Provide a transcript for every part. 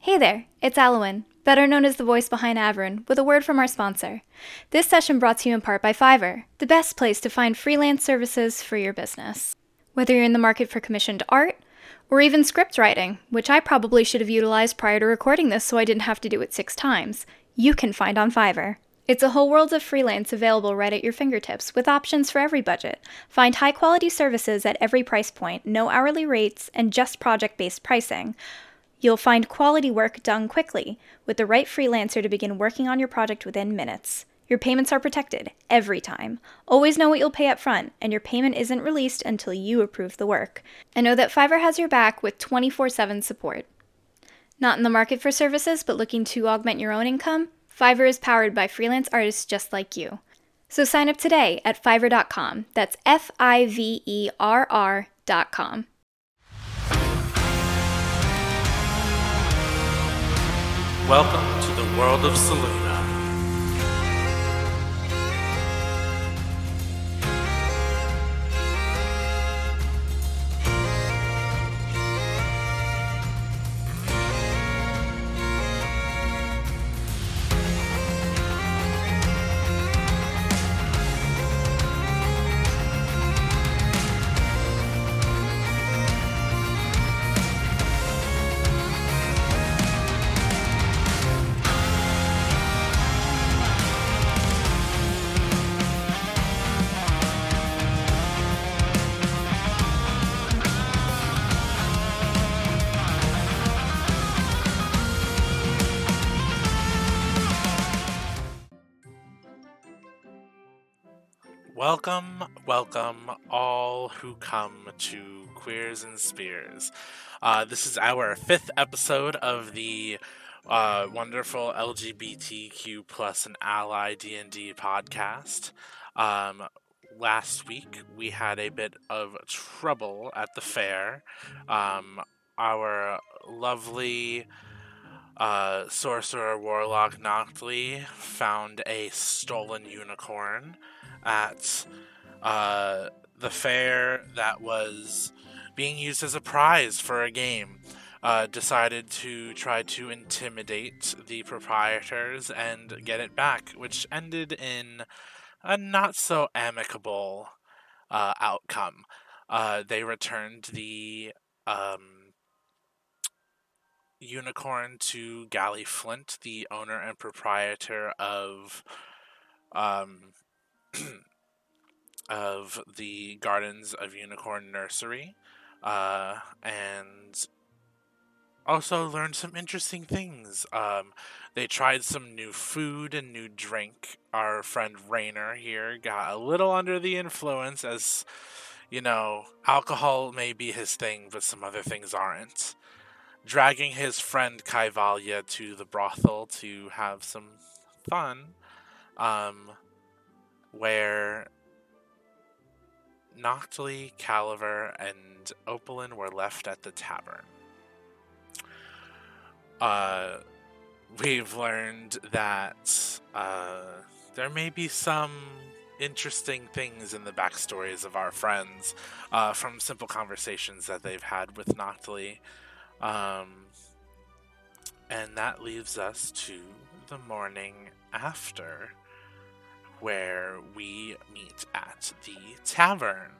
Hey there, it's Alwyn, better known as the voice behind Averin, with a word from our sponsor. This session brought to you in part by Fiverr, the best place to find freelance services for your business. Whether you're in the market for commissioned art, or even script writing, which I probably should have utilized prior to recording this so I didn't have to do it six times, you can find on Fiverr. It's a whole world of freelance available right at your fingertips with options for every budget. Find high quality services at every price point, no hourly rates, and just project based pricing. You'll find quality work done quickly with the right freelancer to begin working on your project within minutes. Your payments are protected every time. Always know what you'll pay up front, and your payment isn't released until you approve the work. And know that Fiverr has your back with 24 7 support. Not in the market for services, but looking to augment your own income? Fiverr is powered by freelance artists just like you. So sign up today at fiverr.com. That's F I V E R R.com. Welcome to the world of Soluna. Welcome, welcome, all who come to Queers and Spears. Uh, this is our fifth episode of the uh, wonderful LGBTQ plus and ally D and D podcast. Um, last week we had a bit of trouble at the fair. Um, our lovely uh, sorcerer warlock Noctly found a stolen unicorn at uh, the fair that was being used as a prize for a game. Uh, decided to try to intimidate the proprietors and get it back, which ended in a not so amicable uh, outcome. Uh, they returned the um, unicorn to Gally Flint, the owner and proprietor of um, of the Gardens of Unicorn Nursery, uh, and also learned some interesting things. Um, they tried some new food and new drink. Our friend Rainer here got a little under the influence, as you know, alcohol may be his thing, but some other things aren't. Dragging his friend Kaivalia to the brothel to have some fun. Um, where Noctly, Caliver, and Opalin were left at the tavern. Uh, we've learned that uh, there may be some interesting things in the backstories of our friends uh, from simple conversations that they've had with Noctly. Um, and that leaves us to the morning after where we meet at the tavern.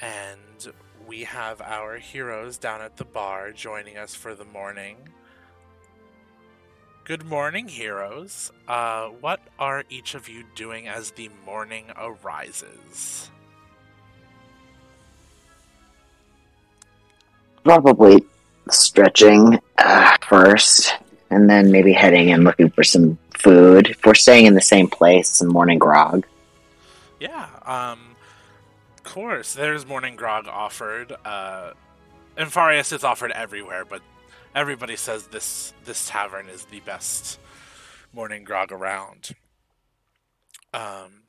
And we have our heroes down at the bar joining us for the morning. Good morning, heroes. Uh, what are each of you doing as the morning arises? Probably stretching uh, first, and then maybe heading and looking for some food. If we're staying in the same place, some morning grog. Yeah, um, of course. There's morning grog offered. Uh, in Fareas, it's offered everywhere, but everybody says this this tavern is the best morning grog around. Um,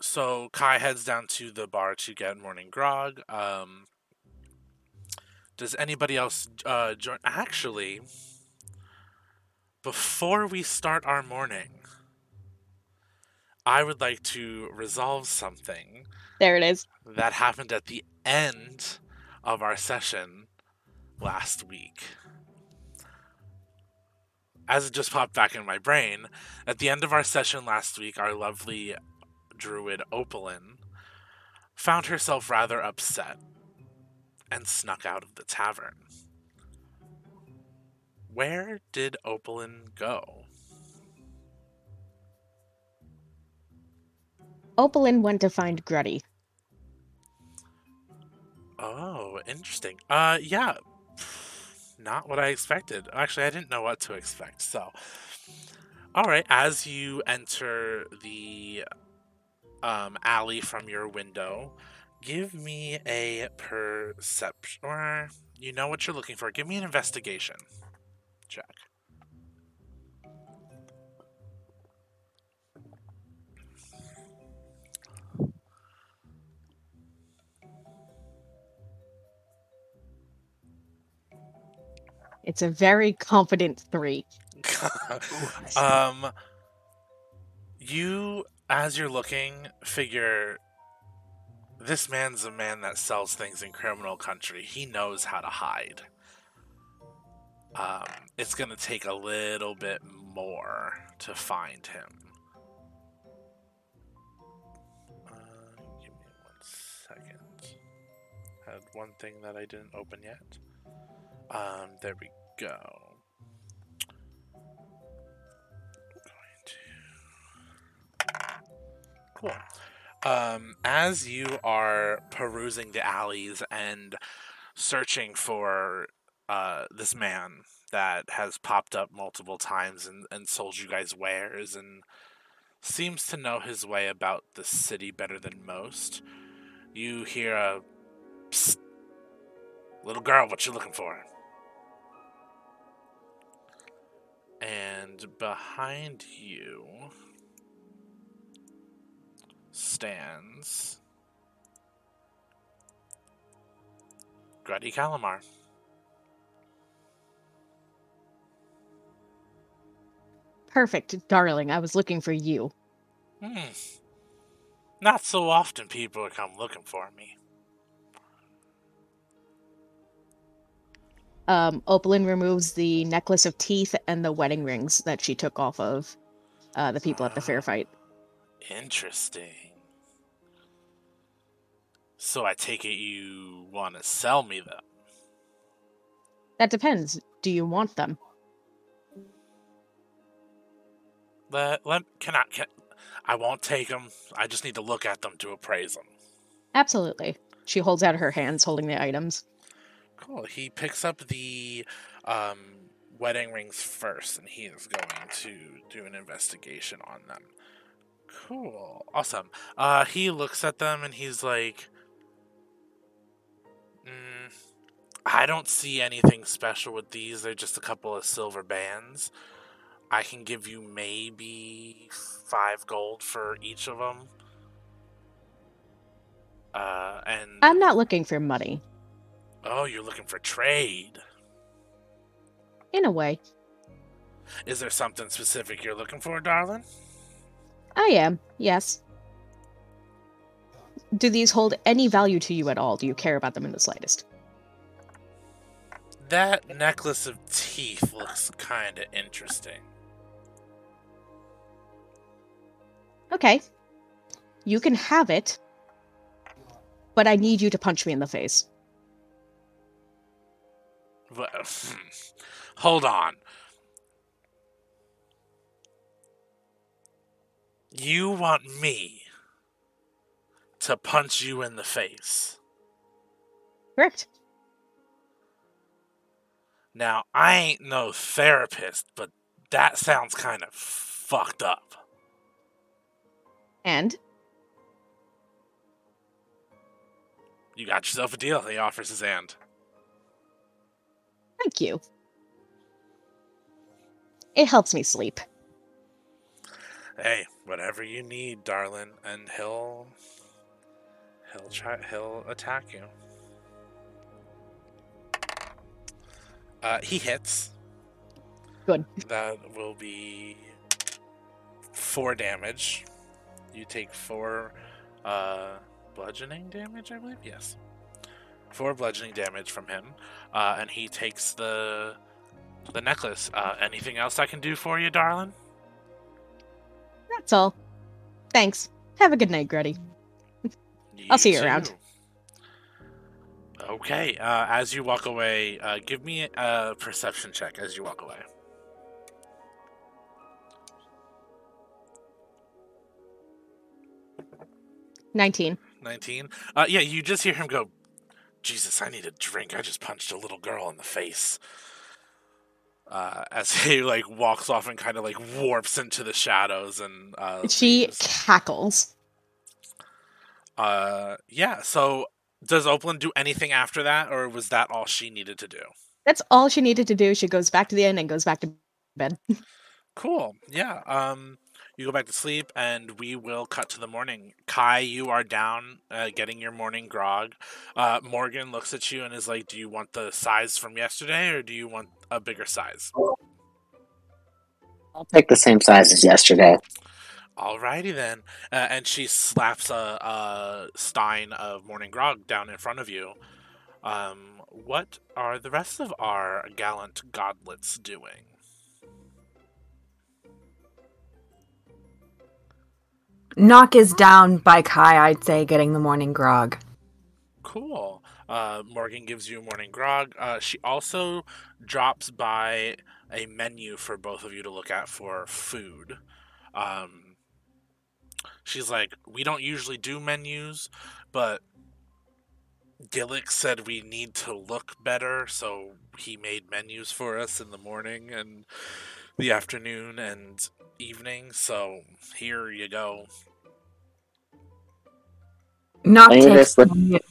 so Kai heads down to the bar to get morning grog. Um, does anybody else uh, join? Actually, before we start our morning, I would like to resolve something There it is. that happened at the end of our session last week. As it just popped back in my brain, at the end of our session last week, our lovely druid Opalin found herself rather upset and snuck out of the tavern. Where did Opalin go? Opalin went to find Gruddy. Oh, interesting. Uh, yeah, not what I expected. Actually, I didn't know what to expect. So, all right, as you enter the um, alley from your window, give me a perception. Or you know what you're looking for. Give me an investigation check. It's a very confident three. um, you, as you're looking, figure this man's a man that sells things in criminal country. He knows how to hide. Um, it's gonna take a little bit more to find him. Uh, give me one second. Had one thing that I didn't open yet. Um, there we go. Cool. Um, as you are perusing the alleys and searching for uh, this man that has popped up multiple times and, and sold you guys wares and seems to know his way about the city better than most, you hear a Psst, little girl, what you looking for? And behind you stands Gruddy Calamar. Perfect, darling. I was looking for you. Hmm. Not so often people come looking for me. um, Opalin removes the necklace of teeth and the wedding rings that she took off of uh, the people at the fair fight. Interesting. So I take it you want to sell me them? That depends. Do you want them? Let, let can I can I won't take them. I just need to look at them to appraise them. Absolutely. She holds out her hands holding the items. Cool. He picks up the um, wedding rings first, and he is going to do an investigation on them. Cool. Awesome. Uh, he looks at them and he's like, mm, I don't see anything special with these. They're just a couple of silver bands. I can give you maybe five gold for each of them. Uh, and I'm not looking for money. Oh, you're looking for trade. In a way. Is there something specific you're looking for, darling? I am, yes. Do these hold any value to you at all? Do you care about them in the slightest? That necklace of teeth looks kind of interesting. Okay. You can have it, but I need you to punch me in the face. Hold on. You want me to punch you in the face? Correct. Now, I ain't no therapist, but that sounds kind of fucked up. And You got yourself a deal, he offers his hand. thank you. It helps me sleep. Hey, whatever you need, darling, and he'll he'll try he'll attack you. Uh, he hits. Good. That will be four damage. You take four uh, bludgeoning damage, I believe. Yes. four bludgeoning damage from him, uh, and he takes the the necklace. Uh, anything else I can do for you, darling? That's all. Thanks. Have a good night, Gruddy. I'll see you around. Okay. Uh, as you walk away, uh, give me a perception check as you walk away. Nineteen. 19. Uh, yeah, you just hear him go, Jesus, I need a drink. I just punched a little girl in the face. Uh, as he like walks off and kind of like warps into the shadows and uh, She leaves. cackles. uh yeah so does Opalin do anything after that or was that all she needed to do That's all she needed to do. She goes back to the inn and goes back to bed. cool yeah um you go back to sleep and we will cut to the morning. Kai you are down uh, getting your morning grog. Uh morgan looks at you and is like do you want the size from yesterday or do you want a bigger size? I'll take the same size as yesterday. alrighty then. Uh, and she slaps a, a stein of morning grog down in front of you. Um what are the rest of our gallant godlets doing Knock is down by Kai, I'd say, getting the morning grog. Cool. Uh, Morgan gives you morning grog. Uh, she also drops by a menu for both of you to look at for food. Um, she's like, we don't usually do menus, but Gillick said we need to look better, so he made menus for us in the morning and the afternoon and evening. So here you go. Knock Any of takes this look-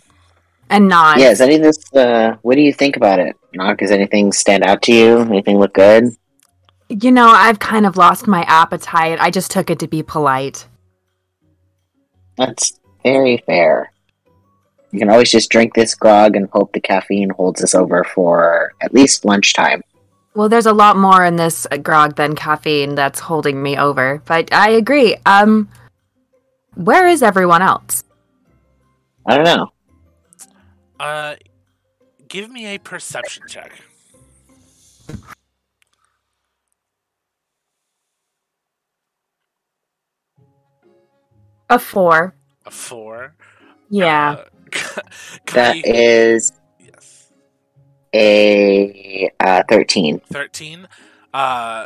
and nods. Yeah, is any of this, uh, what do you think about it? Knock, does anything stand out to you? Anything look good? You know, I've kind of lost my appetite. I just took it to be polite. That's very fair. You can always just drink this grog and hope the caffeine holds us over for at least lunchtime. Well, there's a lot more in this uh, grog than caffeine that's holding me over. But I agree. Um, where is everyone else? I don't know. Uh, give me a perception check. A four. A four. Yeah. Uh, That Kai- is yes. A uh, 13. 13. Uh,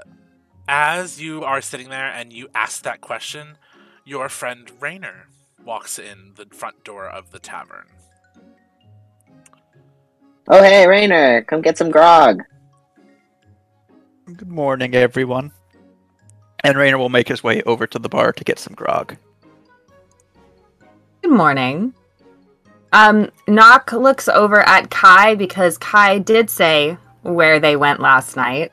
as you are sitting there and you ask that question, your friend Rainer walks in the front door of the tavern. Oh, hey, Rainer, come get some grog. Good morning, everyone. And Rainer will make his way over to the bar to get some grog. Good morning. Um, Knock looks over at Kai because Kai did say where they went last night.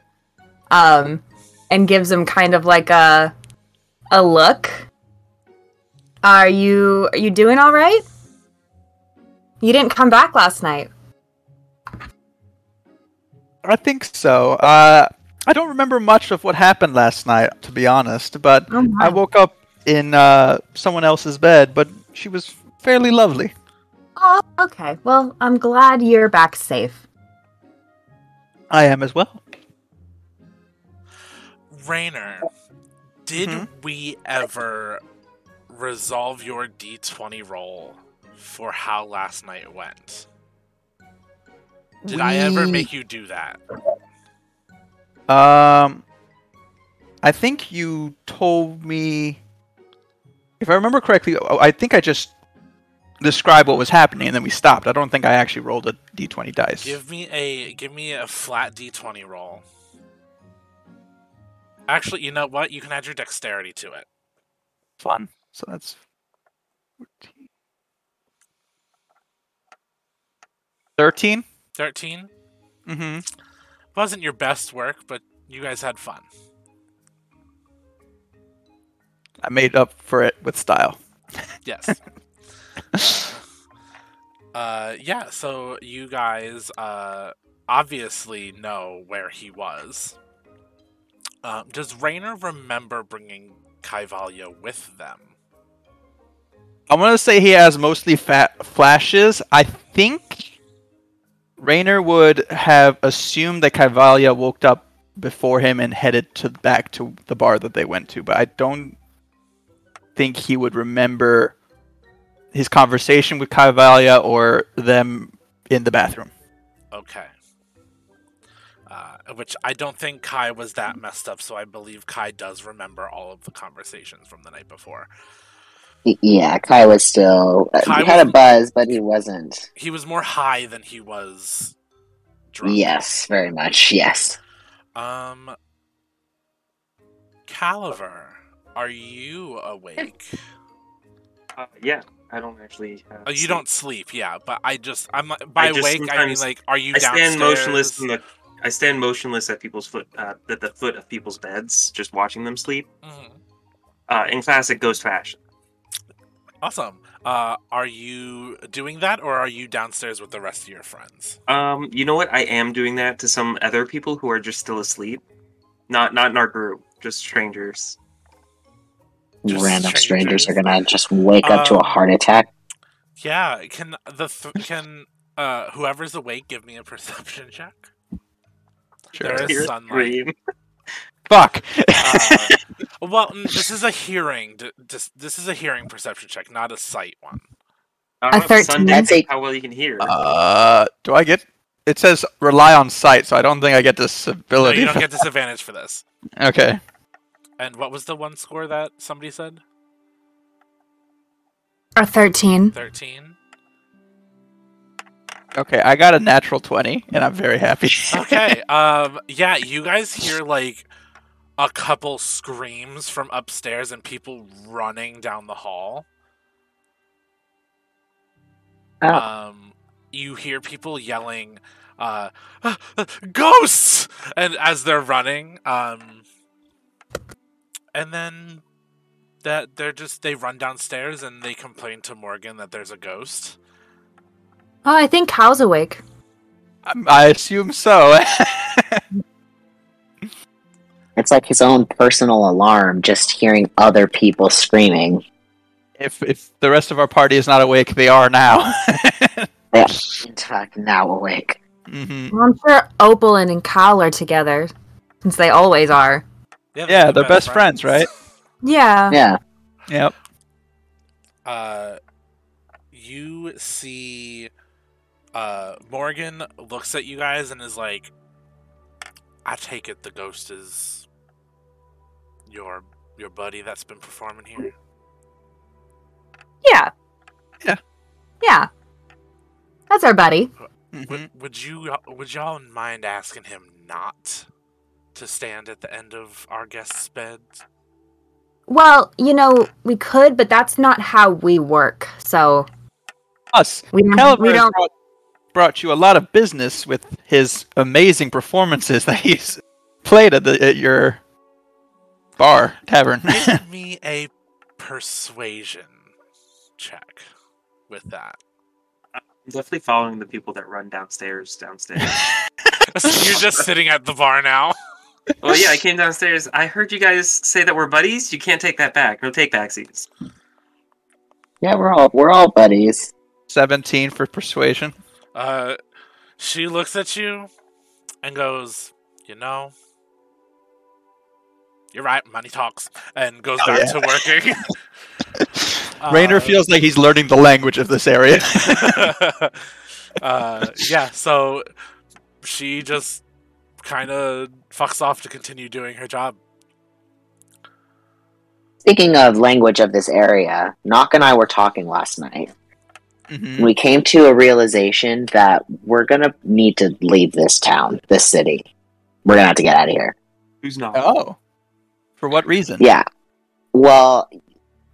Um, and gives him kind of like a a look. Are you are you doing all right? You didn't come back last night. I think so. Uh, I don't remember much of what happened last night, to be honest, but Oh I woke up in uh, someone else's bed, but she was fairly lovely. Oh, okay. Well, I'm glad you're back safe. I am as well. Rainer, did Mhm. we ever resolve your d20 roll for how last night went? Did I ever make you do that? Um, I think you told me, if I remember correctly, oh, I think I just described what was happening and then we stopped. I don't think I actually rolled a d20 dice. Give me a give me a flat d20 roll. Actually, you know what? You can add your dexterity to it. Fun. So that's 14. 13? 13 Mm-hmm. wasn't your best work, but you guys had fun. I made up for it with style. Yes. uh, yeah. So you guys uh, obviously know where he was. Um, does Rainer remember bringing Kaivalya with them? I'm gonna say he has mostly fat flashes. I think Rainer would have assumed that Kaivalya woke up before him and headed to back to the bar that they went to, but I don't think he would remember his conversation with Kaivalia or them in the bathroom. Okay. Uh, which I don't think Kai was that messed up, so I believe Kai does remember all of the conversations from the night before. Yeah, Kai was still. uh, Kai he had a buzz, but he wasn't. He was more high than he was drunk. Yes, very much. Yes. Um, Caliver, are you awake? Uh, yeah, I don't actually. Uh, Oh, you sleep. don't sleep, yeah. But I just, I'm like- by just awake. I mean, like, are you I downstairs? stand motionless in the. I stand motionless at people's foot, uh, at the foot of people's beds, just watching them sleep. Mhm. Uh, in classic ghost fashion. Awesome. Uh, are you doing that, or are you downstairs with the rest of your friends? Um, you know what? I am doing that to some other people who are just still asleep. Not, not in our group, just strangers. Just Random strangers are gonna just wake up to a Um, heart attack. Yeah. Can the th- can uh whoever's awake give me a perception check? Sure. There is sunlight. Fuck. Uh, well, this is a hearing. This this is a hearing perception check, not a sight one. I A don't know sun 13. That's dictates a- how well you can hear. uh, do I get? It says rely on sight, so I don't think I get this No, ability. you don't get disadvantage for this. okay. And what was the one score that somebody said? Or 13. Thirteen. Okay, I got a natural twenty, and I'm very happy. Okay. um. Yeah. You guys hear like a couple screams from upstairs and people running down the hall. Oh. Um. You hear people yelling, uh, "Ghosts!" and as they're running, um, and then that they're just they run downstairs and they complain to Morgan that there's a ghost. Oh, I think Cal's awake. I'm- I assume so. It's like his own personal alarm, just hearing other people screaming. if if the rest of our party is not awake, they are now. Yeah, in fact, now awake. hmm Well, I'm sure Opalin and Cal are together, since they always are. Yeah, they're best friends, right? Yeah. Yeah. Yep. uh, you see uh, Morgan looks at you guys and is like, "I take it the ghost is your your buddy that's been performing here." Yeah. Yeah. Yeah. That's our buddy. Mhm. Would, would you would y'all mind asking him not to stand at the end of our guests' beds? Well, you know, we could, but that's not how we work. So Us, we don't. Caliber we don't brought, brought you a lot of business with his amazing performances that he's played at, the, at your bar tavern. Give me a persuasion check with that. I'm definitely following the people that run downstairs. Downstairs. So you're just sitting at the bar now. Well, yeah, I came downstairs. I heard you guys say that we're buddies. You can't take that back. No take backsies. Yeah, we're all we're all buddies. Seventeen for persuasion. Uh, she looks at you and goes, "You know, you're right. Money talks," and goes Oh, back yeah. to working. Rainer Uh, feels like he's learning the language of this area. uh, yeah. So she just kind of fucks off to continue doing her job. Speaking of language of this area, Knock and I were talking last night. Mhm. We came to a realization that we're gonna need to leave this town, this city. We're gonna have to get out of here. Who's not? Oh, for what reason? Yeah. Well,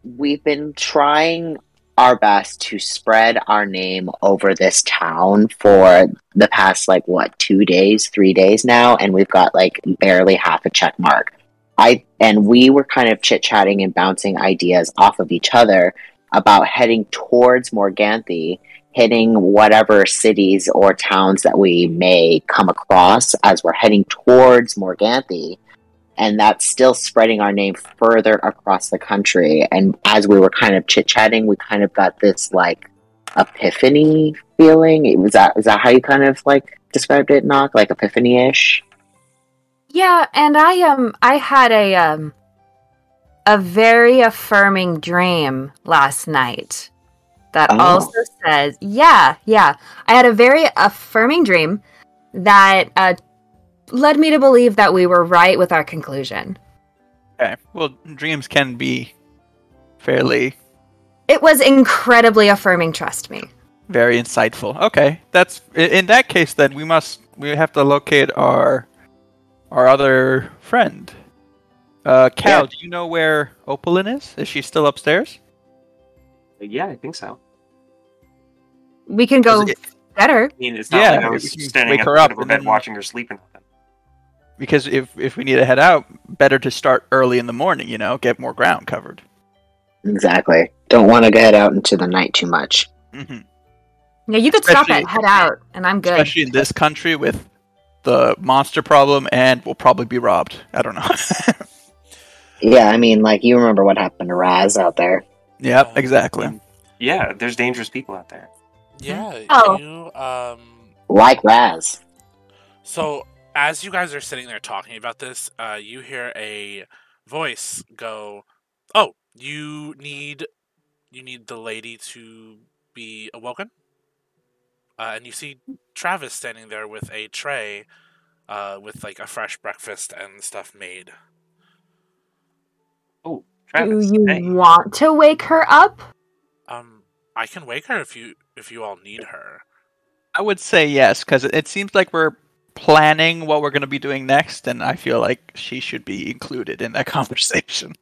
we've been trying our best to spread our name over this town for the past like what two days three days now and we've got like barely half a check mark. I and we were kind of chit-chatting and bouncing ideas off of each other about heading towards morganthe hitting whatever cities or towns that we may come across as we're heading towards morganthe and that's still spreading our name further across the country. And as we were kind of chit chatting, we kind of got this like epiphany feeling. It was that is that how you kind of like described it, Knock? Like epiphany ish? Yeah, and I um I had a um a very affirming dream last night that Oh. also says yeah, yeah. I had a very affirming dream that uh led me to believe that we were right with our conclusion. Okay. Well, dreams can be fairly It was incredibly affirming, trust me. very insightful. Okay, that's in that case. Then we must we have to locate our our other friend. Uh, Cal, Yeah. do you know where Opalin is? Is she still upstairs? Yeah, I think so. We can go it- better. I mean, it's not Yeah, like I we was standing wake at her up foot of her and bed then- watching her sleeping. or nothing. Because if if we need to head out, better to start early in the morning. You know, get more ground covered. Exactly. Don't want to get out into the night too much. hmm Yeah, you could stop Especially- at head out, and I'm good. Especially in this country with the monster problem, and we'll probably be robbed. I don't know. Yeah, I mean, like you remember what happened to Raz out there. yep, exactly. Yeah, there's dangerous people out there. Yeah, Oh. you um Like Raz. So, as you guys are sitting there talking about this, uh, you hear a voice go, "Oh, you need you need the lady to be awoken." Uh, and you see Travis standing there with a tray, uh, with like a fresh breakfast and stuff made. Oh, Do you hey. want to wake her up? Um, I can wake her if you if you all need her. I would say yes, because it seems like we're planning what we're going to be doing next, and I feel like she should be included in that conversation.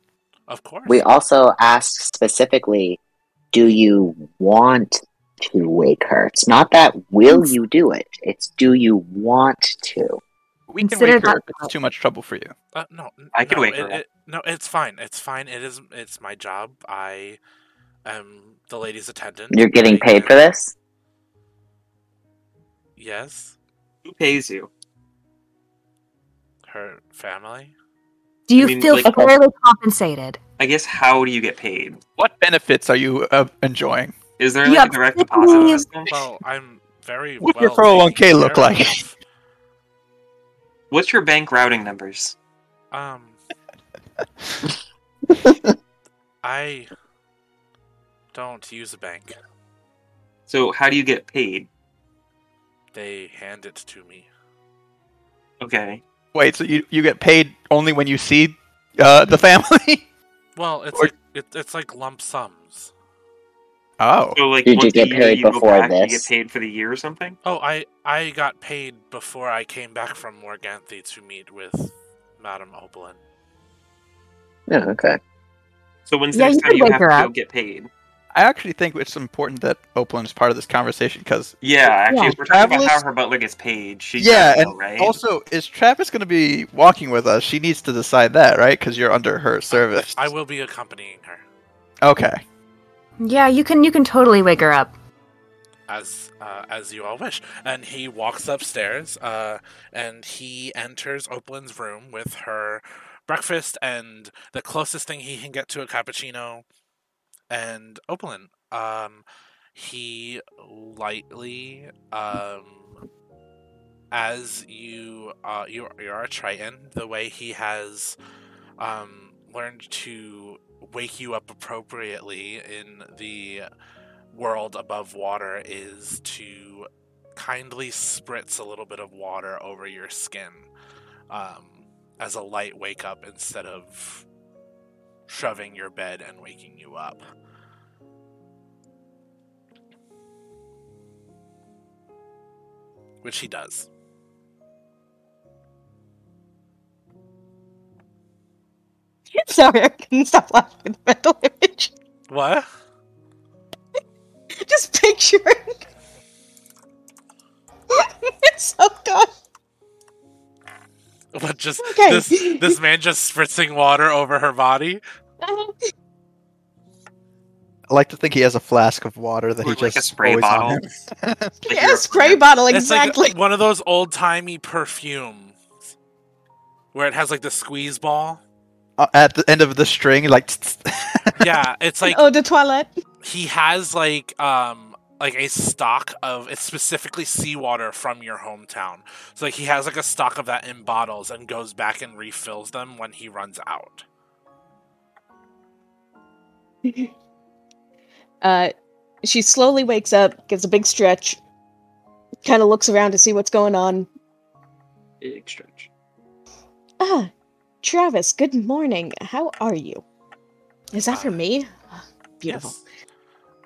Of course. We also asked specifically, do you want to wake her? It's not that will you do it. It's do you want to? We can Consider wake her that it's too much trouble for you. Uh, no, n- I can no, wake it, her it- no, it's fine. It's fine. It is. It's my job. I am the lady's attendant. You're getting I paid for this? Yes, Who pays you? her family. Do you I mean, feel like- fairly compensated? I guess how do you get paid? What benefits are you uh, enjoying? Is there like a direct deposit system? Well, I'm very. What's well your 401k taken look like? of. What's your bank routing numbers? Um, I don't use a bank. So how do you get paid? They hand it to me. Okay. Wait, so you, you get paid only when you see uh, the family? Well, it's Or- like it, it's like lump sums. oh. So like Did you once get a year paid you go before back, You get paid for the year or something? Oh, I I got paid before I came back from Morganthe to meet with Madame Oberlin. Yeah, okay. So when's the Yeah, next you time you have to go get paid? I actually think it's important that Opalin is part of this conversation because Yeah, actually, Yeah. we're talking about how her butler gets paid. She yeah, and know, right? also is Travis going to be walking with us? She needs to decide that, right? Because you're under her service. I will be accompanying her Okay. Yeah, you can. You can totally wake her up. as uh, as you all wish. And he walks upstairs, uh, and he enters Opalin's room with her breakfast and the closest thing he can get to a cappuccino. And Opalin, um, he lightly, um, as you uh, you you are a Triton, the way he has um, learned to wake you up appropriately in the world above water is to kindly spritz a little bit of water over your skin um, as a light wake up instead of shoving your bed and waking you up. Which he does. Sorry, I couldn't stop laughing at the mental image. What? Just picturing. it's so good. What just Okay. this this man just spritzing water over her body? I like to think he has a flask of water that Or he like just a spray always on bottle. him. Like yeah, a spray friend. bottle, It's exactly. like one of those old timey perfumes where it has like the squeeze ball. Uh, At the end of the string, like Yeah, it's like oh, the toilet. he has like um like a stock of it's specifically seawater from your hometown. So like he has like a stock of that in bottles and goes back and refills them when he runs out. Uh, she slowly wakes up, gives a big stretch, kind of looks around to see what's going on. Big stretch. Ah, Travis, good morning. How are you? Is that for Uh, me? Ah, Beautiful. Yes.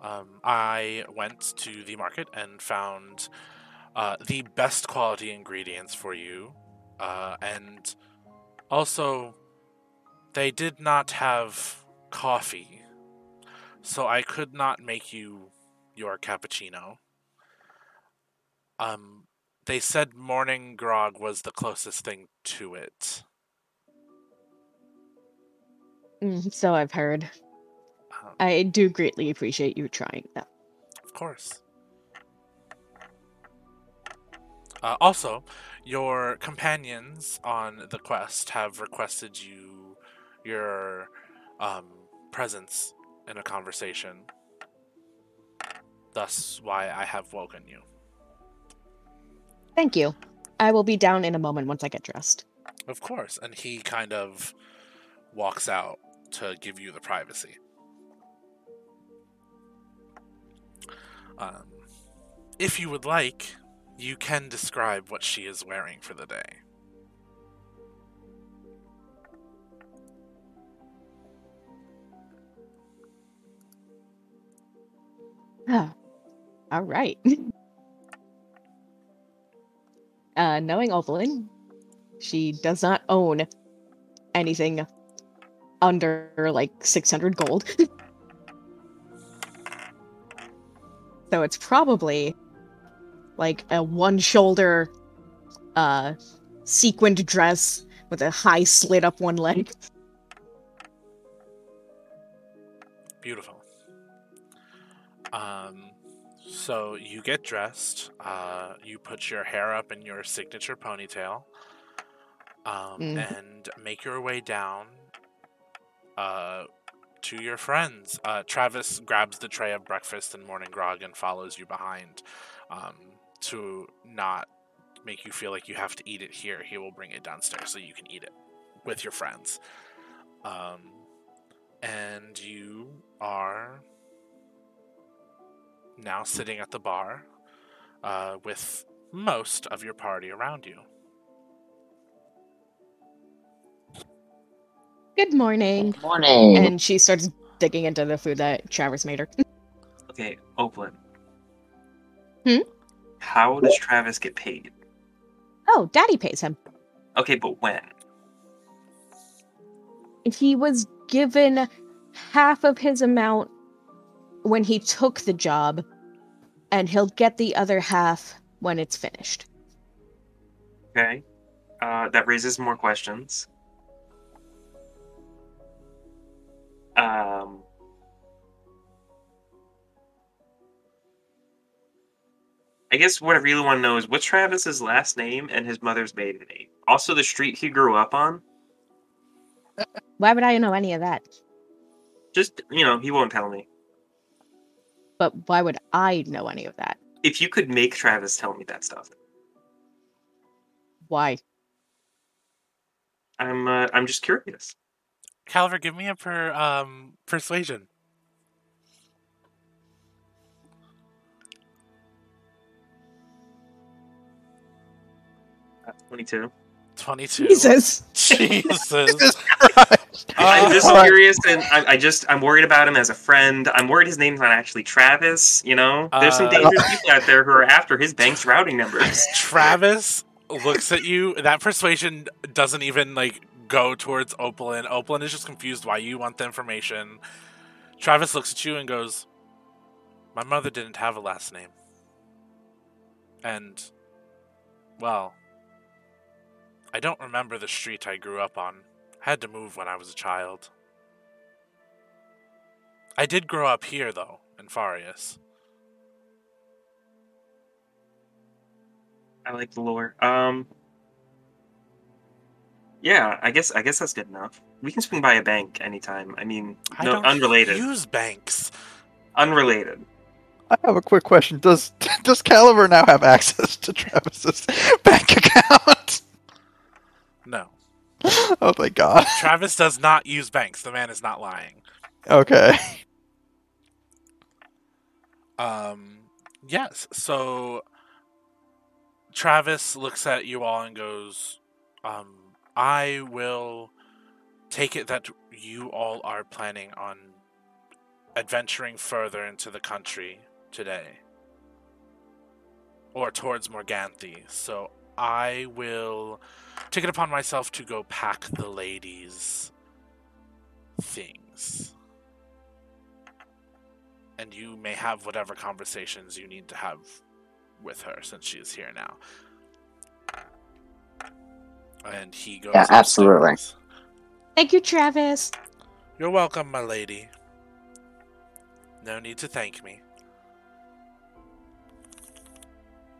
Um, I went to the market and found uh, the best quality ingredients for you, uh, and also they did not have coffee, so I could not make you your cappuccino. Um, they said morning grog was the closest thing to it. Mm, so I've heard. I do greatly appreciate you trying that. Of course. Uh, also, your companions on the quest have requested you your um, presence in a conversation. Thus, why I have woken you. Thank you. I will be down in a moment once I get dressed. Of course, and he kind of walks out to give you the privacy. Um, if you would like, you can describe what she is wearing for the day. Ah, all right. uh, knowing Opalin, she does not own anything under like 600 gold. so it's probably like a one shoulder uh sequined dress with a high slit up one leg. Beautiful. Um, so you get dressed. Uh, you put your hair up in your signature ponytail, um, Mhm. and make your way down uh, to your friends. Uh, Travis grabs the tray of breakfast and morning grog and follows you behind um, to not make you feel like you have to eat it here. He will bring it downstairs so you can eat it with your friends. Um, and you are now sitting at the bar uh, with most of your party around you. Good morning. Good morning. And she starts digging into the food that Travis made her. Okay, Oakland. Hmm? How does Travis get paid? Oh, Daddy pays him. Okay, but when? He was given half of his amount when he took the job, and he'll get the other half when it's finished. Okay. Uh, that raises more questions. Um. I guess what I really want to know is what's Travis's last name and his mother's maiden name. Also, the street he grew up on. Why would I know any of that? Just you know, he won't tell me. But why would I know any of that? If you could make Travis tell me that stuff, Why? I'm uh, I'm just curious. Calver, give me a per um, persuasion. Uh, Twenty-two. 22. Jesus. Jesus. Jesus Christ. I'm just Uh, curious, and I, I just I'm worried about him as a friend. I'm worried his name's not actually Travis. You know, there's some Uh, dangerous people out there who are after his bank's routing numbers. Travis looks at you. That persuasion doesn't even like go towards Opalin. Opalin is just confused why you want the information. Travis looks at you and goes, "My mother didn't have a last name, and well, I don't remember the street I grew up on. I had to move when I was a child. I did grow up here though, in Fareas. I like the lore. Um, yeah, I guess I guess that's good enough. We can swing by a bank anytime. I mean, I no, don't unrelated. use banks." Unrelated. I have a quick question. Does does Caliber now have access to Travis's bank account? No. Oh my god. Travis does not use banks. The man is not lying. Okay. Um, yes. So Travis looks at you all and goes, um, I will take it that you all are planning on adventuring further into the country today. Or towards Morganthe. So I will take it upon myself to go pack the ladies' things and you may have whatever conversations you need to have with her since she is here now. And he goes. Yeah, absolutely. upstairs. Thank you, Travis. You're welcome, my lady. No need to thank me.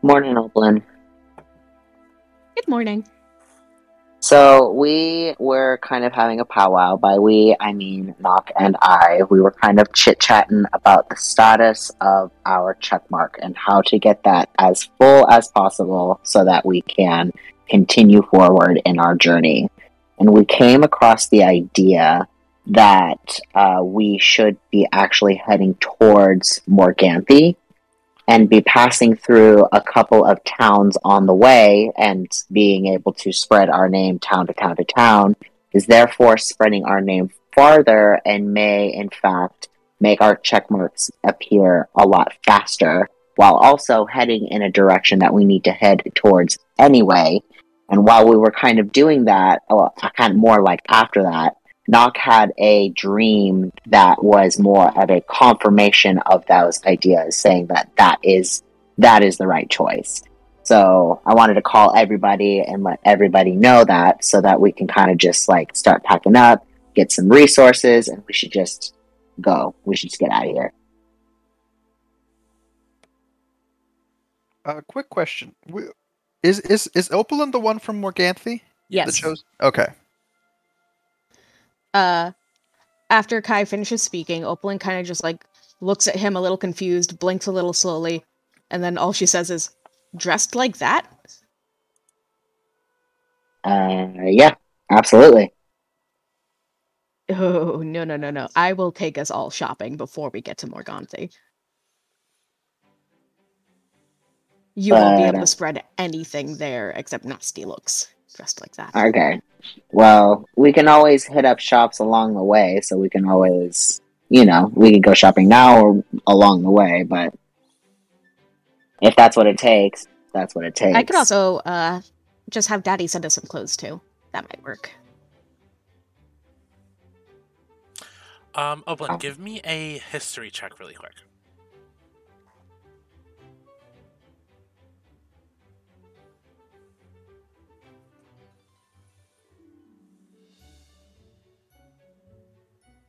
Morning, Oakland. Good morning. So we were kind of having a powwow. By we, I mean Knock and I. We were kind of chit chatting about the status of our checkmark and how to get that as full as possible so that we can continue forward in our journey. And we came across the idea that uh, we should be actually heading towards Morganthe and be passing through a couple of towns on the way and being able to spread our name town to town to town is therefore spreading our name farther and may in fact make our check marks appear a lot faster while also heading in a direction that we need to head towards anyway and while we were kind of doing that well, kind of more like after that Nock had a dream that was more of a confirmation of those ideas, saying that that is that is the right choice. So I wanted to call everybody and let everybody know that, so that we can kind of just like start packing up, get some resources, and we should just go. We should just get out of here. Uh, quick question: Is is is Opalin the one from Morganthe? The Yes. chose. Okay. Uh, after Kai finishes speaking, Opalin kind of just like looks at him a little confused, blinks a little slowly, and then all she says is, "Dressed like that." Uh, yeah, absolutely. Oh no no no no! I will take us all shopping before we get to Morganthe. You won't be able to spread anything there except nasty looks dressed like that. Okay. Well, we can always hit up shops along the way, so we can always, you know, we can go shopping now or along the way, but if that's what it takes, that's what it takes. I could also uh just have Daddy send us some clothes too. That might work. Um, Opalin, give me a history check really quick.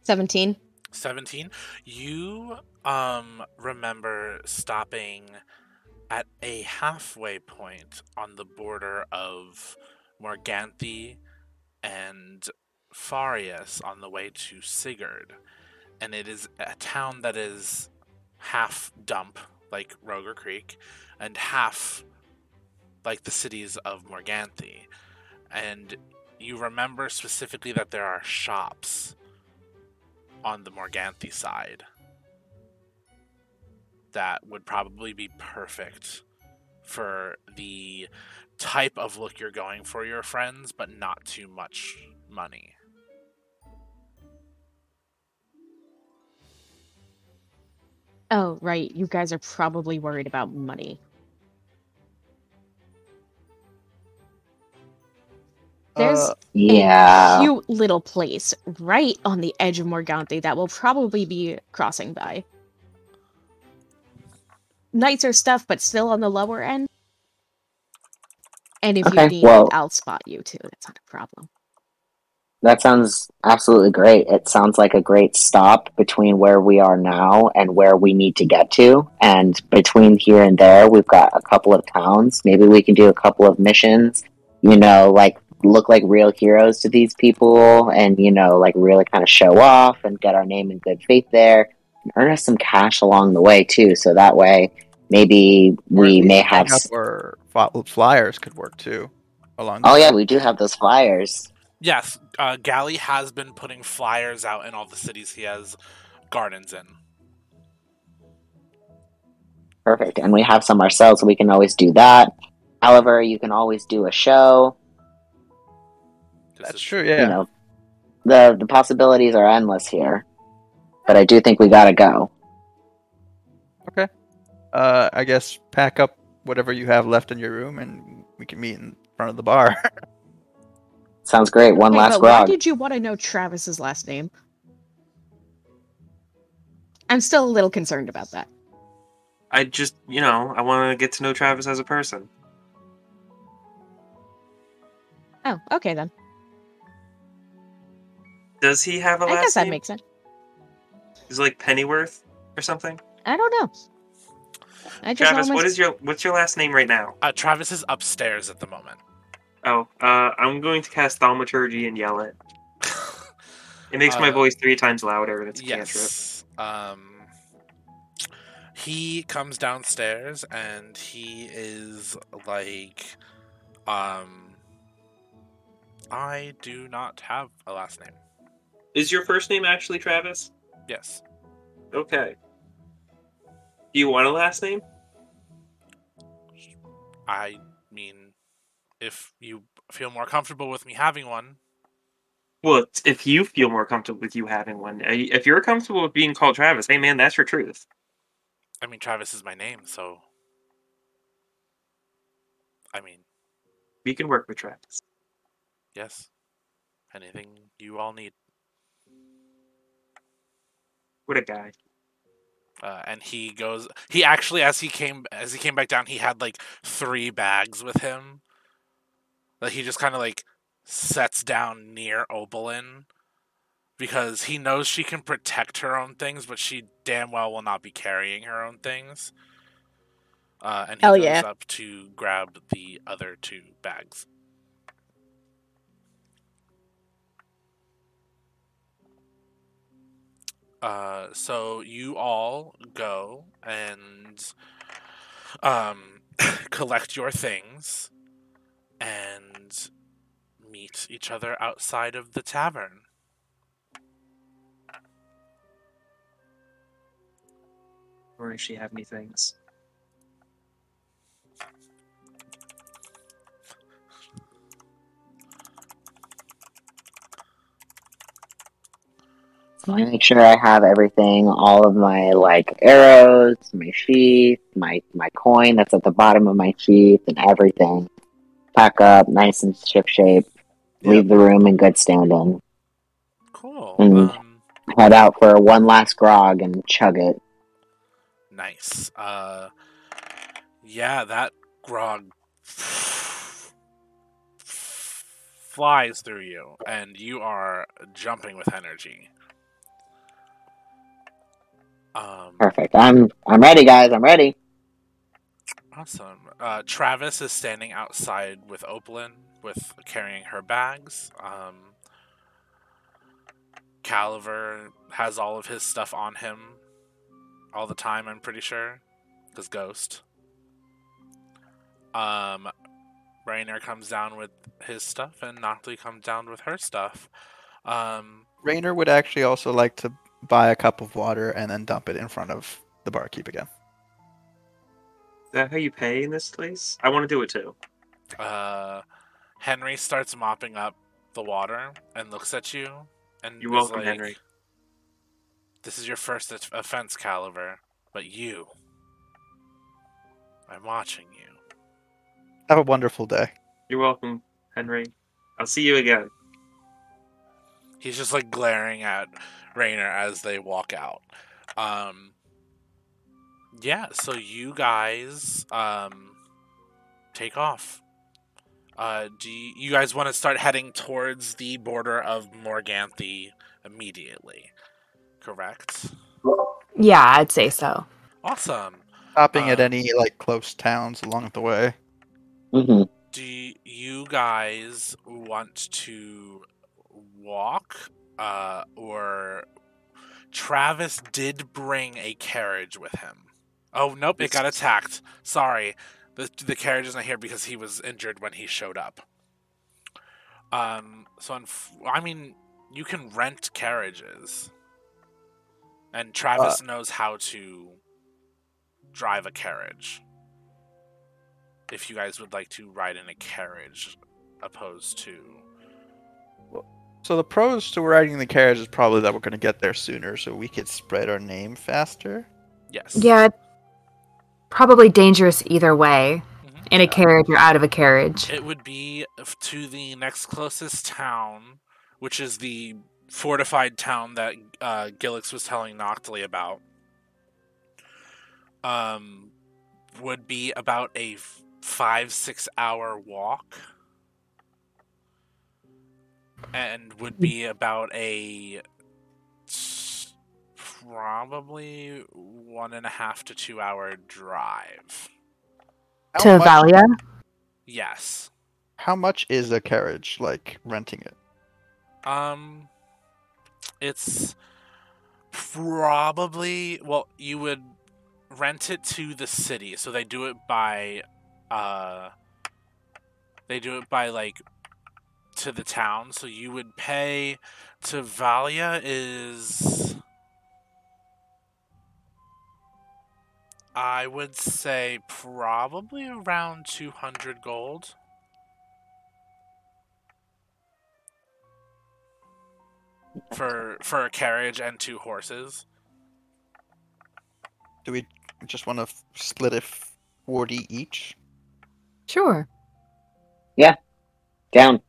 Seventeen. 17 you um remember stopping at a halfway point on the border of Morganthe and Fareas on the way to Sigurd. And it is a town that is half dump like Roger Creek and half like the cities of Morganthe and you remember specifically that there are shops on the Morganthe side that would probably be perfect for the type of look you're going for your friends, but not too much money. Oh right, you guys are probably worried about money. There's Uh, yeah. a cute little place right on the edge of Morganthe that we'll probably be crossing by. Nicer stuff, but still on the lower end. And if Okay, you need, well- I'll spot you too. That's not a problem. That sounds absolutely great. It sounds like a great stop between where we are now and where we need to get to. And between here and there, we've got a couple of towns. Maybe we can do a couple of missions, you know, like look like real heroes to these people and, you know, like really kind of show off and get our name in good faith there. And earn us some cash along the way too. So that way, maybe we may have. s- Or flyers could work too. Along. the Oh way. yeah, we do have those flyers. Yes, uh, Galley has been putting flyers out in all the cities he has gardens in. Perfect. And we have some ourselves, so we can always do that. However, you can always do a show. This That's is- true. Yeah. You know, the the possibilities are endless here. But I do think we gotta go. Okay. Uh, I guess pack up whatever you have left in your room, and we can meet in front of the bar. Sounds great. One Hey, last but why grog. did you want to know Travis's last name? I'm still a little concerned about that. I just, you know, I want to get to know Travis as a person. Oh, okay then. Does he have a I last name? I guess that name? makes sense. Is it like Pennyworth or something? I don't know. I just Travis, know him what as- is your what's your last name right now? Uh, Travis is upstairs at the moment. Oh, uh, I'm going to cast Thaumaturgy and yell it. It makes my Uh, voice three times louder, and it's a cantrip. yes. Um, he comes downstairs and he is like, um, I do not have a last name. Is your first name actually Travis? Yes. Okay. Do you want a last name? I mean, if you feel more comfortable with me having one, Well, if you feel more comfortable with you having one, Uh, if you're comfortable with being called Travis, hey man, that's your truth. I mean, Travis is my name, so. I mean, We can work with Travis. yes. Anything you all need. What a guy. Uh, and he goes. He actually, as he came, as he came back down, he had like three bags with him. That he just kind of like sets down near Opalin because he knows she can protect her own things, but she damn well will not be carrying her own things. Uh, and he Hell goes yeah. up to grab the other two bags. Uh, so you all go and um, collect your things and meet each other outside of the tavern. Or does she have any things? So I make sure I have everything, all of my like arrows, my sheath, my my coin that's at the bottom of my sheath, and everything. Pack up, nice and ship shape. Leave the room in good standing. Cool. Mm. Um, Head out for one last grog and chug it. nice. Uh, yeah, that grog flies through you, and you are jumping with energy. Um, Perfect. I'm I'm ready, guys. I'm ready. Awesome. Uh, Travis is standing outside with Opalin, with carrying her bags. Um, Caliver has all of his stuff on him all the time. I'm pretty sure, because Ghost. Um, Rainer comes down with his stuff, and Noctley comes down with her stuff. Um, Rainer would actually also like to buy a cup of water and then dump it in front of the barkeep again. Is that how you pay in this place? I want to do it too. uh, Henry starts mopping up the water and looks at you, and You're welcome, like, Henry. This is your first offense, Caliber, but you. I'm watching you. Have a wonderful day. You're welcome, Henry. I'll see you again. He's just like glaring at Rainer as they walk out. Um, yeah, so you guys um, take off. Uh, do you, you guys want to start heading towards the border of Morganthe immediately? Correct. Yeah, I'd say so. Awesome. Stopping at Uh, any like close towns along the way. hmm do you guys want to walk uh, or Travis did bring a carriage with him. Oh nope, it got attacked. Sorry, the the carriage is not here because he was injured when he showed up. Um, so unf- I mean, you can rent carriages, and Travis knows how to drive a carriage. If you guys would like to ride in a carriage, opposed to So the pros to riding the carriage is probably that we're going to get there sooner, so we could spread our name faster. yes, Yeah. Probably dangerous either way. Mhm. In a carriage or out of a carriage. It would be to the next closest town, which is the fortified town that uh, Gillix was telling Noctly about. Um, would be about a f- five six hour walk, and would be about a probably one and a half to two hour drive. How to much, Valia? Yes. How much is a carriage, like renting it? Um, it's probably well, you would rent it to the city, so they do it by, uh, they do it by like to the town. So you would pay to Valia is, I would say probably around two hundred gold. for for a carriage and two horses. Do we just want to f- split it 40 each? Sure. Yeah. Down.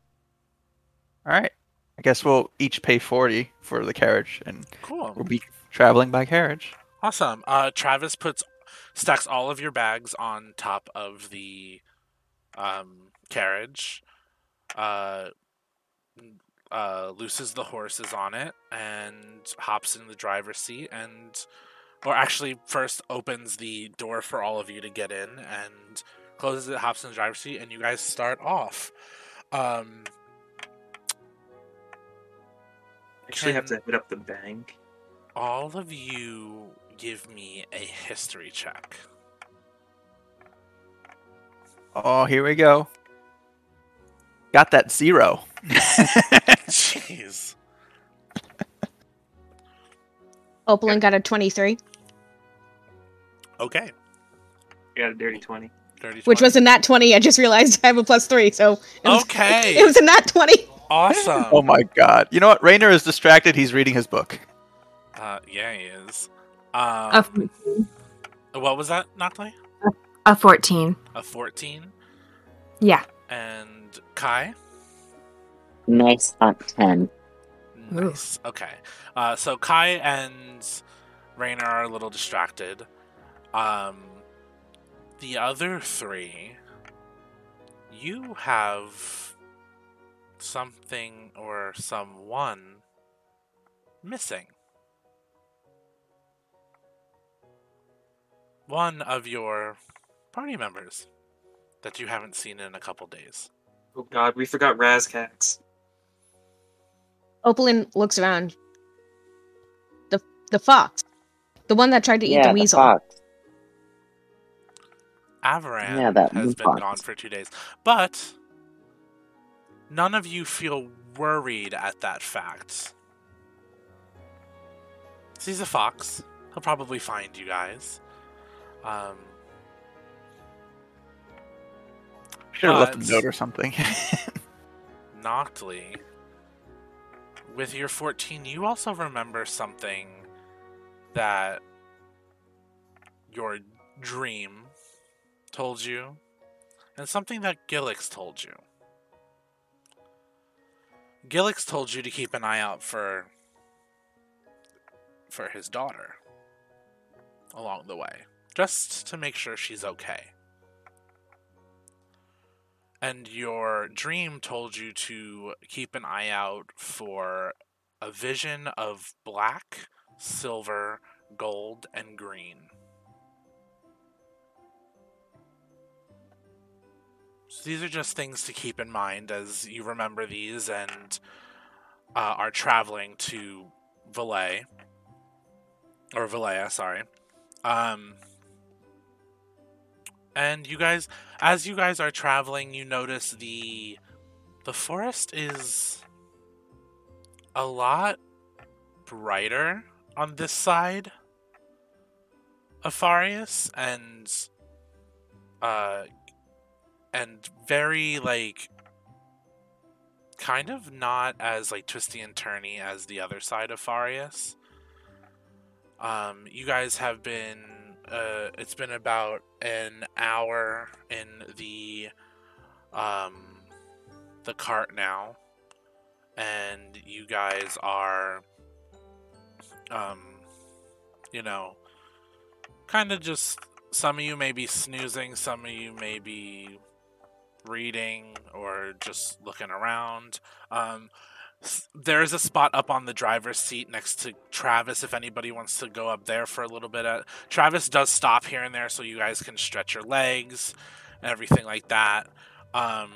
All right. I guess we'll each pay 40 for the carriage, and Cool. we'll be traveling by carriage. Awesome. Uh, Travis puts stacks all of your bags on top of the um, carriage. Uh, uh, looses the horses on it and hops in the driver's seat and or actually first opens the door for all of you to get in and closes it hops in the driver's seat and you guys start off um Actually, have to hit up the bank. all of you give me a history check Oh, here we go. Got that zero. jeez Opalin got a 23, okay I got a dirty twenty. Dirty 20. which was a nat 20. I just realized I have a plus 3, so. It was, Okay. It was a nat 20. Awesome oh my god. You know what? Rainer is distracted. He's reading his book. Uh, yeah, he is. A, Um, what was that, Noctley? a 14. A 14? Yeah. And Kai? Nice on 10. Nice. Okay. Uh, so Kai and Rainer are a little distracted. Um, the other three, you have something or someone missing. One of your party members that you haven't seen in a couple days. Oh God, we forgot Razcax. Opalin looks around. The the fox. The one that tried to eat yeah, the the weasel. fox. Avaran Yeah, that has been moonfox. gone for two days. But none of you feel worried at that fact. He's a fox. He'll probably find you guys. Um, Should have left a note or something. Noctly, with your 14, you also remember something that your dream told you, and something that Gillix told you. Gillix told you to keep an eye out for for his daughter along the way, just to make sure she's okay. And your dream told you to keep an eye out for a vision of black, silver, gold, and green. These are just things to keep in mind as you remember these and uh, are traveling to Valais. or Valea, sorry. Um, and you guys, as you guys are traveling, you notice the the forest is a lot brighter on this side of Fareas, and uh, and very like kind of not as like twisty and turny as the other side of Fareas. Um, you guys have been. Uh, it's been about an hour in the um, the cart now, and you guys are, um, you know, kind of just. Some of you may be snoozing. Some of you may be reading or just looking around. Um, there is a spot up on the driver's seat next to Travis if anybody wants to go up there for a little bit. Uh, Travis does stop here and there so you guys can stretch your legs and everything like that. Um,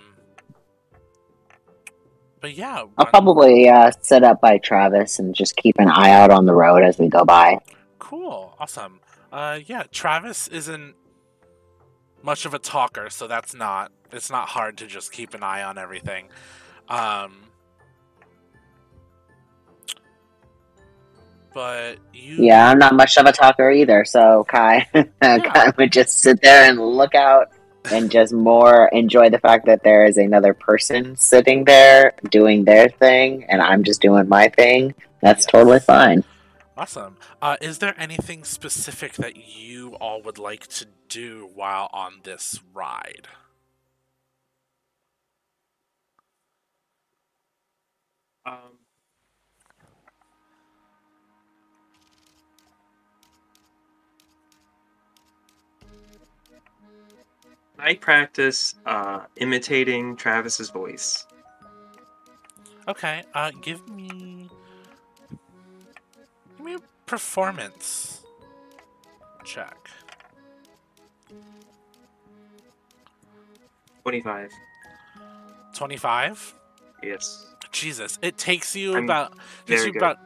but yeah, I'll probably uh, sit up by Travis and just keep an eye out on the road as we go by. Cool. Awesome. Uh yeah, Travis isn't much of a talker, so that's not it's not hard to just keep an eye on everything. Um But you Yeah, I'm not much of a talker either, so Kai, Kai would just sit there and look out and just more enjoy the fact that there is another person sitting there doing their thing and I'm just doing my thing. That's Yes. totally fine. Awesome. Uh, is there anything specific that you all would like to do while on this ride? Um, I practice uh, imitating Travis's voice. Okay, uh, give me give me a performance check. 25. Twenty-five. Yes. Jesus, it takes you I'm about takes you good. about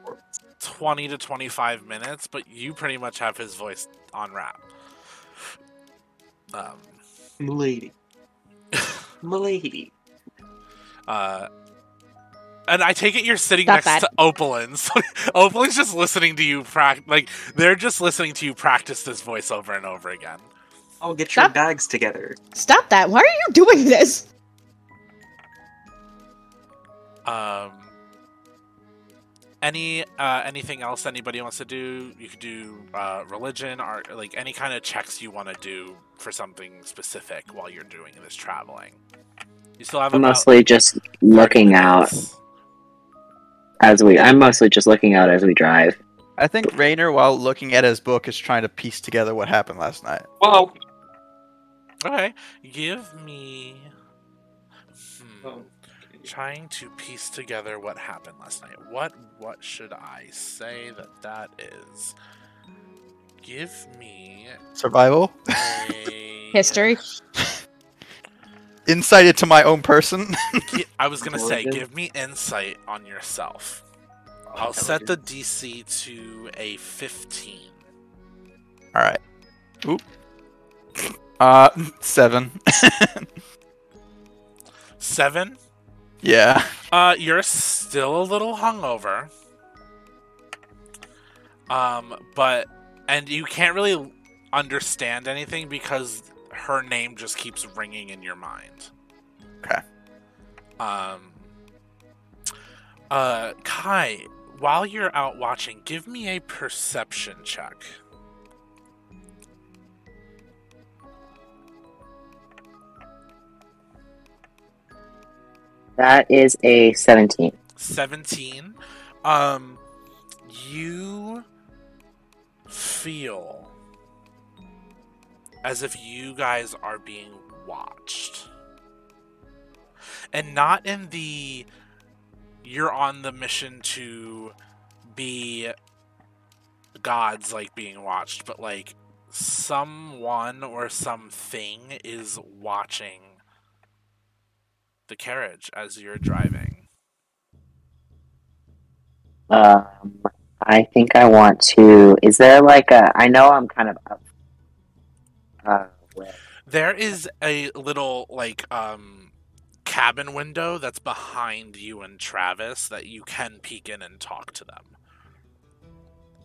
twenty to twenty-five minutes, but you pretty much have his voice on rap. Um, Milady. Milady. uh, and I take it you're sitting Not next bad. to Opalins. So Opalin's just listening to you practice. like they're just listening to you practice this voice over and over again. I'll get your bags together. Stop that. Why are you doing this? Um, any uh, anything else anybody wants to do? You could do uh, religion or like any kind of checks you want to do for something specific while you're doing this traveling. You still have I'm about mostly just looking out minutes. As we I'm mostly just looking out as we drive. I think Rainer, while looking at his book, is trying to piece together what happened last night. Well, Okay, give me. Hmm, Oh. Trying to piece together what happened last night. What what should I say that that is? Give me Survival, a History. insight into my own person. I was gonna say, give me insight on yourself. I'll set the DC to a 15. All right. Oop. Uh, seven. Seven. yeah. Uh, you're still a little hungover. Um, but and you can't really understand anything because her name just keeps ringing in your mind. Okay. Um. Uh, Kai, while you're out watching, give me a perception check. That is a 17. 17 um you feel as if you guys are being watched and not in the you're on the mission to be gods like being watched but like someone or something is watching the carriage as you're driving Um, I think I want to. Is there like a? I know I'm kind of up. There is a little like um cabin window that's behind you and Travis that you can peek in and talk to them.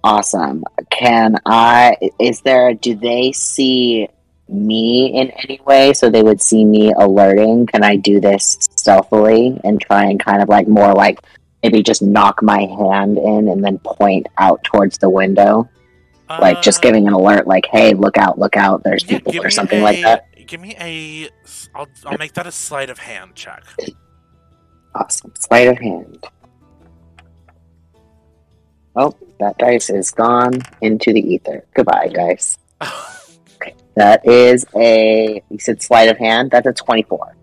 awesome. Can I? Is there? Do they see me in any way? So they would see me alerting. Can I do this stealthily and try and kind of like more like maybe just knock my hand in and then point out towards the window, like just giving an alert, like "Hey, look out, look out! There's yeah, people" or something a- like that. Give me a. I'll I'll make that a sleight of hand check. Awesome. Sleight of hand. Oh, that dice is gone into the ether. Goodbye, dice. Okay. That is a you said sleight of hand, that's a twenty-four.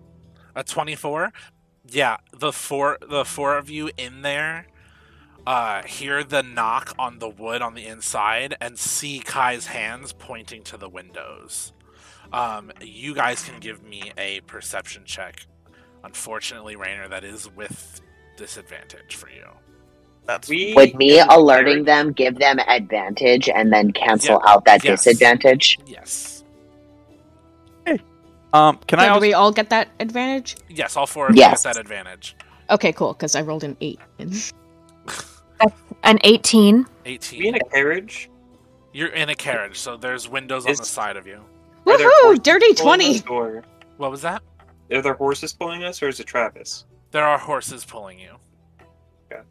a 24 yeah the four the four of you in there uh hear the knock on the wood on the inside and see kai's hands pointing to the windows um you guys can give me a perception check unfortunately Rainer, that is with disadvantage for you That's We Would me alerting carry- them give them advantage and then cancel Yeah. out that Yes. disadvantage? yes um. Can I Yeah, do also? we all get that advantage? yes all four of Yes. you get that advantage Okay, cool. Because I rolled an eight. An 18. 18 We in a carriage. you're in a carriage so there's windows on the side of you Are there Woohoo! Dirty twenty. Or what was that are there horses pulling us, or is it Travis? There are horses pulling you. Okay.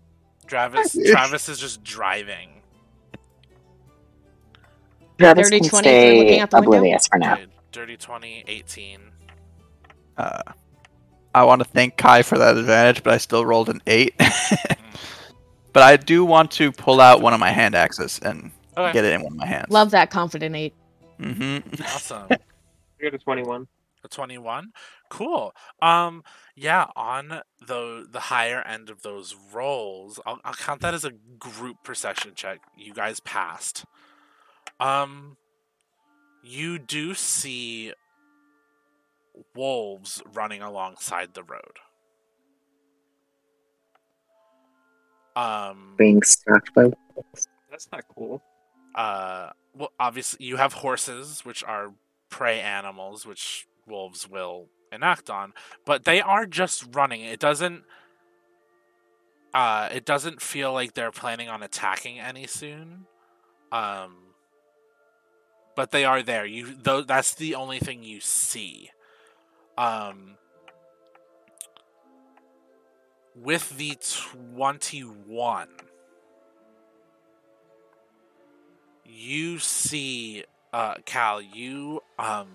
Travis Travis is just driving. Travis Dirty can 20 for stay out window? oblivious for now. Okay, Dirty 20, 18. Uh, I want to thank Kai for that advantage, but I still rolled an eight. but I do want to pull out one of my hand axes and Okay. get it in one of my hands. Love that confident eight. Mm-hmm. Awesome. We got a twenty-one. A 21. Cool. Um yeah, on the the higher end of those rolls, I'll, I'll count that as a group perception check. You guys passed. Um you do see wolves running alongside the road. Um Being struck by wolves. That's not cool. uh well obviously you have horses which are prey animals which wolves will enact on but they are just running it doesn't uh it doesn't feel like they're planning on attacking any soon um but they are there you though that's the only thing you see um with the 21 you see uh cal you um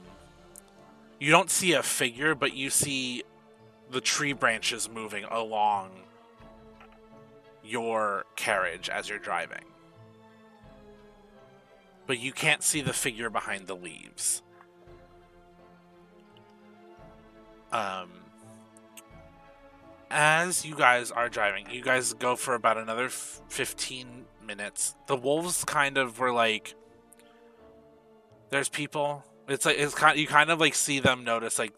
you don't see a figure but you see the tree branches moving along your carriage as you're driving. But you can't see the figure behind the leaves. Um as you guys are driving, you guys go for about another f- 15 minutes. The wolves kind of were like, there's people. It's like, it's kind you kind of like see them notice, like,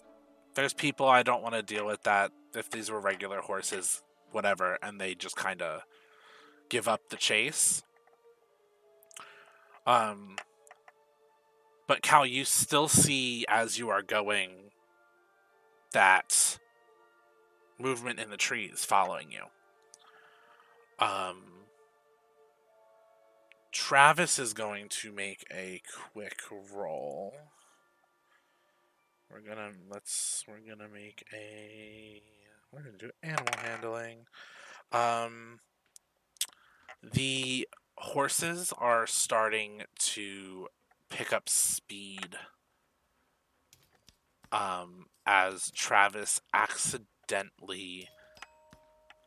there's people, I don't want to deal with that. If these were regular horses, whatever. And they just kind of give up the chase. Um, but Cal, you still see as you are going that movement in the trees following you. Um, Travis is going to make a quick roll. We're gonna let's we're gonna make a we're gonna do animal handling. Um, the horses are starting to pick up speed. Um, as Travis accidentally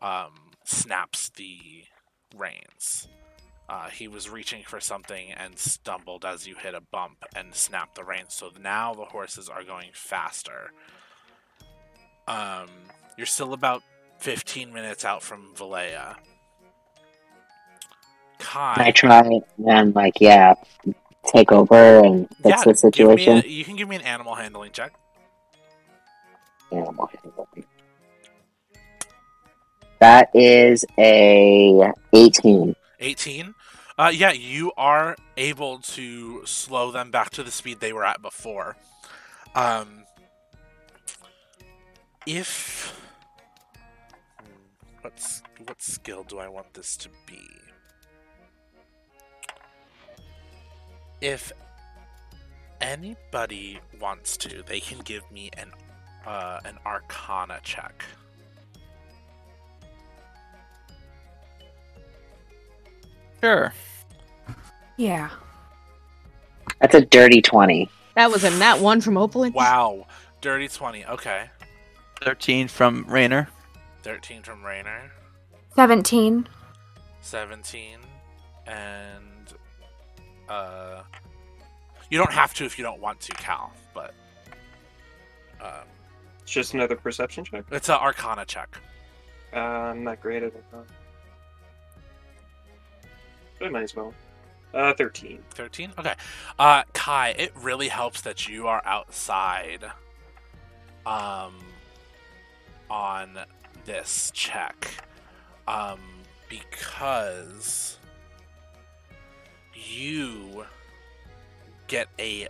um, snaps the reins. Uh, he was reaching for something and stumbled as you hit a bump and snapped the reins. So now the horses are going faster. Um, you're still about 15 minutes out from Valea. Kai, I try and like yeah, take over and fix the situation. a, you can give me an animal handling check. Animal handling. That is a eighteen. 18. Uh, yeah, you are able to slow them back to the speed they were at before. Um, if what's what skill do I want this to be? If anybody wants to, they can give me an uh, an Arcana check. Sure. Yeah. That's a dirty 20. That was a nat one from Opalin. Wow, dirty twenty. Okay, 13 from Rainer. thirteen from Rainer. 17. 17 and uh you don't have to if you don't want to cal but um It's just another perception check. it's an arcana check Uh, I'm not great at it. But I might as well. Uh, 13. 13 okay uh kai it really helps that you are outside um on this check um because you get a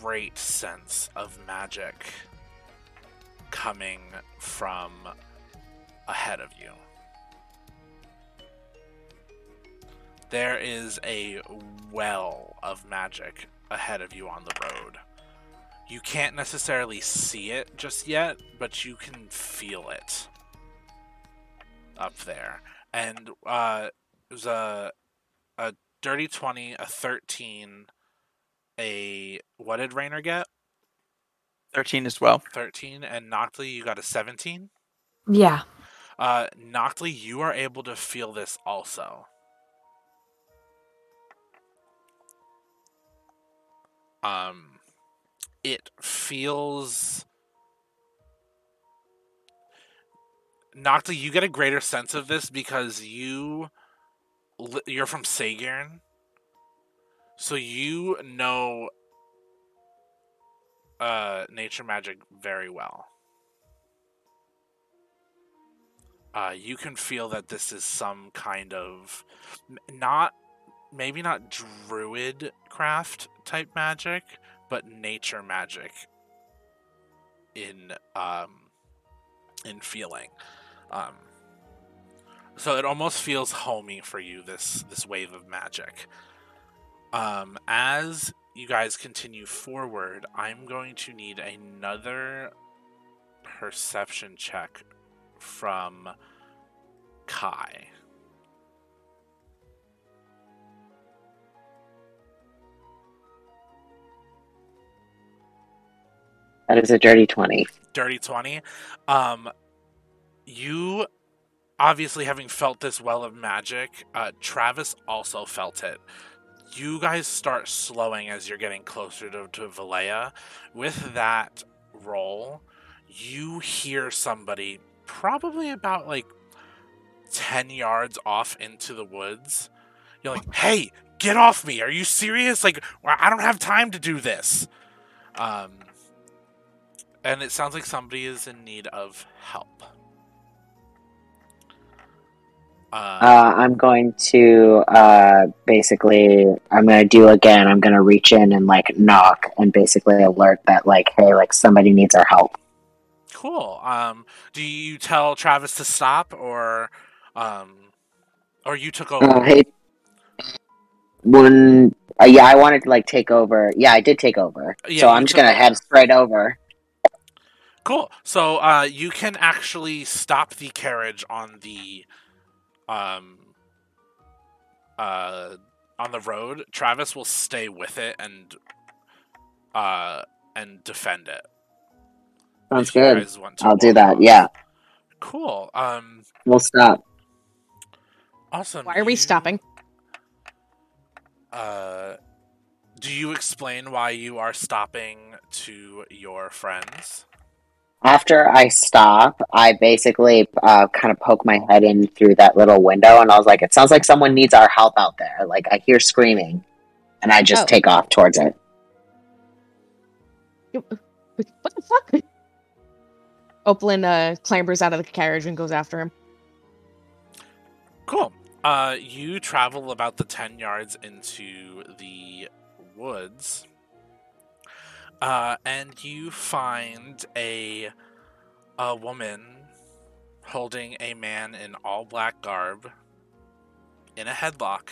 great sense of magic coming from ahead of you there is a well of magic ahead of you on the road. You can't necessarily see it just yet, but you can feel it up there. And uh, it was a a dirty twenty, a thirteen, a what did Rainer get? 13 as well. Thirteen, and Noctley, you got a seventeen. Yeah. Uh, Noctley, you are able to feel this also. Um, it feels. Noctley, you get a greater sense of this because you you're from Sagern, so you know uh, nature magic very well. uh, you can feel that this is some kind of not maybe not druid craft type magic but nature magic in um in feeling um so it almost feels homey for you this this wave of magic um as you guys continue forward i'm going to need another perception check from Kai. That is a dirty 20. Dirty 20. Um, you obviously having felt this well of magic, uh, Travis also felt it. You guys start slowing as you're getting closer to, to Valea. With that roll, you hear somebody probably about like 10 yards off into the woods. You're like, hey, get off me. Are you serious? Like, I don't have time to do this. Um, and it sounds like somebody is in need of help. Uh, Uh, I'm going to uh, basically, I'm going to do again. I'm going to reach in and like knock and basically alert that like, hey, like somebody needs our help. cool. Um, do you tell Travis to stop, or, um, or you took over? Uh, hey, when uh, yeah, I wanted to like take over. Yeah, I did take over. Yeah, so I'm just took gonna head straight over. Cool. So uh, you can actually stop the carriage on the um uh on the road. Travis will stay with it and uh and defend it. Sounds good. guys want to I'll do that. off. Yeah, Cool. Um we'll stop. awesome. Why are we You- stopping? Uh do you explain why you are stopping to your friends? After I stop, I basically uh, kind of poke my head in through that little window, and I was like, "It sounds like someone needs our help out there." Like I hear screaming, and I just Oh. take off towards it. What the fuck? Opalin uh, clambers out of the carriage and goes after him. Cool. Uh, you travel about the 10 yards into the woods. Uh, and you find a a woman holding a man in all black garb in a headlock.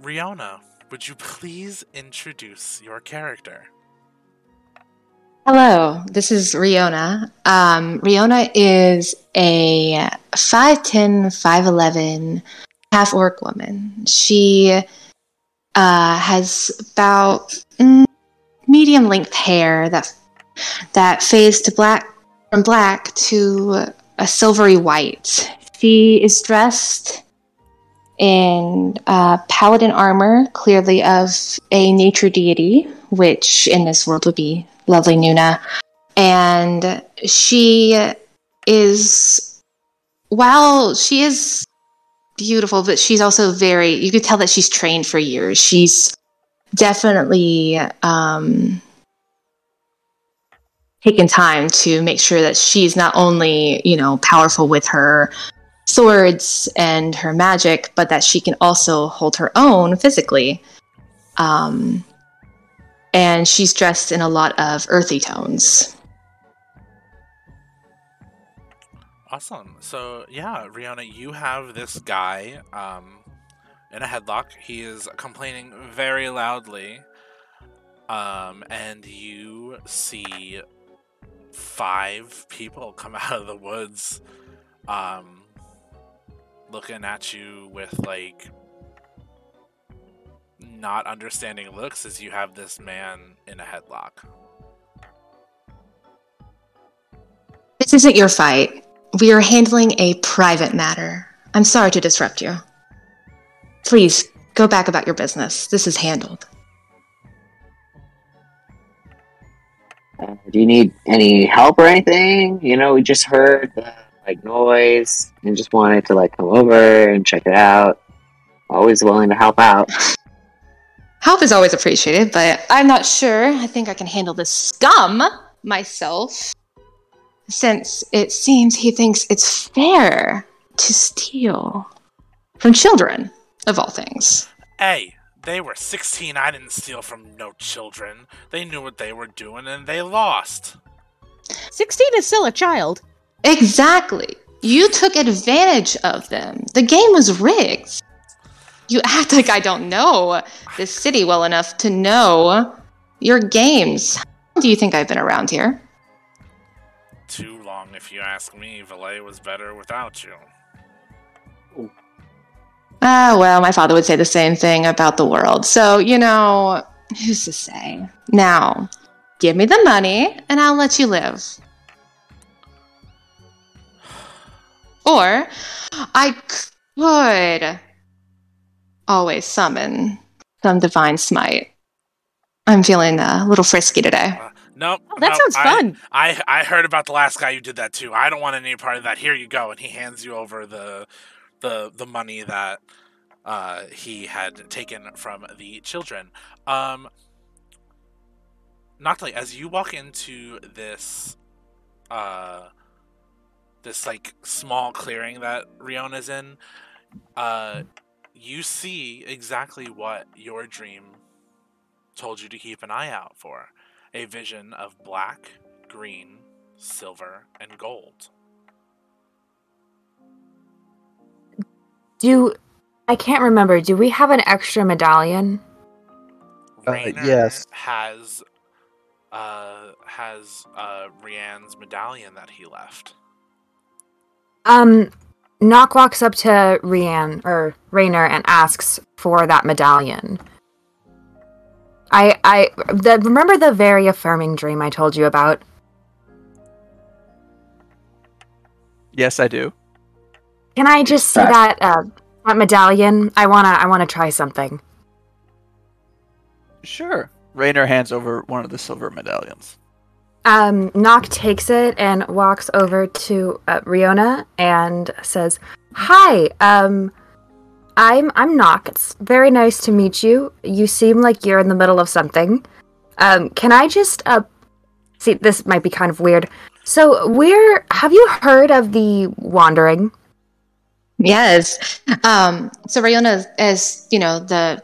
Riona, would you please introduce your character? Hello, this is Riona. Um, Riona is a 5'10, 5'11 half orc woman. She uh, has about mm, medium length hair that that fades to black from black to a silvery white. She is dressed in uh, paladin armor, clearly of a nature deity, which in this world would be lovely Nuna. And she is, while she is beautiful, but she's also very, you could tell that she's trained for years. She's definitely um, taken time to make sure that she's not only, you know, powerful with her swords and her magic, but that she can also hold her own physically. Um, and she's dressed in a lot of earthy tones. Awesome. So yeah, Riona, you have this guy um, in a headlock. He is complaining very loudly, um, and you see five people come out of the woods, um, looking at you with like not understanding looks as you have this man in a headlock. This isn't your fight. We are handling a private matter. I'm sorry to disrupt you. Please, go back about your business. This is handled. Uh, do you need any help or anything? You know, we just heard the like noise and just wanted to like come over and check it out. Always willing to help out. Help is always appreciated, but I'm not sure. I think I can handle this scum myself. Since it seems he thinks it's fair to steal from children, of all things. Hey, they were 16. I didn't steal from no children. They knew what they were doing and they lost. 16 is still a child. Exactly. You took advantage of them. The game was rigged. You act like I don't know this city well enough to know your games. How long do you think I've been around here? Too long, if you ask me. Valea was better without you. Ah, well, my father would say the same thing about the world. So, you know, who's to say? Now, give me the money and I'll let you live. Or I could always summon some divine smite. I'm feeling a little frisky today. Uh, nope. Oh, that nope, sounds I- fun. I I heard about the last guy who did that too. I don't want any part of that. Here you go, and he hands you over the the the money that uh, he had taken from the children. Um, as you walk into this uh this like small clearing that Riona's in, uh, you see exactly what your dream told you to keep an eye out for a vision of black, green, silver, and gold. Do I can't remember. Do we have an extra medallion? Uh, yes. has uh has uh Rianne's medallion that he left. Um, Nock walks up to Rianne or Rainer and asks for that medallion. I I the, remember the very affirming dream I told you about. Yes, I do. Can I just see that uh, that medallion? I wanna I wanna try something. Sure. Rainer hands over one of the silver medallions. Um, Nock takes it and walks over to uh, Riona and says, "Hi, um, I'm I'm Nock. It's very nice to meet you. You seem like you're in the middle of something. Um, can I just uh, see? This might be kind of weird. So, where have you heard of the Wandering? Yes. Um, so Riona, as, you know, the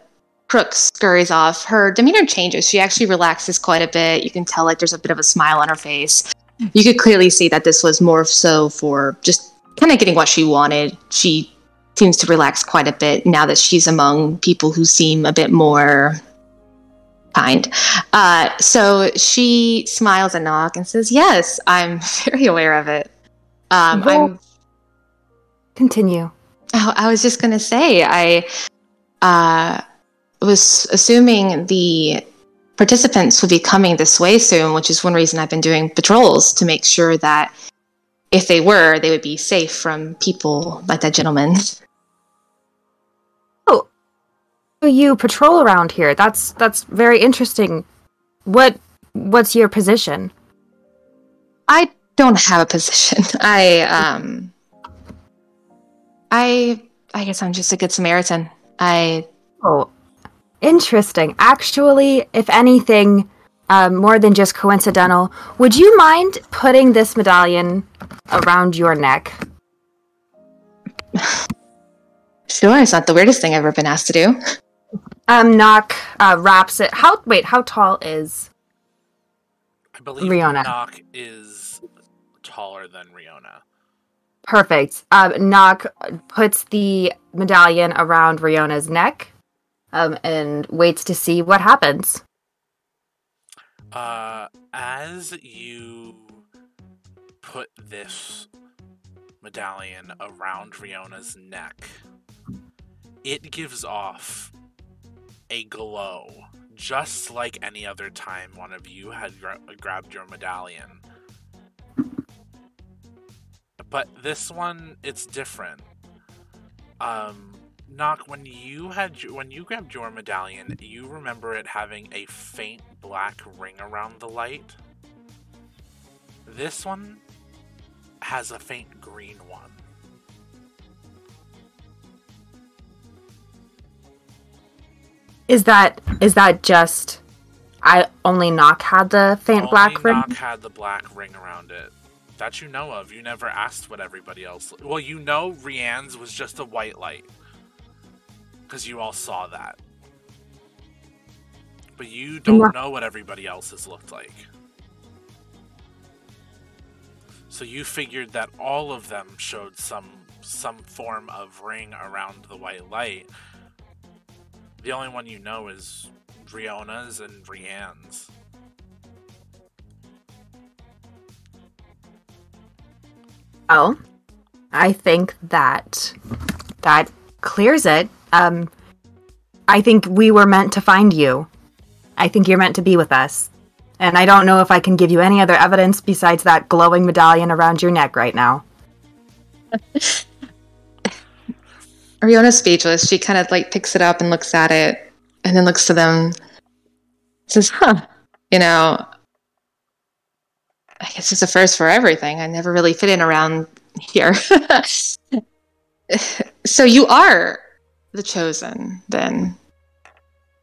crook scurries off. Her demeanor changes. She actually relaxes quite a bit. You can tell like there's a bit of a smile on her face. You could clearly see that this was more so for just kind of getting what she wanted. She seems to relax quite a bit now that she's among people who seem a bit more kind. Uh, so she smiles at Knock and says, "Yes, I'm very aware of it. Um, I'm Continue. Oh, I was just gonna say, I uh, was assuming the participants would be coming this way soon, which is one reason I've been doing patrols to make sure that if they were, they would be safe from people like that gentleman. Oh, you patrol around here. That's that's very interesting. What what's your position? I don't have a position. I um, I I guess I'm just a good Samaritan. I Oh, interesting. Actually, if anything, um, more than just coincidental, would you mind putting this medallion around your neck? sure it's not the weirdest thing I've ever been asked to do. Um, Knock uh, wraps it. How wait? How tall is? I believe Riona. Nock is taller than Riona. Perfect. Um, Knock puts the medallion around Riona's neck, um, and waits to see what happens. Uh, as you put this medallion around Riona's neck, it gives off a glow, just like any other time one of you had gra- grabbed your medallion. But this one, it's different. Um, Knock, when you had when you grabbed your medallion, you remember it having a faint black ring around the light. This one has a faint green one. Is that is that just? I only Knock had the faint Only black ring. Knock had the black ring around it. That you know of. You never asked what everybody else. Well, you know Rianne's was just a white light. Because you all saw that. But you don't Yeah. know what everybody else's looked like. So you figured that all of them showed some some form of ring around the white light. The only one you know is Riona's and Rianne's. Oh, I think that that clears it. Um, I think we were meant to find you. I think you're meant to be with us. And I don't know if I can give you any other evidence besides that glowing medallion around your neck right now. Riona's speechless. She kind of like picks it up and looks at it and then looks to them. Says, huh, you know, I guess it's a first for everything. I never really fit in around here. so you are the chosen then.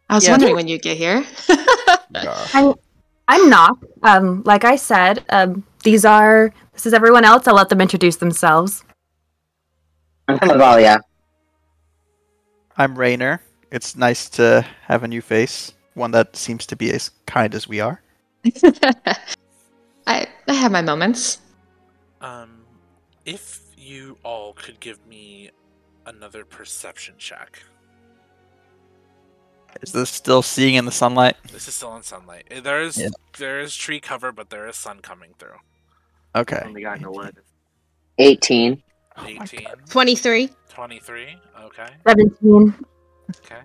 I was Yeah. wondering when you'd get here. Uh, I'm not. Um, like I said, um, these are this is everyone else. I'll let them introduce themselves. I'm Natalia. I'm Rainer. It's nice to have a new face, one that seems to be as kind as we are. I I have my moments. Um, if you all could give me another perception check. Is this still seeing in the sunlight? This is still in sunlight. Eh, There is Yeah. there is tree cover, but there is sun coming through. Okay. Only got an 11. 18. 18, 23. 23, okay, Seventeen. okay,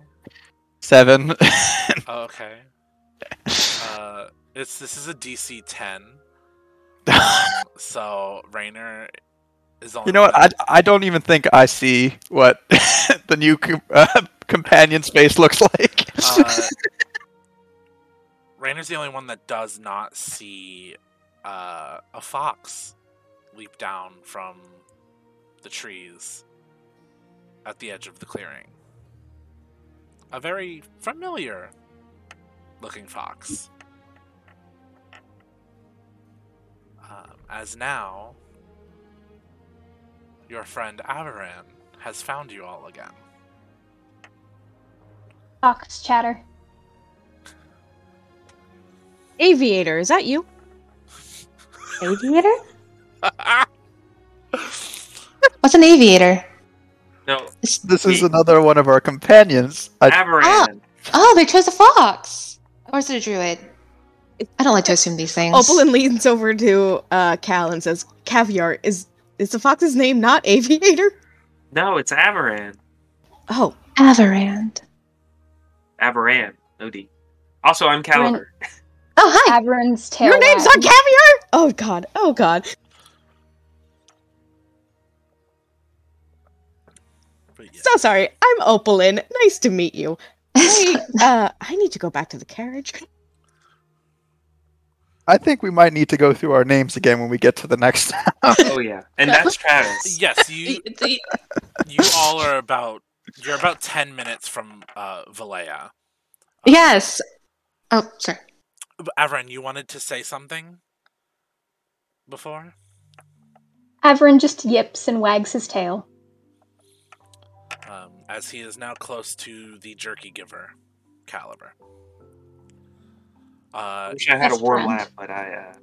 Seven. okay. Uh, it's this is a DC 10, so Rainer is only. you know what? I, I don't even think I see what the new com- uh, companion space looks like. Uh, Rainer's the only one that does not see uh, a fox leap down from the trees at the edge of the clearing. A very familiar looking fox. As now, your friend Avaran has found you all again. Fox chatter. Aviator, is that you? Aviator? What's an aviator? No, This is another one of our companions. I, Avaran. Oh, oh they chose a fox. Or is it a druid? I don't like to assume these things. Opalin leans over to uh, Cal and says, "Caviar is is the fox's name not Aviator?" No, it's Avaran. Oh, Avarand. Avaran. Od. Also, I'm Caliver. Oh, hi. Avern's tail. your name's not. Caviar. Oh God. Oh God. Yeah. So sorry. I'm Opalin. Nice to meet you. I, uh, I need to go back to the carriage. I think we might need to go through our names again when we get to the next. oh yeah, and that's Travis. Yes, you you all are about you're about ten minutes from uh, Valea. Yes. Oh, sorry. Avren, you wanted to say something before? Avern just yips and wags his tail. Um, as he is now close to the jerky giver Caliver. I Uh, wish I had a warm friend. laugh, but I. uh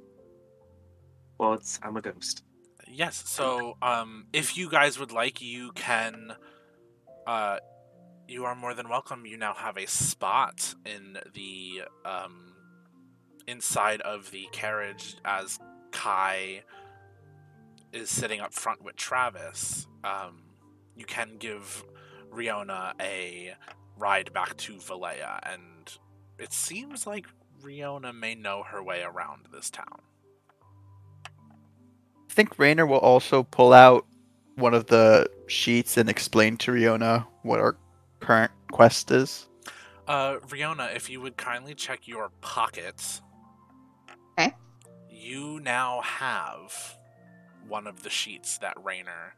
Well, it's I'm a ghost. yes. So, um, if you guys would like, you can. Uh, you are more than welcome. You now have a spot in the um, inside of the carriage as Kai is sitting up front with Travis. Um, you can give Riona a ride back to Valea, and it seems like Riona may know her way around this town. I think Rainer will also pull out one of the sheets and explain to Riona what our current quest is. Uh, Riona, if you would kindly check your pockets. Okay. You now have one of the sheets that Rainer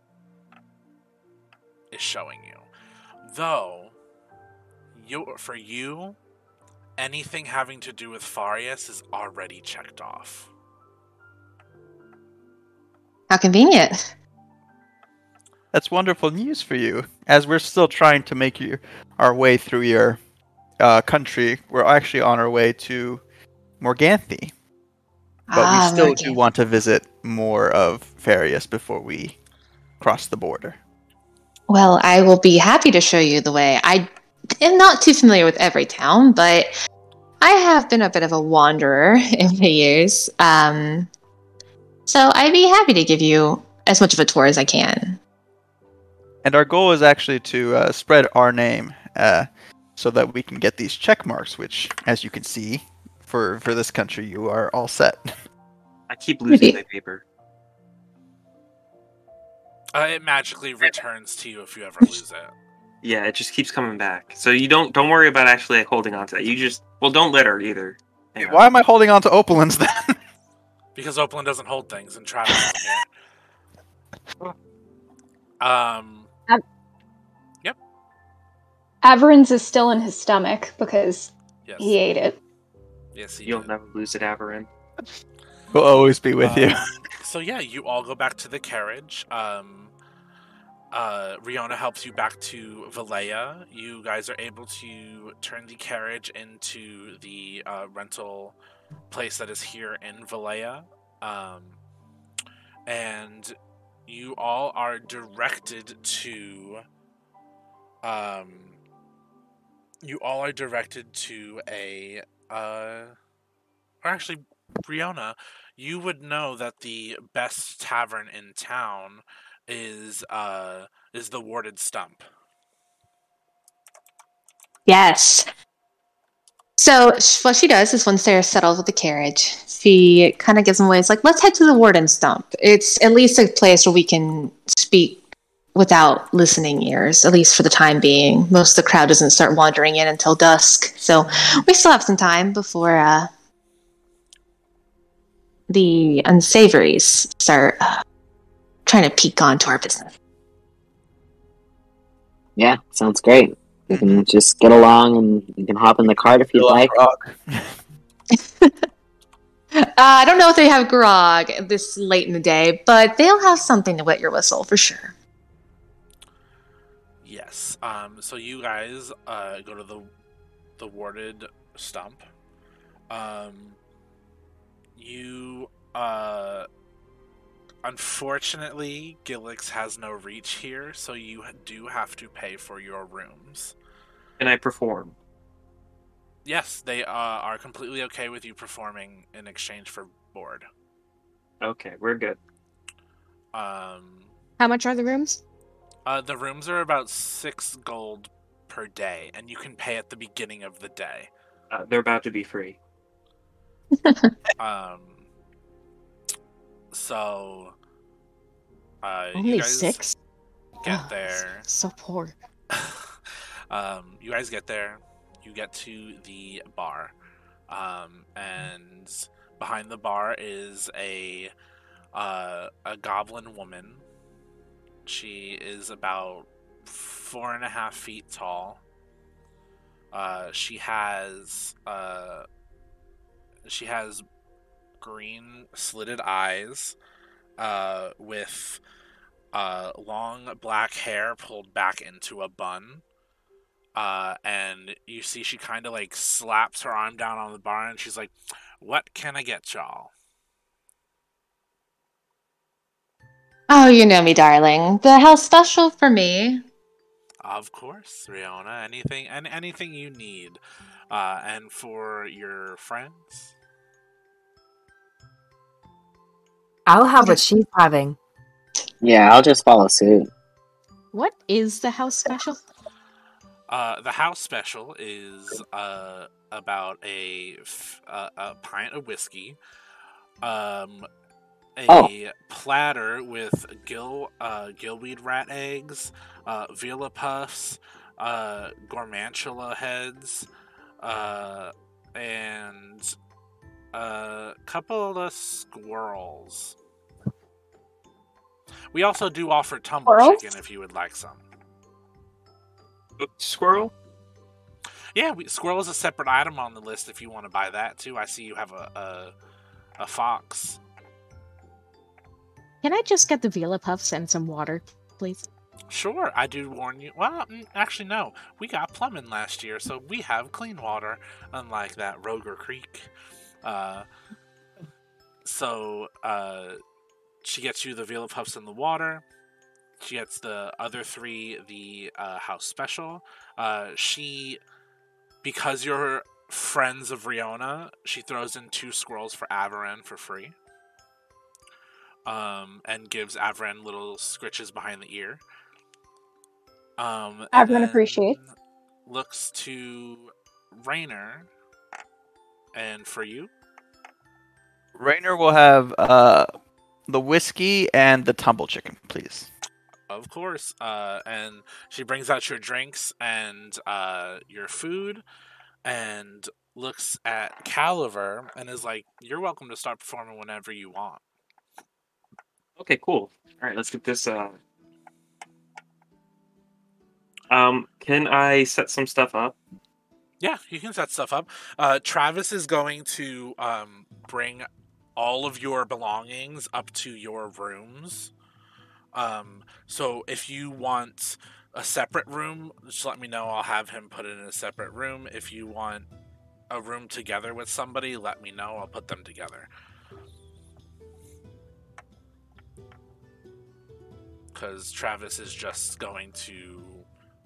is showing you. Though, you for you, anything having to do with Fareas is already checked off. How convenient. That's wonderful news for you. As we're still trying to make you, our way through your uh, country, we're actually on our way to Morganthe. But Ah, we still Morgan. do want to visit more of Fareas before we cross the border. Well, I will be happy to show you the way. I am not too familiar with every town, but I have been a bit of a wanderer in the years. Um, so I'd be happy to give you as much of a tour as I can. And our goal is actually to uh, spread our name uh, so that we can get these check marks, which, as you can see, for, for this country, you are all set. I keep losing my paper. Uh, it magically returns to you if you ever lose it. Yeah, it just keeps coming back. So you don't don't worry about actually like, holding on to that. You just well, don't litter either. Hang on. Why am I holding on to Opalin's then? Because Oakland doesn't hold things and Travis isn't here. Um, Avern's is still in his stomach because yes. he ate it. Yes, he You'll did. never lose it, Avarin. We'll always be with you. Uh, so yeah, you all go back to the carriage. Um, uh, Riona helps you back to Valea. You guys are able to turn the carriage into the uh, rental place that is here in Valea, um, and you all are directed to. Um, you all are directed to a. Uh, or actually, Briona, you would know that the best tavern in town is uh is the Warded Stump. Yes. So what she does is once they're settled with the carriage, she kind of gives them away. It's like, let's head to the warden stump. It's at least a place where we can speak without listening ears, at least for the time being. Most of the crowd doesn't start wandering in until dusk, so we still have some time before uh, the unsavories start uh, trying to peek onto our business. Yeah, sounds great. You can just get along and you can hop in the cart if you'd like. Uh, I don't know if they have grog this late in the day, but they'll have something to wet your whistle for sure. Yes. Um. So you guys uh go to the the warded stump. Um. You uh. Unfortunately, Gilix has no reach here, so you do have to pay for your rooms. Can I perform? Yes, they uh, are completely okay with you performing in exchange for board. Okay, we're good. Um, How much are the rooms? uh, the rooms are about six gold per day, and you can pay at the beginning of the day. Uh, they're about to be free. Um, so, uh, Only you guys six? get Oh, there. So poor. um, you guys get there. You get to the bar, um, and behind the bar is a uh, a goblin woman. She is about four and a half feet tall. Uh, she has uh, she has green slitted eyes, uh, with uh, long black hair pulled back into a bun. Uh, and you see she kind of like slaps her arm down on the bar and she's like, What can I get y'all? Oh, you know me, darling. The house special for me. Of course, Riona. Anything and anything you need. Uh, and for your friends, I'll have what she's having. Yeah, I'll just follow suit. What is the house special? uh, the house special is uh, about a, f- uh, a pint of whiskey, um, a Oh. platter with gill uh, gillweed rat eggs, uh, vila puffs, uh, gormantula heads, uh, and a couple of squirrels. We also do offer tumble Squirrels? chicken if you would like some. Squirrel? Yeah, we, squirrel is a separate item on the list if you want to buy that too. I see you have a a, a fox. Can I just get the Vila Puffs and some water, please? Sure, I do warn you. Well, mm, actually, no. We got plumbing last year, so we have clean water, unlike that Roger Creek. Uh, so uh, she gets you the vila puffs and the water. She gets the other three the uh, house special. Uh, she, because you're friends of Riona, she throws in two squirrels for Avaran for free. Um, and gives Avaran little scritches behind the ear. Um, and Avaran appreciates. Looks to Rainer, and for you, Rainer will have uh, the whiskey and the tumble chicken, please. of course. Uh, and she brings out your drinks and uh, your food, and looks at Caliver and is like, "You're welcome to start performing whenever you want." Okay, cool. All right, let's get this. Uh... Um, can I set some stuff up? Yeah, you can set stuff up. Uh, Travis is going to um, bring all of your belongings up to your rooms. Um, so if you want a separate room, just let me know. I'll have him put it in a separate room. If you want a room together with somebody, let me know. I'll put them together. Because Travis is just going to,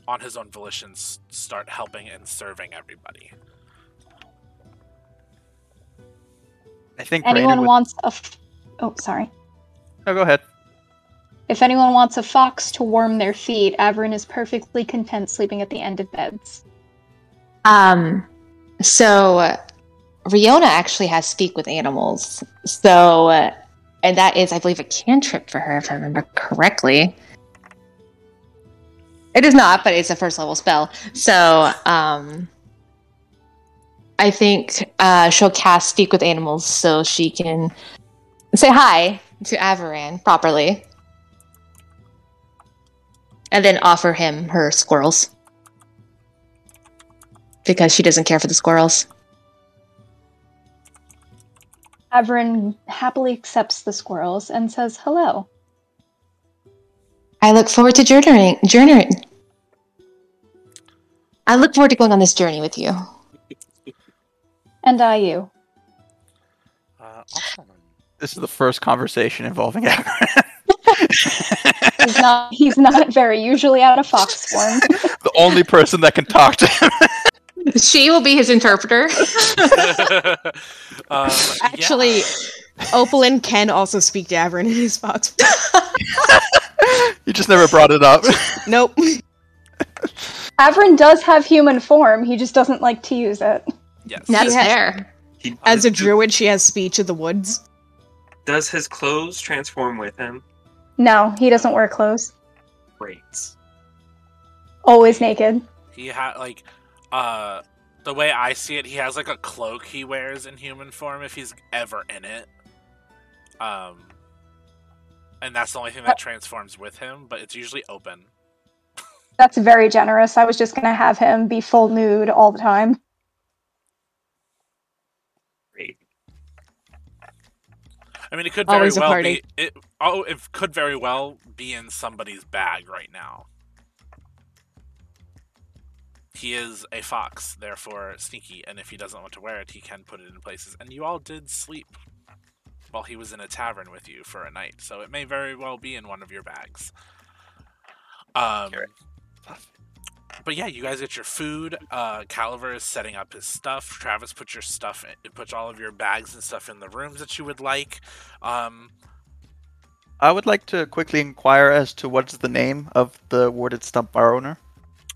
on his own volition, start helping and serving everybody. I think Anyone would... wants a. F- oh, sorry. No, go ahead. If anyone wants a fox to warm their feet, Averin is perfectly content sleeping at the end of beds. Um, so uh, Riona actually has speak with animals. So, uh, and that is, I believe, a cantrip for her, if I remember correctly. It is not, but it's a first level spell. So, um, I think uh, she'll cast speak with animals so she can say hi to Avaran properly, and then offer him her squirrels because she doesn't care for the squirrels. Averin happily accepts the squirrels and says hello. I look forward to journeying. Journeying. I look forward to going on this journey with you. And I you. Uh, awesome. This is the first conversation involving Akron. He's not he's not very usually out of fox form. the only person that can talk to him. She will be his interpreter. um, Actually, Opalin can also speak to Averin in his fox form. you just never brought it up. nope. Avrin does have human form, he just doesn't like to use it. Yeah. yes. That's She fair. He As a does- druid, she has speech of the woods. Does his clothes transform with him? No, he doesn't wear clothes. Great. Always naked. He had like uh the way I see it, he has like a cloak he wears in human form if he's ever in it. Um and that's the only thing that transforms with him, but it's usually open. That's very generous. I was just gonna have him be full nude all the time. I mean, it could very Always a well party. be it. Oh, it could very well be in somebody's bag right now. He is a fox, therefore sneaky, and if he doesn't want to wear it, he can put it in places. And you all did sleep while he was in a tavern with you for a night, so it may very well be in one of your bags. Um, but yeah, you guys get your food. Uh, Caliver is setting up his stuff. Travis, put your stuff, in, put all of your bags and stuff in the rooms that you would like. Um, I would like to quickly inquire as to what's the name of the warded stump bar owner.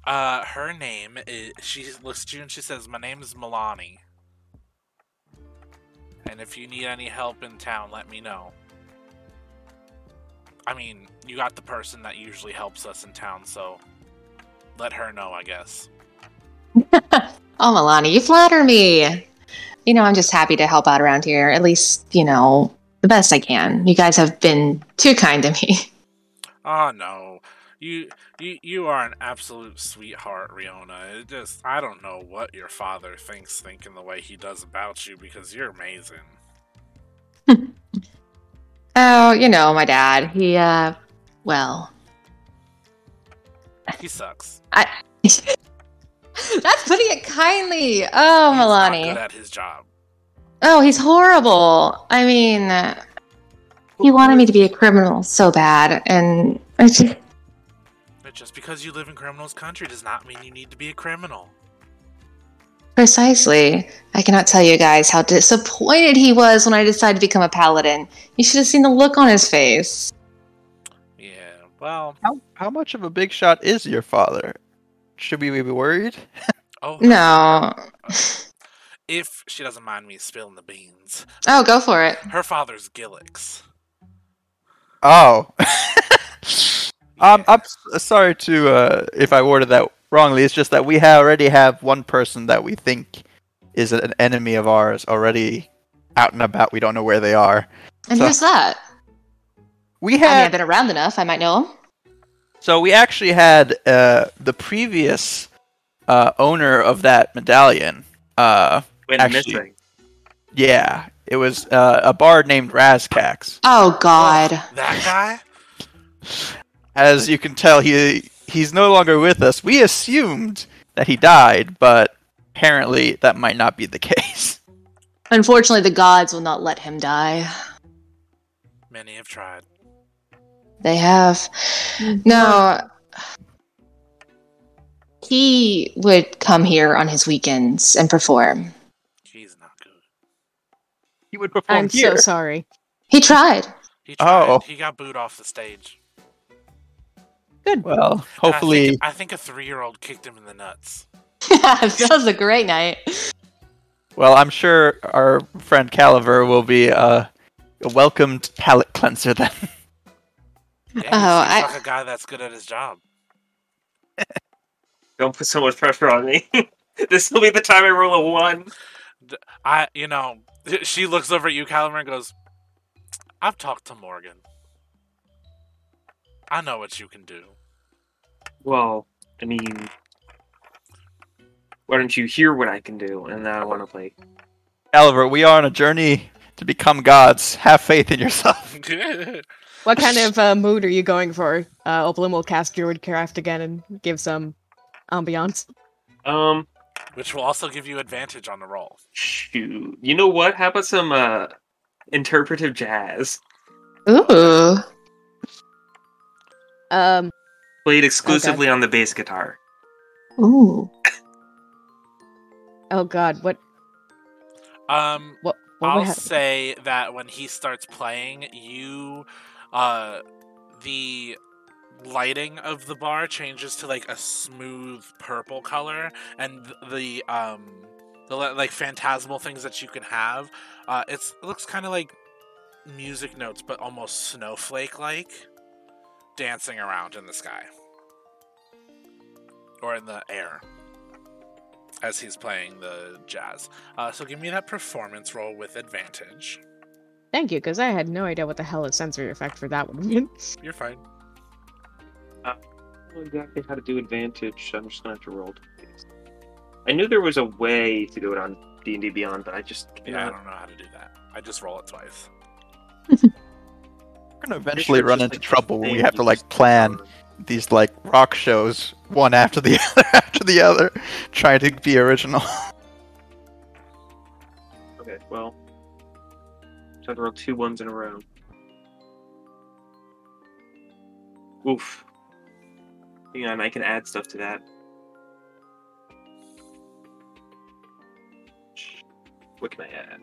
uh, her name is. She looks at you and she says, "My name is Milani, and if you need any help in town, let me know." I mean, you got the person that usually helps us in town, so let her know, I guess. Oh, Milani, you flatter me. You know, I'm just happy to help out around here. At least, you know, the best I can. You guys have been too kind to me. Oh no. You you you are an absolute sweetheart, Riona. It just I don't know what your father thinks thinking the way he does about you because you're amazing. Oh, you know, my dad. He, uh, well, He sucks. that's putting it kindly. Oh, He's not Milani. good at his job. Oh, he's horrible. I mean, he wanted me to be a criminal so bad, and I just, But just because you live in criminals' country does not mean you need to be a criminal. precisely. I cannot tell you guys how disappointed he was when I decided to become a paladin. You should have seen the look on his face. Yeah. Well. How, how much of a big shot is your father? Should we be worried? Oh No. If she doesn't mind me spilling the beans, Oh, go for it. her father's Gillix. Oh. um, I'm sorry to uh, if I worded that wrongly. It's just that we ha- already have one person that we think is an enemy of ours already out and about. We don't know where they are. And So- who's that? We I mean, I've had been around enough. I might know him. so we actually had uh, the previous uh, owner of that medallion. Uh, Went Actually- missing. yeah, it was uh, a bard named Razcax. Oh, God. That guy? As you can tell, he he's no longer with us. We assumed that he died, but apparently that might not be the case. Unfortunately, the gods will not let him die. Many have tried. They have. No. He would come here on his weekends and perform. He's not good. He would perform I'm here. so sorry. He tried. He tried. Oh. He got booed off the stage. Good. Well, And hopefully, I think, I think a three-year-old kicked him in the nuts. that was a great night. well, I'm sure our friend Caliver will be uh, a welcomed palate cleanser then. Yeah, Oh, seems I- like a guy that's good at his job. Don't put so much pressure on me. this will be the time I roll a one. I, you know, she looks over at you, Caliver, and goes, "I've talked to Morgan. I know what you can do." Well, I mean, why don't you hear what I can do? And then I want to play. Caliver, we are on a journey to become gods. Have faith in yourself. What kind of uh, mood are you going for? Uh, Opalin will cast Druidcraft again and give some ambiance. Um, which will also give you advantage on the roll. shoot. You know what? How about some uh interpretive jazz Ooh. Um, played exclusively on the bass guitar? Ooh. oh god, what Um, what what I'll would say that when he starts playing, you, uh, the lighting of the bar changes to like a smooth purple color, and the um, the like phantasmal things that you can have, uh, it's it looks kind of like music notes, but almost snowflake like, dancing around in the sky or in the air as he's playing the jazz. Uh, so give me that performance roll with advantage. Thank you, because I had no idea what the hell a sensory effect for that would mean. You're fine. I don't know exactly how to do advantage. I'm just gonna have to roll. twice. I knew there was a way to do it on D and D Beyond, but I just Yeah, I don't know how to do that. I just roll it twice. We're gonna eventually run into like, trouble when we have to like plan learn. these like rock shows one after the other after the other, trying to be original. Okay, well, so roll two ones in a row. Oof. Hang on, I can add stuff to that. What can I add?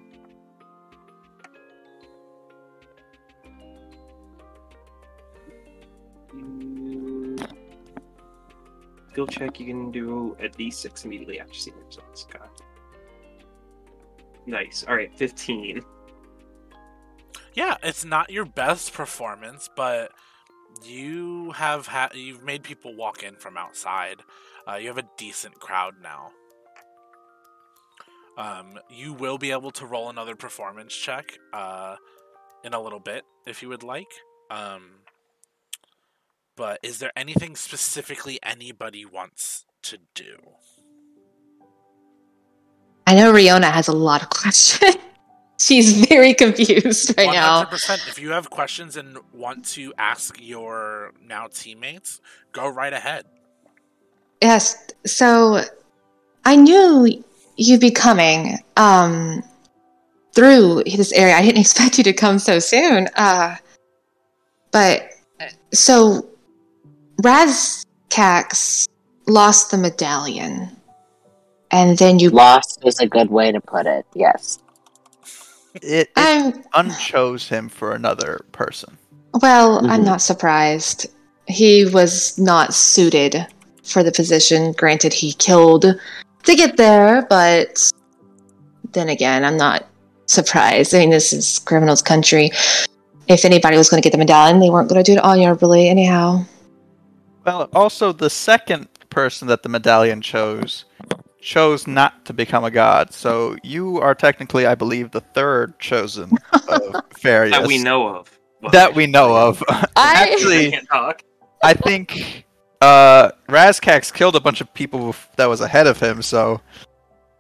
Skill check, you can do a d6 immediately after seeing the results. It. Nice. All right, 15. Yeah, it's not your best performance, but you have ha- you've made people walk in from outside. Uh, you have a decent crowd now. Um, you will be able to roll another performance check uh, in a little bit if you would like. Um, but is there anything specifically anybody wants to do? I know Riona has a lot of questions. She's very confused right now. 100%. If you have questions and want to ask your now teammates, go right ahead. Yes. So I knew you'd be coming um through this area. I didn't expect you to come so soon. Uh but so Razcax lost the medallion. And then you Lost is a good way to put it. Yes. It, it I'm unchose him for another person. well, I'm Mhm. not surprised. He was not suited for the position. Granted, he killed to get there, but then again, I'm not surprised. I mean, this is criminals' country. If anybody was going to get the medallion, they weren't going to do it honorably, anyhow. Well, also the second person that the medallion chose chose not to become a god. So you are technically, I believe, the third chosen of Fareas. That we know of. Well, That we know of. I- I Actually, can't talk. I think uh, Razcax killed a bunch of people that was ahead of him, so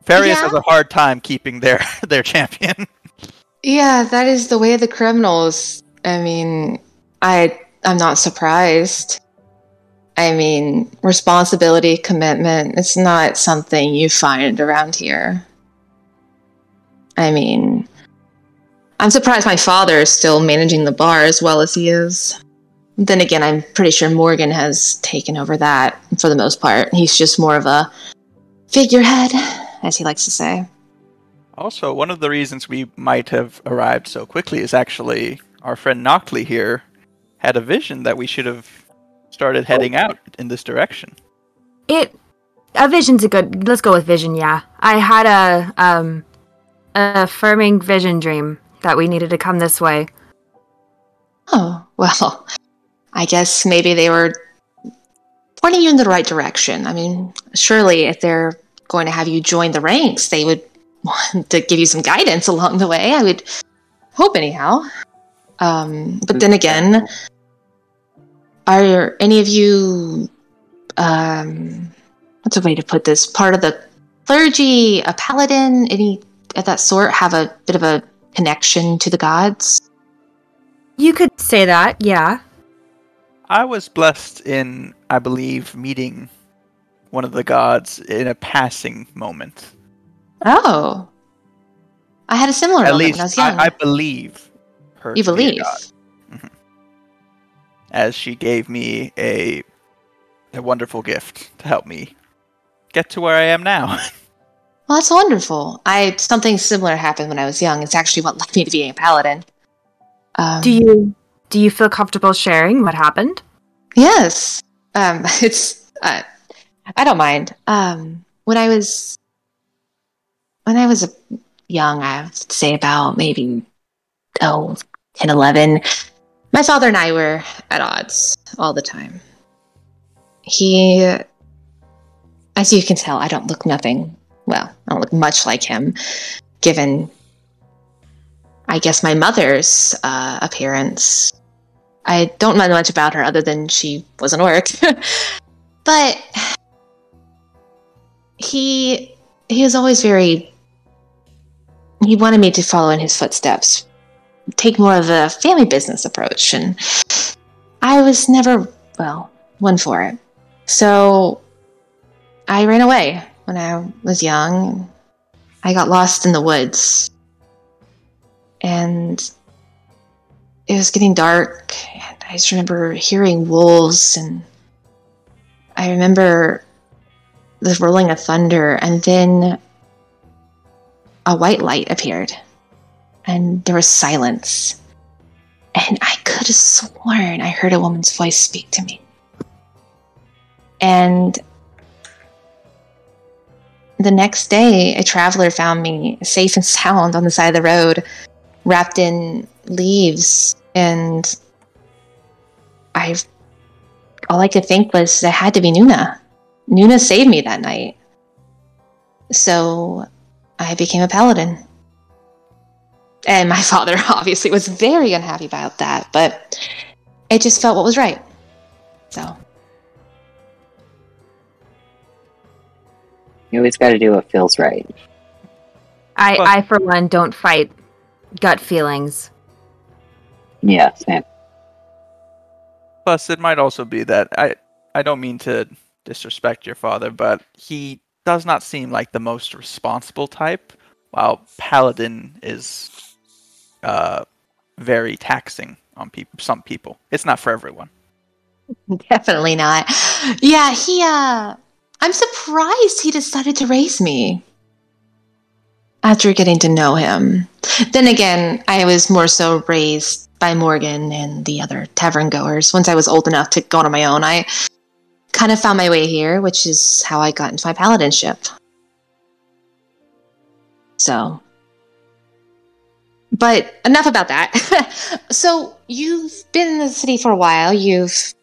Fareas Yeah. has a hard time keeping their their champion. Yeah, that is the way of the criminals. I mean, I I'm not surprised. I mean, responsibility, commitment, it's not something you find around here. I mean, I'm surprised my father is still managing the bar as well as he is. Then again, I'm pretty sure Morgan has taken over that for the most part. He's just more of a figurehead, as he likes to say. Also, one of the reasons we might have arrived so quickly is actually our friend Noctley here had a vision that we should have started heading out in this direction. It a vision's a good. Let's go with vision. Yeah, I had a um a affirming vision dream that we needed to come this way. Oh, well, I guess maybe they were pointing you in the right direction. I mean, surely if they're going to have you join the ranks, they would want to give you some guidance along the way. I would hope, anyhow. Um, but then again, are any of you, um, what's a way to put this, part of the clergy, a paladin, any of that sort, have a bit of a connection to the gods? You could say that. Yeah. I was blessed in, I believe, meeting one of the gods in a passing moment. Oh. I had a similar At moment least when I was young. I, I believe her. you to be believe? God, as she gave me a a wonderful gift to help me get to where I am now. Well, that's wonderful. I something similar happened when I was young. It's actually what led me to being a paladin. Um, Do you do you feel comfortable sharing what happened? Yes. Um, it's. Uh, I don't mind. Um, when I was, when I was a young, I would say about maybe oh, 10, 11, my father and I were at odds all the time. He, as you can tell, I don't look nothing. Well, I don't look much like him, given, I guess, my mother's uh, appearance. I don't know much about her other than she was an orc. but he he was always very he wanted me to follow in his footsteps, take more of a family business approach, and I was never well one for it. So I ran away when I was young. I got lost in the woods. And it was getting dark and i just remember hearing wolves and i remember the rolling of thunder and then a white light appeared and there was silence and i could have sworn i heard a woman's voice speak to me and the next day a traveler found me safe and sound on the side of the road wrapped in leaves and I all I could think was that had to be Nuna. Nuna saved me that night. So I became a paladin. And my father obviously was very unhappy about that, but it just felt what was right. So You always got to do what feels right. I, Well- I for one don't fight gut feelings. Yeah, same. Plus, it might also be that I I don't mean to disrespect your father, but he does not seem like the most responsible type, while Paladin is uh very taxing on people some people. It's not for everyone. definitely not. Yeah, he uh I'm surprised he decided to raise me. After getting to know him. Then again, I was more so raised by Morgan and the other tavern goers. Once I was old enough to go on my own, I kind of found my way here, which is how I got into my paladinship. So. But enough about that. so, you've been in the city for a while. You've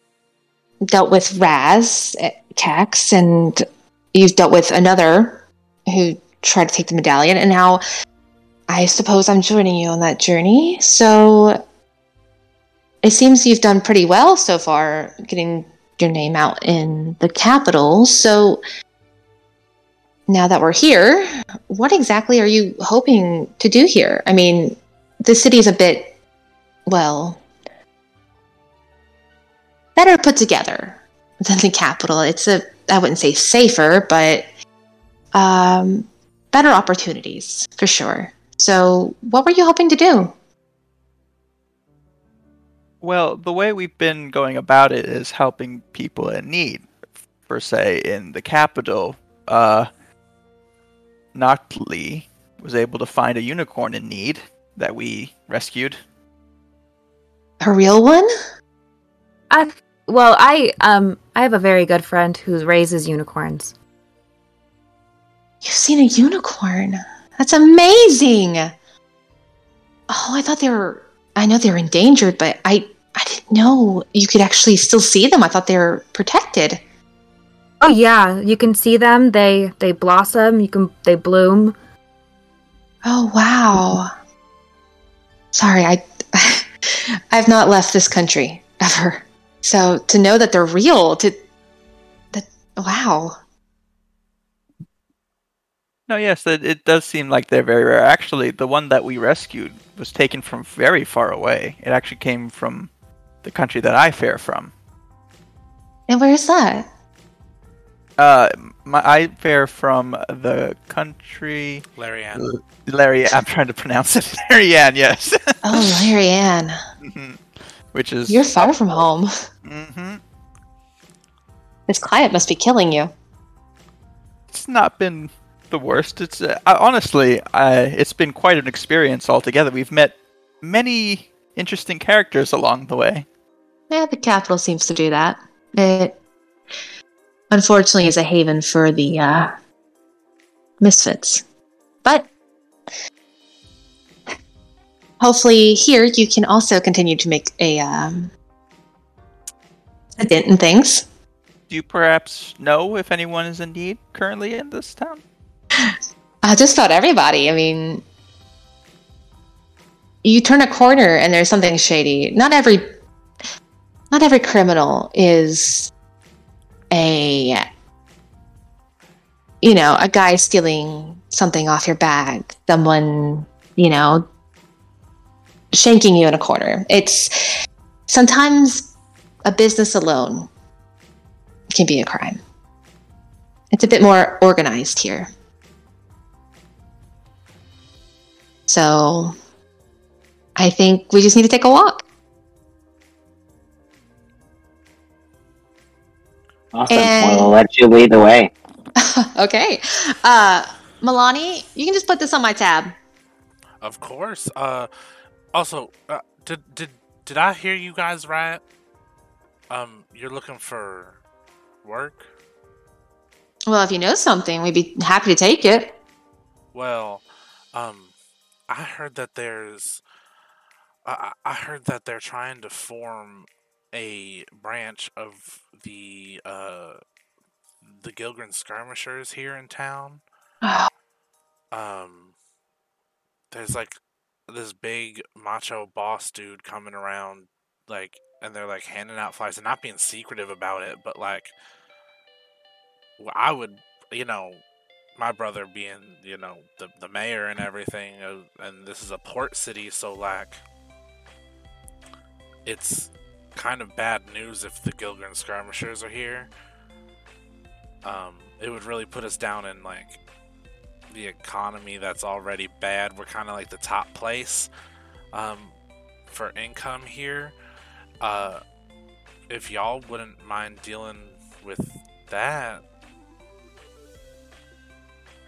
dealt with Raz at Cax, and you've dealt with another who tried to take the medallion, and now I suppose I'm joining you on that journey. So it seems you've done pretty well so far, getting your name out in the capital. So now that we're here, what exactly are you hoping to do here? I mean, the city's a bit, well, better put together than the capital. It's a, I wouldn't say safer, but um, better opportunities for sure. So, what were you hoping to do? Well, the way we've been going about it is helping people in need. Per se, in the capital, uh, Noctli was able to find a unicorn in need that we rescued. A real one? I well, I um I have a very good friend who raises unicorns. You've seen a unicorn. That's amazing. Oh, I thought they were. I know they're endangered, but I I didn't know you could actually still see them. I thought they were protected. Oh yeah, you can see them. They they blossom. You can they bloom. Oh wow. Sorry, I I've not left this country ever. So to know that they're real, to that wow. No, yes, it, it does seem like they're very rare. Actually, the one that we rescued was taken from very far away. It actually came from the country that I fare from. And where's that? Uh, my I fare from the country. Larry Ann. Larry, I'm trying to pronounce it. Larry-Ann, yes. Oh, Larry Ann, Mhm. Which is. you're far from home. Mm-hmm. This client must be killing you. It's not been the worst. It's uh, I, honestly, I, it's been quite an experience altogether. We've met many interesting characters along the way. Yeah, the capital seems to do that. It unfortunately is a haven for the uh, misfits. But hopefully here you can also continue to make a um, a dent in things. Do you perhaps know if anyone is in need currently in this town? Uh, just about everybody. I mean, you turn a corner and there's something shady. Not every, not every criminal is a, you know, a guy stealing something off your bag. Someone, you know, shanking you in a corner. It's sometimes a business alone can be a crime. It's a bit more organized here. So I think we just need to take a walk. Awesome. And- We'll let you lead the way. okay. Uh Milani, you can just put this on my tab. Of course. Uh, also, uh, did did did I hear you guys right? Um, you're looking for work. Well, if you know something, we'd be happy to take it. Well, um, I heard that there's, I, I I heard that they're trying to form a branch of the uh, the Gilgren skirmishers here in town. Um, there's like this big macho boss dude coming around, like, and they're like handing out flyers and not being secretive about it, but like, I would, you know, my brother being, you know, the the mayor and everything, uh, and this is a port city, so like, it's kind of bad news if the Gilgren skirmishers are here. Um, it would really put us down in like the economy that's already bad. We're kind of like the top place um, for income here. Uh, if y'all wouldn't mind dealing with that,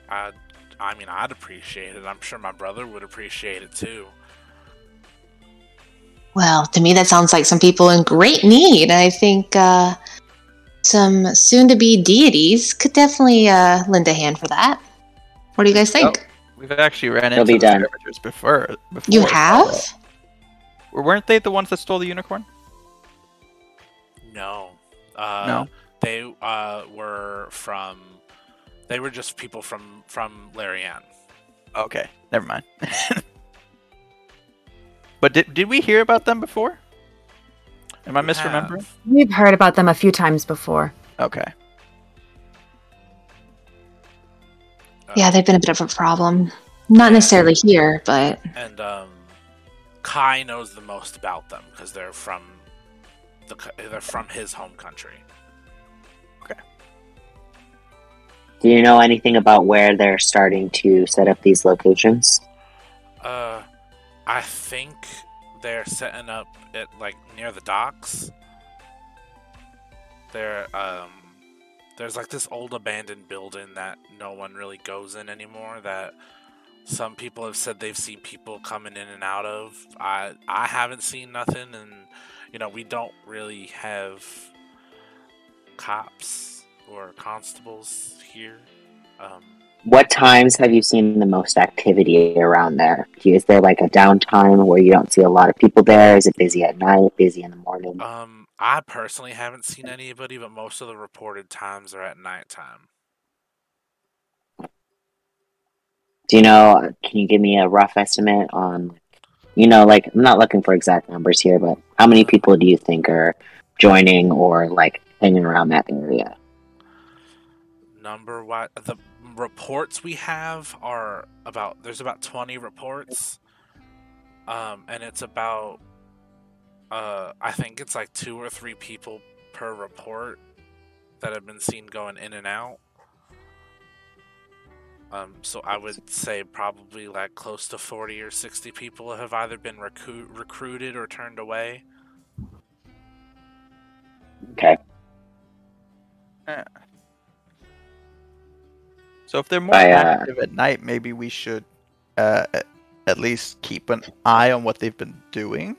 I, I mean, I'd appreciate it. I'm sure my brother would appreciate it too. Well, to me that sounds like some people in great need. I think uh some soon to be deities could definitely uh lend a hand for that. What do you guys think? We've actually ran It'll into be the done. before. before you have? Or weren't they the ones that stole the unicorn? No. Uh, No. They uh, were from. They were just people from from Larian. Okay, never mind. but did did we hear about them before? Am I You misremembering? have. We've heard about them a few times before. Okay. Uh, Yeah, they've been a bit of a problem. Not necessarily here, but And um, Kai knows the most about them because they're from the they're from his home country. Okay. Do you know anything about where they're starting to set up these locations? Uh, I think they're setting up it like near the docks. There, um, there's like this old abandoned building that no one really goes in anymore. That some people have said they've seen people coming in and out of. I I haven't seen nothing, and you know we don't really have cops or constables here. Um, What times have you seen the most activity around there? Do you- Is there like a downtime where you don't see a lot of people there? Is it busy at night, busy in the morning? Um, I personally haven't seen anybody, but most of the reported times are at nighttime. Do you know? Can you give me a rough estimate on, you know, like I'm not looking for exact numbers here, but how many people do you think are joining or like hanging around that area? Number what the reports we have are about there's about 20 reports. Um, and it's about uh I think it's like two or three people per report that have been seen going in and out. Um, so I would say probably like close to 40 or 60 people have either been recruit- recruited or turned away. Okay. So if they're more I, uh, active at night, maybe we should uh, at least keep an eye on what they've been doing.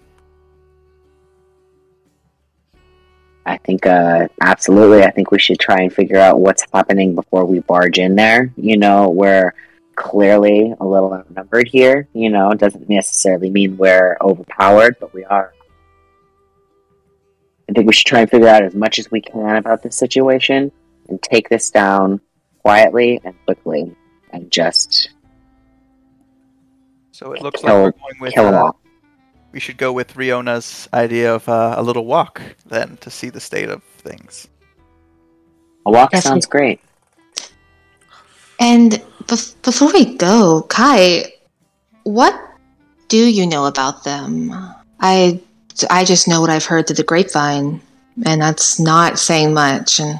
I think uh, absolutely. I think we should try and figure out what's happening before we barge in there. You know, we're clearly a little outnumbered here. You know, it doesn't necessarily mean we're overpowered, but we are. I think we should try and figure out as much as we can about this situation and take this down quietly and quickly and just So it looks Kill- like we're going with. kill uh, we should go with Riona's idea of uh, a little walk then to see the state of things. A walk Yes, we- sounds great. And bef- before we go, Kai, what do you know about them? I I just know what I've heard through the grapevine, and that's not saying much. And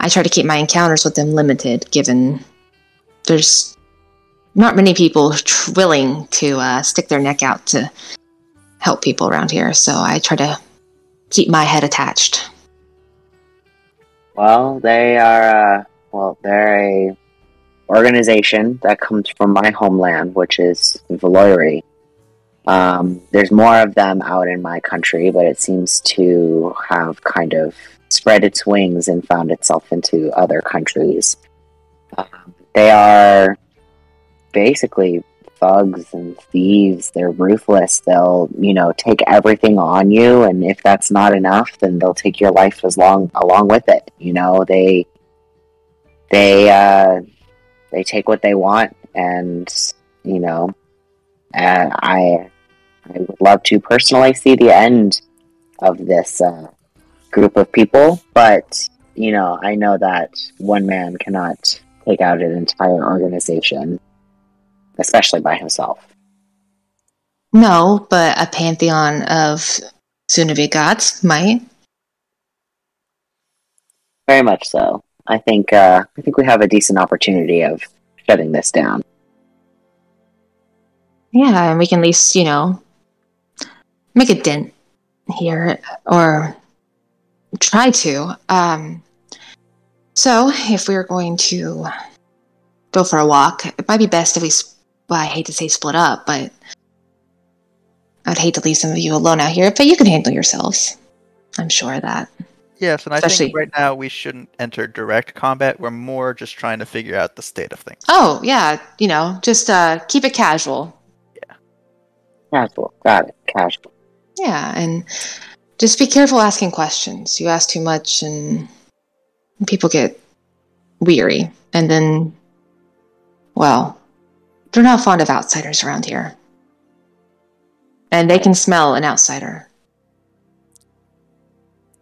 I try to keep my encounters with them limited, given there's not many people tr- willing to uh, stick their neck out to help people around here. So I try to keep my head attached. Well, they are. Uh, well, they're a organization that comes from my homeland, which is Valoiri. Um, there's more of them out in my country, but it seems to have kind of spread its wings and found itself into other countries. Um, they are basically thugs and thieves. They're ruthless. They'll, you know, take everything on you, and if that's not enough, then they'll take your life as long along with it. You know, they they uh, they take what they want, and you know, uh, I I would love to personally see the end of this uh, group of people, but you know, I know that one man cannot take out an entire organization, especially by himself. No, but a pantheon of to gods might. Very much so. I think uh, I think we have a decent opportunity of shutting this down. Yeah, and we can at least, you know, make a dent here or try to. Um so if we are going to go for a walk, it might be best if we s- well, I hate to say split up, but I'd hate to leave some of you alone out here, but you can handle yourselves. I'm sure of that. Yes, and I Especially- think right now we shouldn't enter direct combat. We're more just trying to figure out the state of things. Oh, yeah, you know, just uh keep it casual. Yeah. Casual, got it. Casual. Yeah, and just be careful asking questions. You ask too much and people get weary. And then, well, they're not fond of outsiders around here. And they can smell an outsider.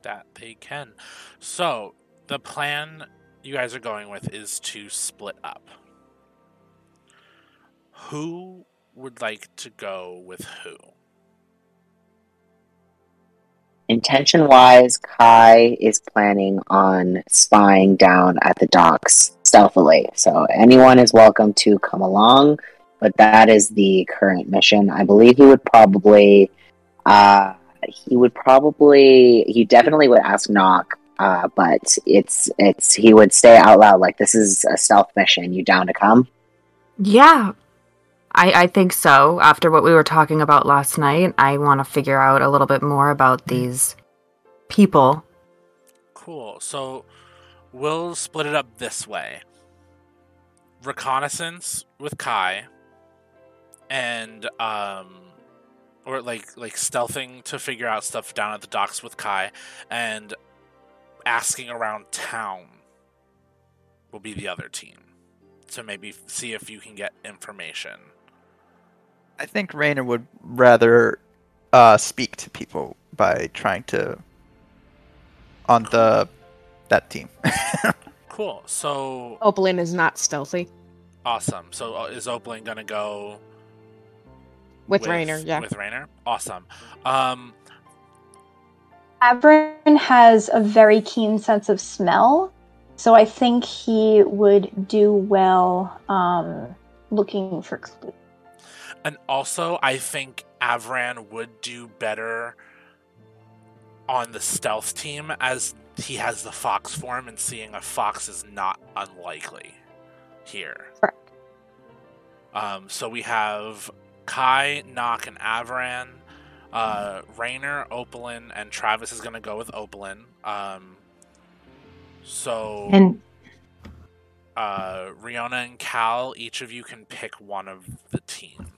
that they can. So, the plan you guys are going with is to split up. Who would like to go with who? Intention wise, Kai is planning on spying down at the docks stealthily. So anyone is welcome to come along, but that is the current mission. I believe he would probably uh he would probably he definitely would ask Knock, uh, but it's it's he would say out loud like this is a stealth mission. You down to come? Yeah, I, I think so. After what we were talking about last night, I want to figure out a little bit more about these people. Cool. So, we'll split it up this way reconnaissance with Kai, and, um, or like like stealthing to figure out stuff down at the docks with Kai, and asking around town will be the other team to maybe see if you can get information. I think Rainer would rather uh, speak to people by trying to on the that team. Cool. So Opalin is not stealthy awesome. So uh, is Opalin gonna go with, Rainer. Yeah. With Rainer. Awesome. Um, Avran has a very keen sense of smell, So I think he would do well um, looking for clues. And also, I think Avran would do better on the stealth team as he has the fox form, and seeing a fox is not unlikely here. Correct. Um, so we have Kai, Nock, and Avran. Uh, Rainer, Opalin, and Travis is going to go with Opalin. Um, so And uh, Riona and Cal, each of you can pick one of the teams.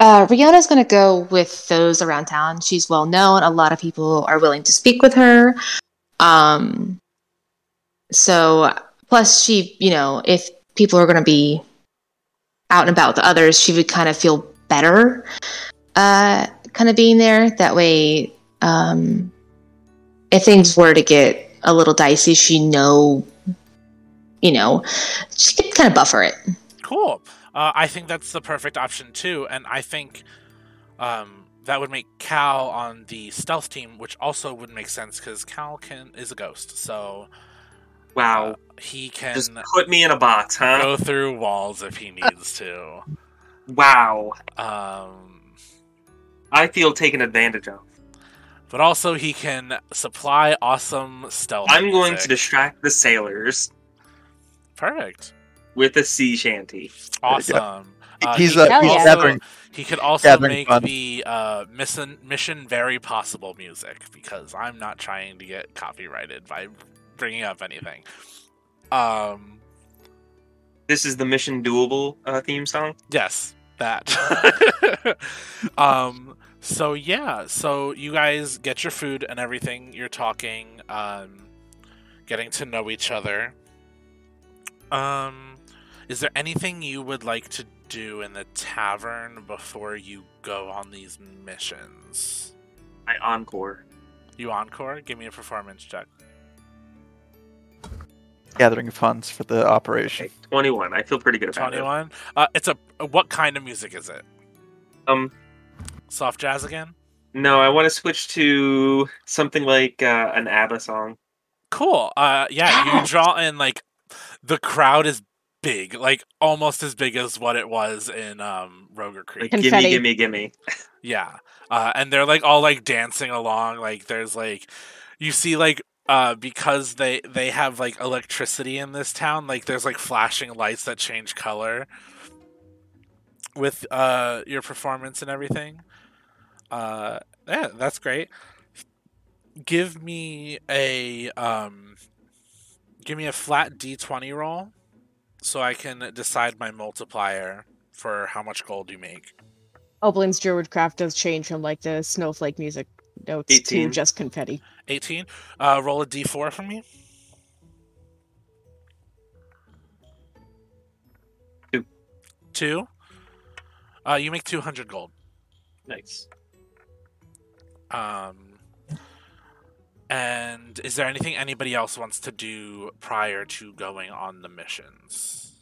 Uh, Riona's going to go with those around town. She's well known. A lot of people are willing to speak with her. Um, so, plus, she, you know, if people are going to be out and about with the others, she would kind of feel better, uh, kind of being there. That way, um, if things were to get a little dicey, she know, you know, she could kind of buffer it. Cool. Uh, I think that's the perfect option too, and I think um, that would make Cal on the stealth team, which also would make sense because Cal can is a ghost, so Wow. uh, he can Just put me in a box, huh? go through walls if he needs to. Wow. Um, I feel taken advantage of. but also he can supply awesome stealth. I'm going to distract the sailors Perfect. With a sea shanty. Awesome. Uh, he's he uh, could he's also- gathering. He could also Gathering make fun. the uh, mission mission very possible music because I'm not trying to get copyrighted by bringing up anything. Um, This is the Mission Doable uh, theme song. yes, that. um, so yeah, so you guys get your food and everything. You're talking, um, getting to know each other. Um, is there anything you would like to do in the tavern before you go on these missions? I encore. You encore? Give me a performance check. gathering funds for the operation. Okay, 21. I feel pretty good about it. Twenty-one. Uh, it's a. What kind of music is it? Um, Soft jazz again? no, I want to switch to something like uh, an ABBA song. Cool. Uh, yeah, you draw in like the crowd is big, like almost as big as what it was in um Roger Creek. Like, gimme, gimme, gimme. Yeah. Uh, and they're like all like dancing along. Like there's like you see like uh because they they have like electricity in this town, like there's like flashing lights that change color with uh your performance and everything. Uh yeah, that's great. Give me a um give me a flat D20 roll so I can decide my multiplier for how much gold you make. Opalin's Druidcraft does change from like the snowflake music notes 18. to just confetti. 18. Uh, roll a d4 for me. Two. Two. Uh, you make 200 gold. Nice. Um, and is there anything anybody else wants to do prior to going on the missions?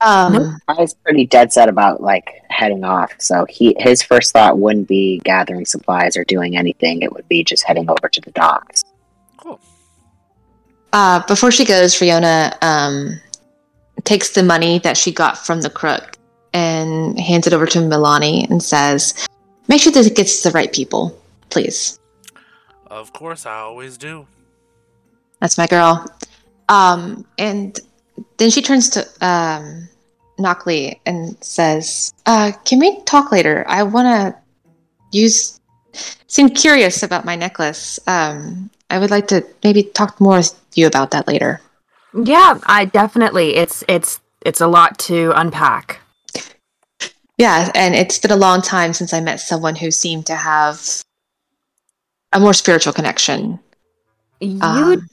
Um, I was pretty dead set about like heading off. So he his first thought wouldn't be gathering supplies or doing anything. It would be just heading over to the docks. Cool. uh, before she goes, Fiona um, takes the money that she got from the crook and hands it over to Milani and says, "Make sure that it gets to the right people, please." Of course, I always do. That's my girl. Um, and then she turns to um, Knockley and says, uh, "Can we talk later? I want to use. Seem curious about my necklace. Um, I would like to maybe talk more with you about that later." Yeah, I definitely. It's it's it's a lot to unpack. Yeah, and it's been a long time since I met someone who seemed to have a more spiritual connection. You Um, would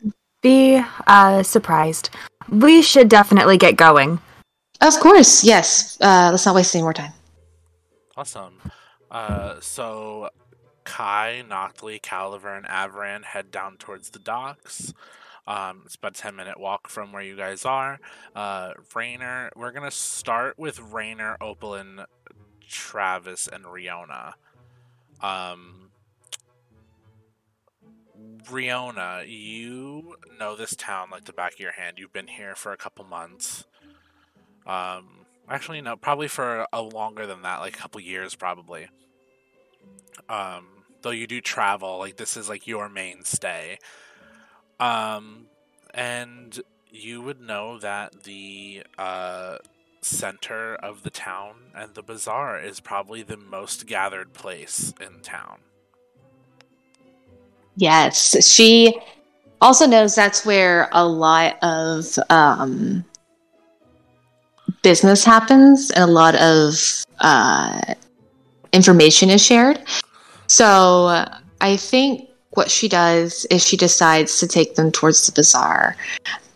be uh, surprised. We should definitely get going. Of course, yes. Uh, let's not waste any more time. Awesome. Uh, so Kai, Noctley, Caliver, and Avran head down towards the docks. Um, it's about a 10 minute walk from where you guys are. Uh, Rainer, we're going to start with Rainer, Opalin, Travis, and Riona. Um, Riona, you know this town like the back of your hand. You've been here for a couple months. Um, actually, no, probably for a longer than that, like a couple years, probably. Um, though you do travel, like this is like your mainstay. Um, and you would know that the uh, center of the town and the bazaar is probably the most gathered place in town. Yes, she also knows that's where a lot of um, business happens and a lot of uh, information is shared. So I think what she does is she decides to take them towards the bazaar.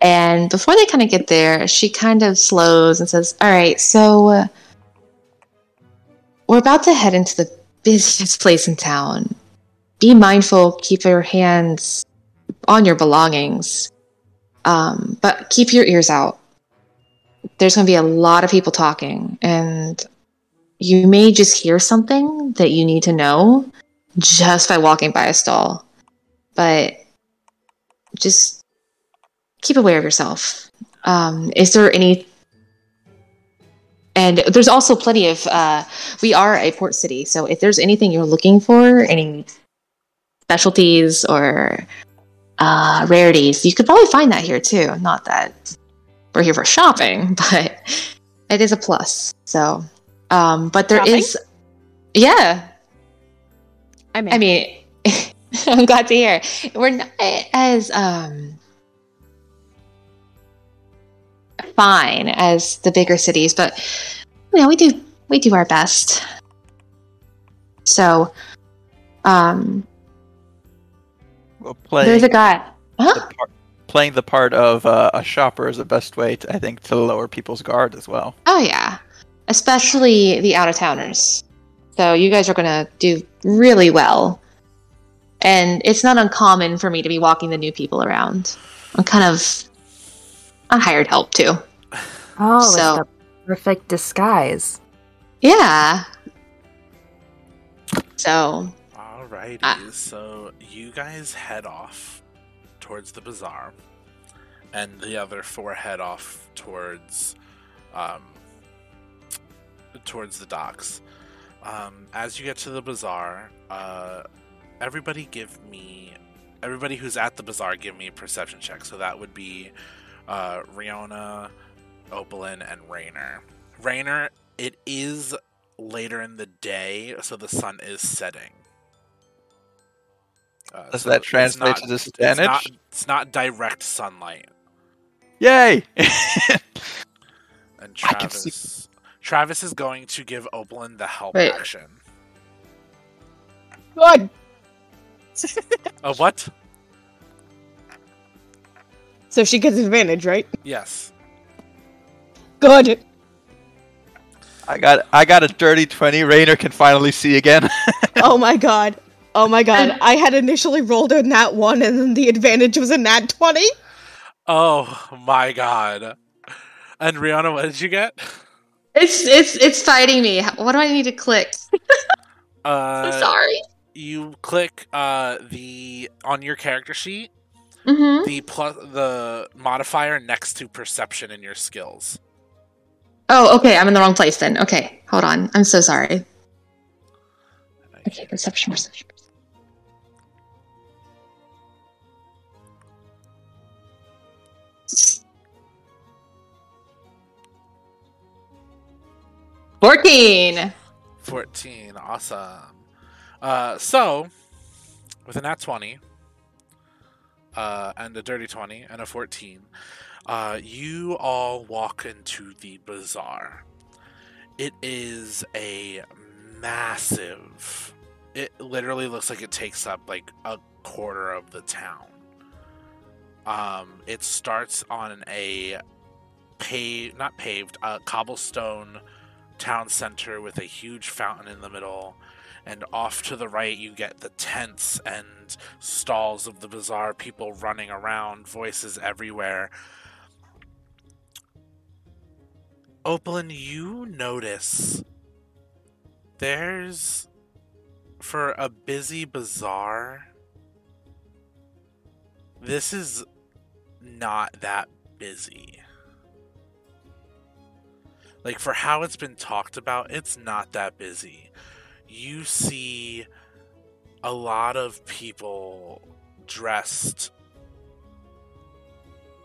And before they kind of get there, she kind of slows and says, All right, so uh, we're about to head into the busiest place in town. Be mindful, keep your hands on your belongings, um, but keep your ears out. There's going to be a lot of people talking, and you may just hear something that you need to know just by walking by a stall. But just keep aware of yourself. Um, is there any? And there's also plenty of. Uh, we are a port city, so if there's anything you're looking for, any specialties or uh, rarities, you could probably find that here too. Not that we're here for shopping, but it is a plus. So, um, but there Shopping? is, yeah. I mean, I mean, I'm glad to hear. We're not as um fine as the bigger cities, but you know, we do we do our best. So, um, playing, there's a guy. the Huh? part, playing the part of uh, a shopper is the best way, to, I think, to lower people's guard as well. Oh yeah, especially the out of towners. So you guys are gonna do really well, and it's not uncommon for me to be walking the new people around. I'm kind of I hired help too. Oh, So- it's the perfect disguise. Yeah. So Alrighty, Ah. so you guys head off towards the bazaar, and the other four head off towards, um, towards the docks. Um, as you get to the bazaar, uh, everybody give me, everybody who's at the bazaar, give me a perception check. So that would be, uh, Riona, Opalin, and Rainer. Rainer, it is later in the day, so the sun is setting. Uh, Does so that translate not- to It's not, it's not direct sunlight. Yay! And I can see- Travis, Travis is going to give Opalin the help Wait. action. good. Uh, what? So she gets advantage, right? Yes. Good. I got I got a dirty twenty. Rainer can finally see again. Oh my god. Oh my god. I had initially rolled a nat one, and then the advantage was a nat twenty. Oh my god. And Riona, what did you get? it's it's it's fighting me. What do I need to click? Uh, I'm sorry. You click uh, the on your character sheet Mm-hmm. the plus the modifier next to perception in your skills. Oh, okay. I'm in the wrong place then. Okay, hold on. I'm so sorry. Okay, perception, perception. Fourteen. 14. Awesome. Uh, so, with a nat 20, uh, and a dirty 20, and a 14, uh, you all walk into the bazaar. It is a massive. It literally looks like it takes up like a quarter of the town. Um, it starts on a paved, not paved, cobblestone town center with a huge fountain in the middle. And off to the right, you get the tents and stalls of the bazaar, people running around, voices everywhere. Opalin, you notice there's, for a busy bazaar, this is not that busy. Like, for how it's been talked about, it's not that busy. You see a lot of people dressed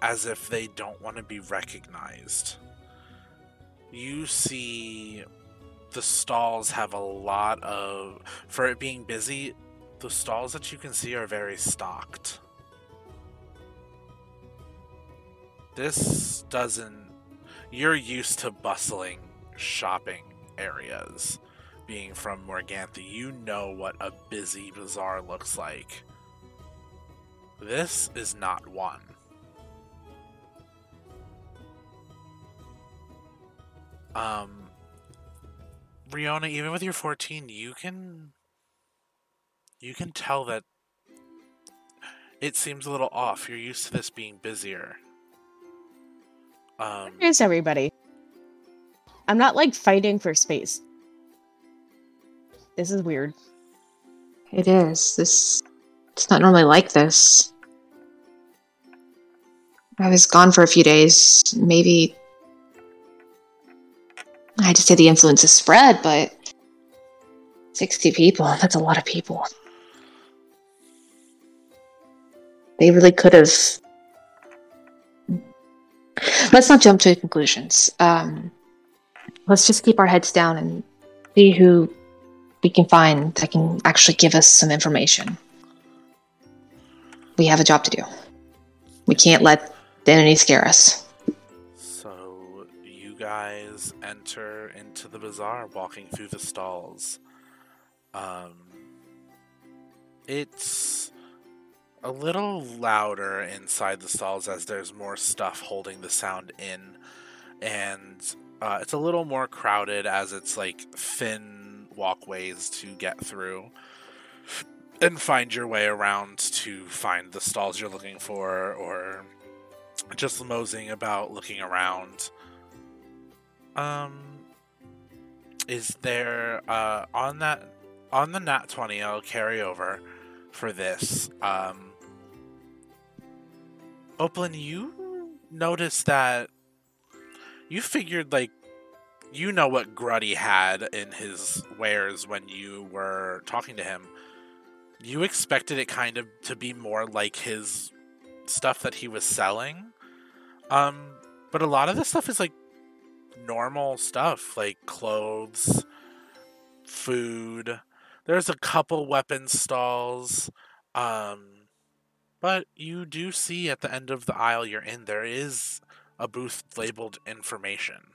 as if they don't want to be recognized. You see the stalls have a lot of for it being busy, the stalls that you can see are very stocked. This doesn't you're used to bustling shopping areas being from Morganthe. You know what a busy bazaar looks like. This is not one. Um, Riona, even with your 14, you can you can tell that it seems a little off. You're used to this being busier. Um, Here's everybody. I'm not like fighting for space. This is weird. It is. This it's not normally like this. I was gone for a few days. Maybe I had to say the influence has spread, but 60 people, that's a lot of people. They really could have. Let's not jump to conclusions. Um, let's just keep our heads down and see who we can find that can actually give us some information. We have a job to do. We can't let the enemy scare us. So you guys enter into the bazaar, walking through the stalls. Um, it's a little louder inside the stalls as there's more stuff holding the sound in, and uh, it's a little more crowded as it's like thin walkways to get through and find your way around to find the stalls you're looking for or just moseying about looking around. Um is there uh on that on the nat 20 i'll carry over for this um Opalin, you noticed that you figured like you know what Gruddy had in his wares when you were talking to him. You expected it kind of to be more like his stuff that he was selling. Um, but a lot of this stuff is like normal stuff, like clothes, food. There's a couple weapon stalls. Um, but you do see at the end of the aisle you're in, there is a booth labeled information.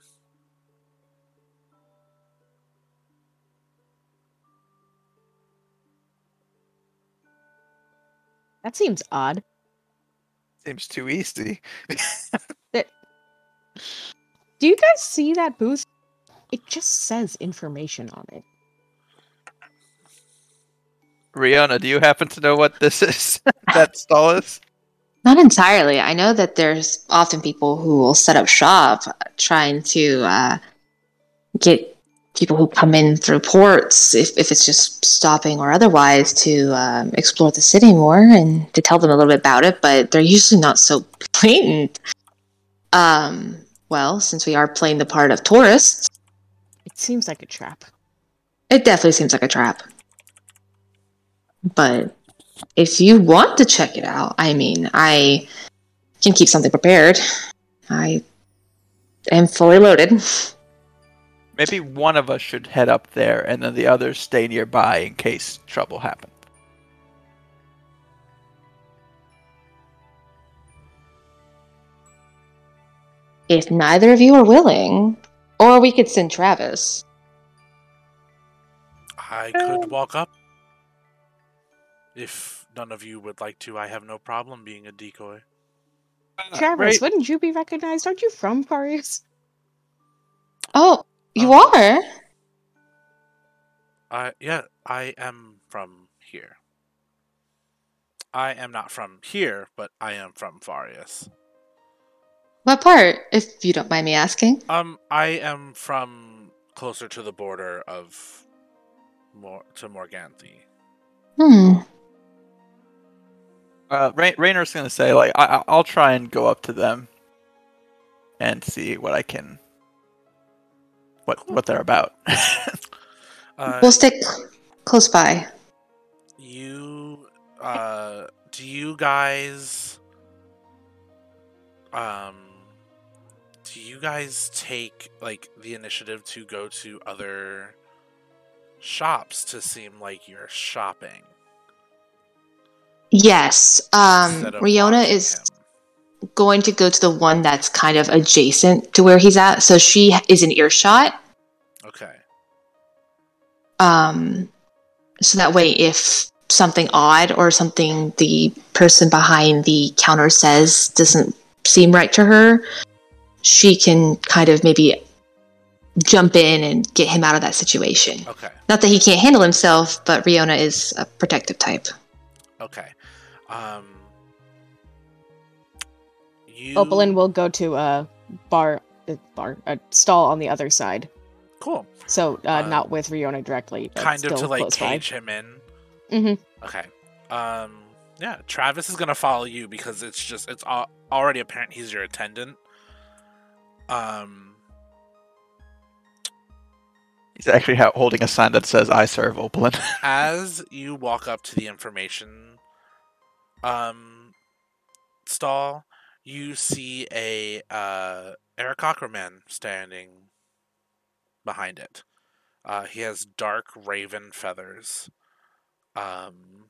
That seems odd. Seems too easy. Do you guys see that booth? It just says information on it. Riona, do you happen to know what this is? that stall is? Not entirely. I know that there's often people who will set up shop trying to uh, get people who come in through ports, if, if it's just stopping or otherwise, to um, explore the city more and to tell them a little bit about it, but they're usually not so blatant. Um, well, since we are playing the part of tourists, It seems like a trap. it definitely seems like a trap. But if you want to check it out, I mean, I can keep something prepared. I am fully loaded. Maybe one of us should head up there and then the others stay nearby in case trouble happens. If neither of you are willing, or we could send Travis. I could walk up. If none of you would like to, I have no problem being a decoy. Travis, right. wouldn't you be recognized? Aren't you from Fareas? Oh, you Um, are? I yeah, I am from here. I am not from here, but I am from Fareas. What part, if you don't mind me asking? Um, I am from closer to the border of Mor- to Morganthe. Hmm. Uh, Rain- Rainer's gonna say like I- I- I'll try and go up to them and see what I can, what what they're about. Uh, We'll stick close by. you uh do you guys um do you guys take like the initiative to go to other shops to seem like you're shopping Yes. Um, Riona is him? going to go to the one that's kind of adjacent to where he's at, so she is in earshot. okay Um, so that way, if something odd or something the person behind the counter says doesn't seem right to her, she can kind of maybe jump in and get him out of that situation. okay Not that he can't handle himself, but Riona is a protective type. okay um you Opalin will go to a bar, a bar, a stall on the other side. cool So uh, Uh, not with Riona directly. but kind of to like close by. cage him in Mhm. okay um yeah travis is gonna follow you because it's just it's al- already apparent he's your attendant um He's actually holding a sign that says "I serve Opalin." as you walk up to the information um stall you see a uh Aarakocra man standing behind it. Uh he has dark raven feathers um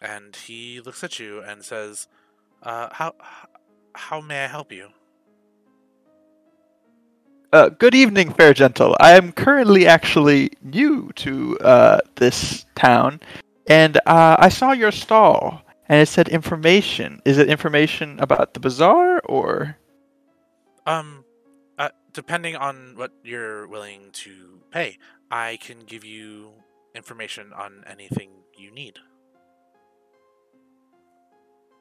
and he looks at you and says uh how how may i help you? Uh, good evening, fair gentle. I am currently actually new to uh, this town, and uh, I saw your stall, and it said information. Is it information about the bazaar, or Um, uh, depending on what you're willing to pay, I can give you information on anything you need.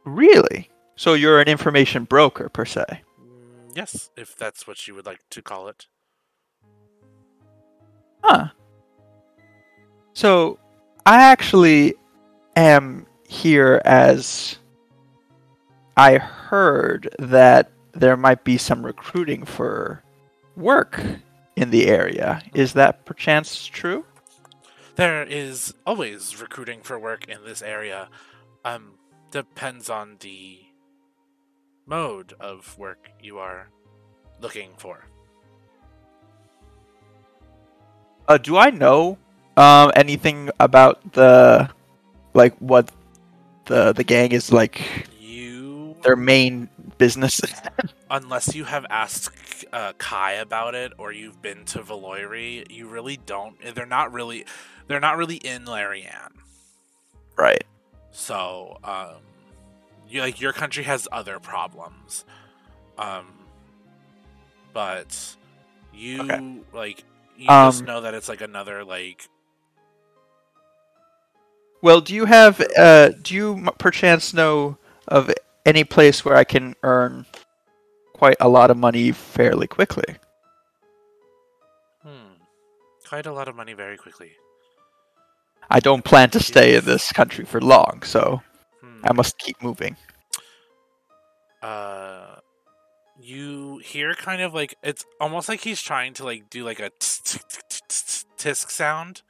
really? So you're an information broker per se? Mm, yes, if that's what you would like to call it. Huh. So I actually am here as I heard that there might be some recruiting for work in the area. Is that perchance true? There is always recruiting for work in this area. Um, depends on the mode of work you are looking for. Uh, do I know um, anything about the like what the the gang is like You their main business? unless you have asked uh, Kai about it or you've been to Valoiri, you really don't. They're not really, they're not really in Larian. right. So, um, you like your country has other problems, um, but you Okay. like you just Um, know that it's like another like Well, do you have uh do you perchance know of any place where I can earn quite a lot of money fairly quickly? hmm, quite a lot of money very quickly. I don't plan to stay in this country for long, so Hmm. I must keep moving. uh you hear kind of like it's almost like he's trying to like do like a tisk sound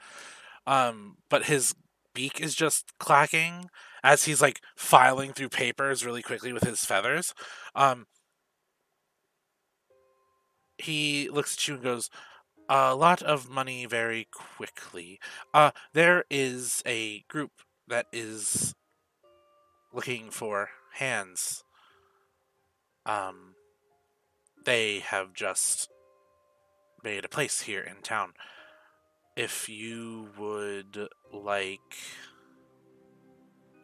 um but his beak is just clacking as he's like filing through papers really quickly with his feathers um he looks at you and goes a lot of money very quickly uh there is a group that is looking for hands um, they have just made a place here in town. If you would like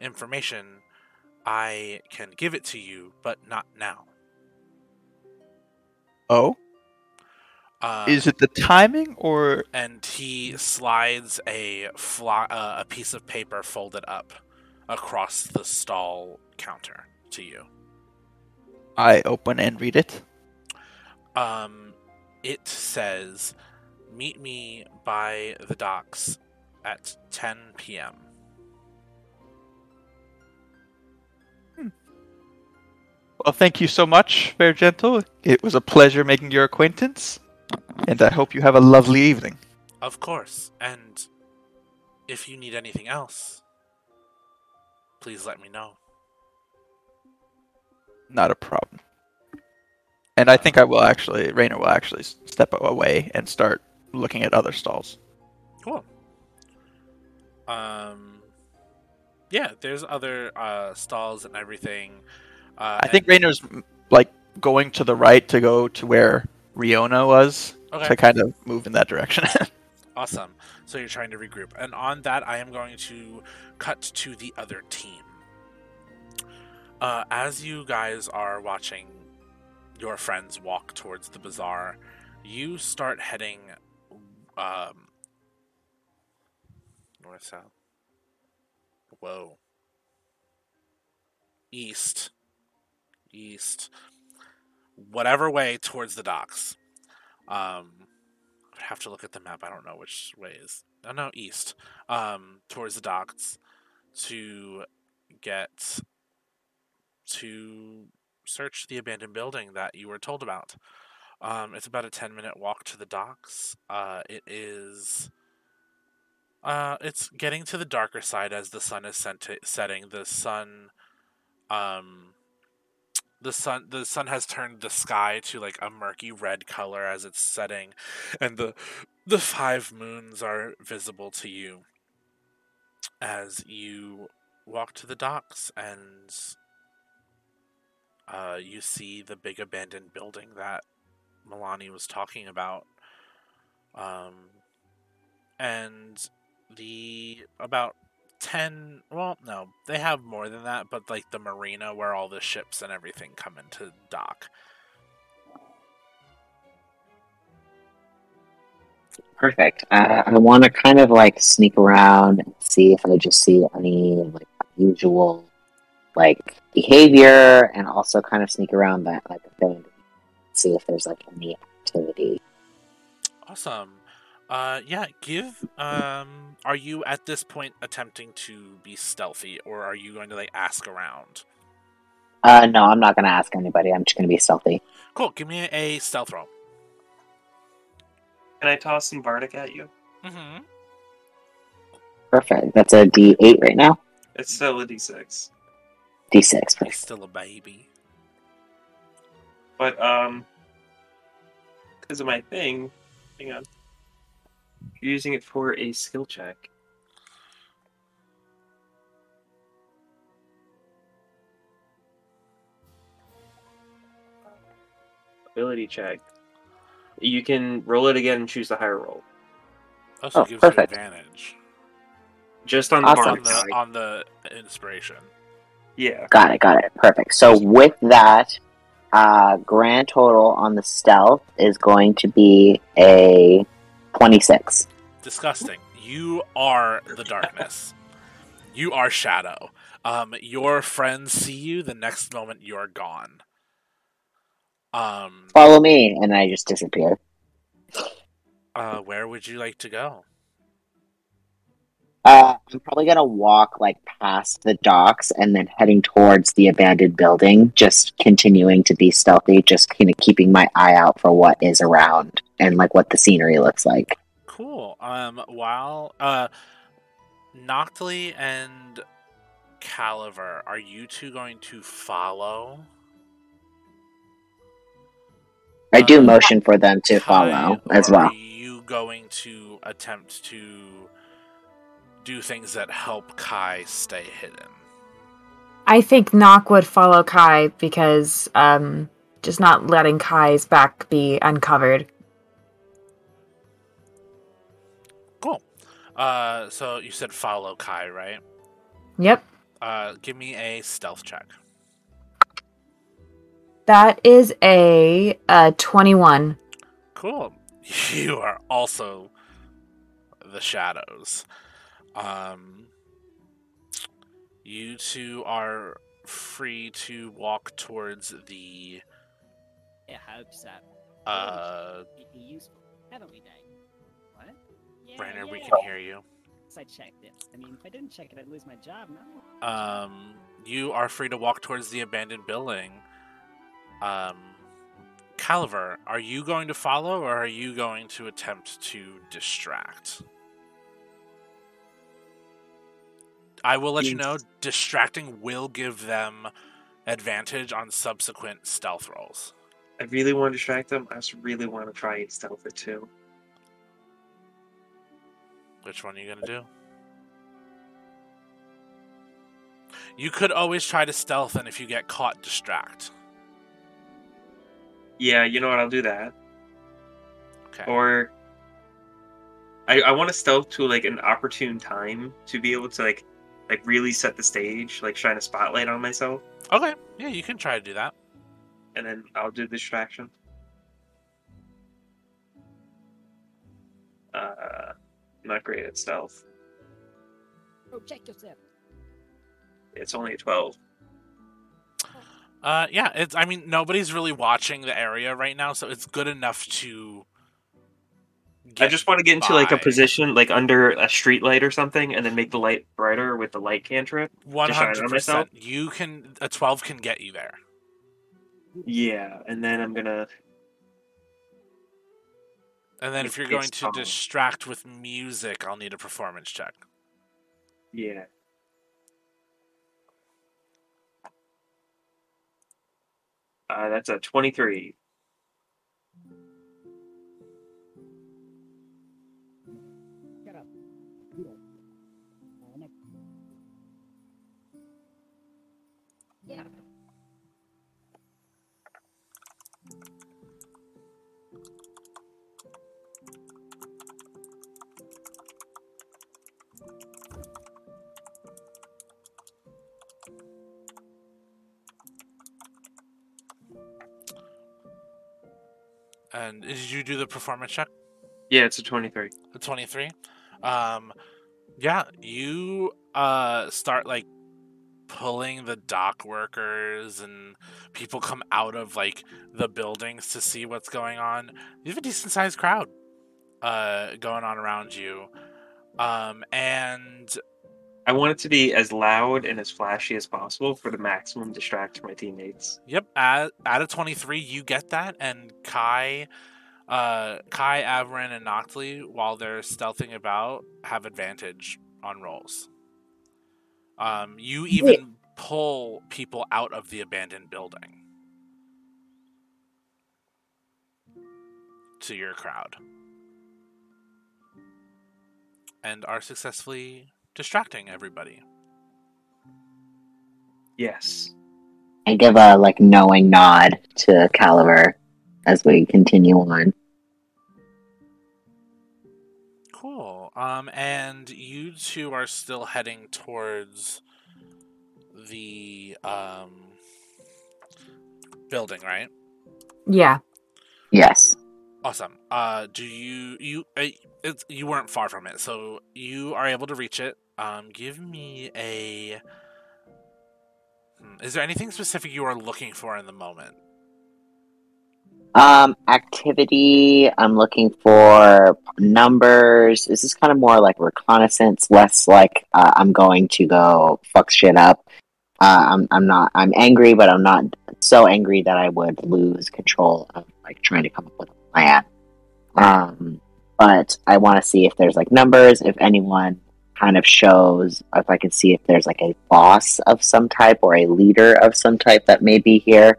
information, I can give it to you, but not now. Oh, Uh, is it the timing or and he slides a fly, uh, a piece of paper folded up across the stall counter to you. I open and read it? Um, it says, "Meet me by the docks at 10 p.m." Hmm. Well, thank you so much, Fair Gentle. It was a pleasure making your acquaintance, and I hope you have a lovely evening. Of course. And if you need anything else, please let me know. Not a problem. And I think I will actually, Rainer will actually step away and start looking at other stalls. Cool. Um, yeah, there's other uh, stalls and everything. Uh, I think and- Rainer's like going to the right to go to where Riona was Okay. to kind of move in that direction. Awesome. So you're trying to regroup. And on that, I am going to cut to the other team. Uh, as you guys are watching your friends walk towards the bazaar, you start heading um, north, south. Whoa. East. East. Whatever way towards the docks. Um, I'd have to look at the map. I don't know which way is. Oh no, east. Um, towards the docks to get to search the abandoned building that you were told about. Um, it's about a ten minute walk to the docks. Uh, it is. Uh, it's getting to the darker side as the sun is setting. The sun, um, the sun, the sun has turned the sky to like a murky red color as it's setting, and the the five moons are visible to you as you walk to the docks and uh, you see the big abandoned building that Milani was talking about. Um, and the about 10 well no they have more than that but like the marina where all the ships and everything come into dock Perfect. Uh, I want to kind of like sneak around and see if I just see any like unusual like behavior, and also kind of sneak around that like abandoned, see if there's like any activity. awesome uh yeah give um are you at this point attempting to be stealthy or are you going to like ask around Uh, no, I'm not gonna ask anybody. I'm just gonna be stealthy. cool give me a stealth roll Can I toss some Bardic at you? mm-hmm Perfect. That's a D8 right now. It's still a D6. D6. he's Perfect. still a baby But, um, because of my thing, hang on. You're using it for a skill check. Ability check. You can roll it again and choose the higher roll. also Oh, gives perfect. you advantage Just on the Awesome. on the on the inspiration Yeah. Got it. Got it. Perfect. So with that, uh, grand total on the stealth is going to be a 26. disgusting. You are the darkness. you are shadow. Um, your friends see you. The next moment, you're gone. Um, Follow me, and I just disappear. uh, where would you like to go? Uh, I'm probably gonna walk like past the docks and then heading towards the abandoned building, just continuing to be stealthy, just kind of keeping my eye out for what is around and like what the scenery looks like. Cool. Um, while uh, Noctly and Caliver, are you two going to follow? I do Uh, motion for them to follow as well. Are you going to attempt to do things that help Kai stay hidden? I think Nock would follow Kai because um, just not letting Kai's back be uncovered. Cool. Uh, so you said follow Kai, right? Yep, Uh, give me a stealth check. that is a, uh 21. Cool. You are also the shadows. Um, you two are free to walk towards the It hopes so. uh It'd be useful, haven't we, Dave? What? Yeah, Rainer, we can hear you. I checked it. I mean, if I didn't check it, I'd lose my job. No. Um, you are free to walk towards the abandoned building. Um, Caliver, are you going to follow or are you going to attempt to distract? I will let you know distracting will give them advantage on subsequent stealth rolls. I really want to distract them. I just really want to try and stealth it too. Which one are you going to do? You could always try to stealth, and if you get caught, distract. Yeah, you know what? I'll do that. Okay. Or I I want to stealth to like an opportune time to be able to like like really set the stage, like shine a spotlight on myself, Okay. Yeah, you can try to do that. and then I'll do distraction. Uh, not great at stealth. Protect yourself. It's only a twelve. Uh, yeah. It's. I mean, nobody's really watching the area right now, so it's good enough to. I just want to get into like a position, like under a street light or something, and then make the light brighter with the light cantrip. One to shine on hundred percent. You can. A twelve can get you there. Yeah, and then I'm gonna. And then if you're going to distract with music, I'll need a performance check. Yeah. Uh, that's a 23. And did you do the performance check? Yeah, it's a 23. The 23. Um yeah, you uh start like pulling the dock workers and people come out of like the buildings to see what's going on. You have a decent sized crowd uh going on around you. Um and I want it to be as loud and as flashy as possible for the maximum distract to my teammates. Yep, at, at a 23, you get that, and Kai, uh, Kai, Avran, and Noctli, while they're stealthing about, have advantage on rolls. Um, you even pull people out of the abandoned building to your crowd, and are successfully distracting everybody. Yes. I give a like knowing nod to Caliver as we continue on. Cool. Um, and you two are still heading towards the um building, right? Yeah. Yes. Awesome. Uh, do you you uh, it's you weren't far from it, so you are able to reach it. Um, give me a. Hmm, Is there anything specific you are looking for in the moment? Um, activity. I'm looking for numbers. This is kind of more like reconnaissance, less like uh, I'm going to go fuck shit up. Uh, I'm I'm not. I'm angry, but I'm not so angry that I would lose control of like trying to come up with plan. Um, but I want to see if there's like numbers. If anyone kind of shows, if I can see if there's like a boss of some type or a leader of some type that may be here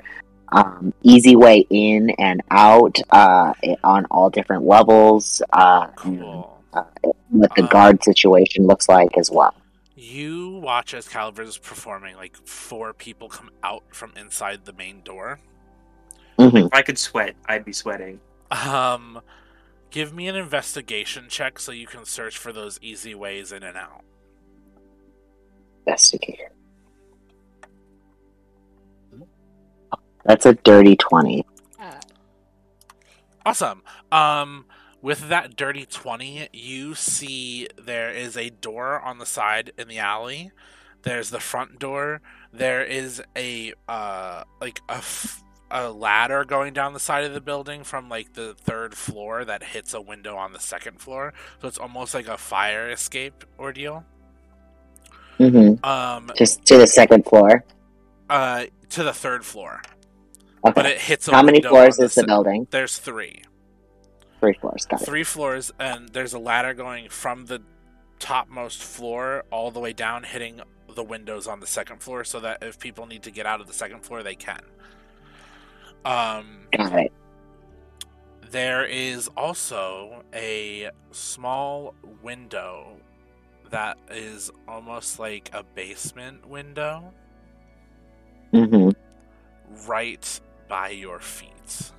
um, easy way in and out uh, on all different levels. Uh, and, Cool. uh, what the Uh, guard situation looks like as well. You watch as Caliver is performing. Like four people come out from inside the main door. Mhm. If I could sweat, I'd be sweating. Um, give me an investigation check so you can search for those easy ways in and out. Investigator. That's a dirty twenty. Uh, Awesome. Um, with that dirty twenty, you see there is a door on the side in the alley. There's the front door. There is a uh like a f- a ladder going down the side of the building from like the third floor that hits a window on the second floor. So it's almost like a fire escape ordeal. hmm Um, Just to the second floor. uh to the third floor Okay. but it hits a How many floors is the building? There's three. Three floors. Got it. Three floors, and there's a ladder going from the topmost floor all the way down, hitting the windows on the second floor, so that if people need to get out of the second floor, they can. Um, Got it. there is also a small window that is almost like a basement window Mm-hmm. right by your feet.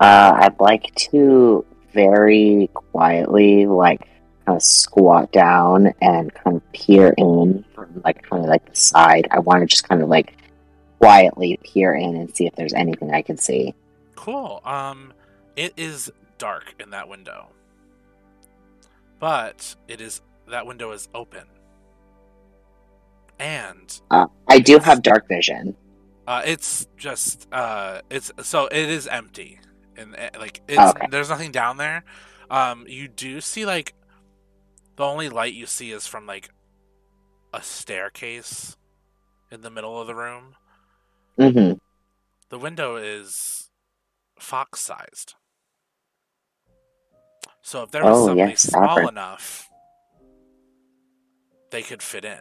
Uh, I'd like to very quietly, like, kind of squat down and kind of peer in from, like, kind of like the side. I want to just kind of like quietly peer in and see if there's anything I can see. Cool. Um, it is dark in that window, but it is that window is open, and Uh, I do have dark vision. uh, it's just uh, it's so it is empty, and uh, like it's Okay. there's nothing down there. Um, you do see like the only light you see is from like a staircase in the middle of the room. Hmm The window is fox sized. So if there was Oh, somebody yes, small Alfred. enough, they could fit in.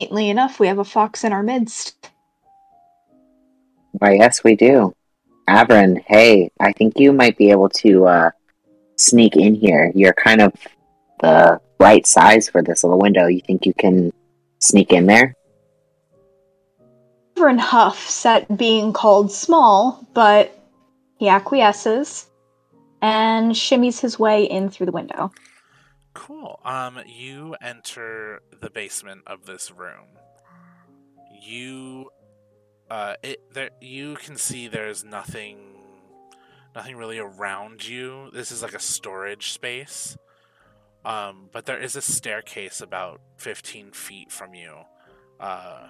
Neatly enough, we have a fox in our midst. Why, yes, we do. Avran, hey, I think you might be able to uh, sneak in here. You're kind of the right size for this little window. You think you can sneak in there? Avran Huff's at being called small, but he acquiesces and shimmies his way in through the window. Cool. Um, you enter the basement of this room. You, uh, it there. You can see there's nothing, nothing really around you. This is like a storage space. Um, but there is a staircase about 15 feet from you, uh,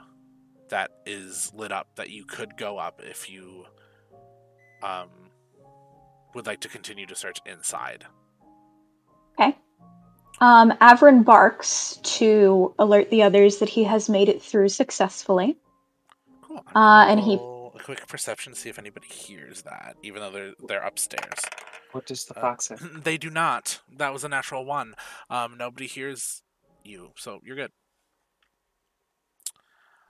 that is lit up that you could go up if you, um, would like to continue to search inside. Okay. Um, Avran barks to alert the others that he has made it through successfully. Cool. Uh, and he- a quick perception to see if anybody hears that, even though they're they're upstairs. What does the Uh, fox say? they do not. That was a natural one. Um, nobody hears you, so you're good.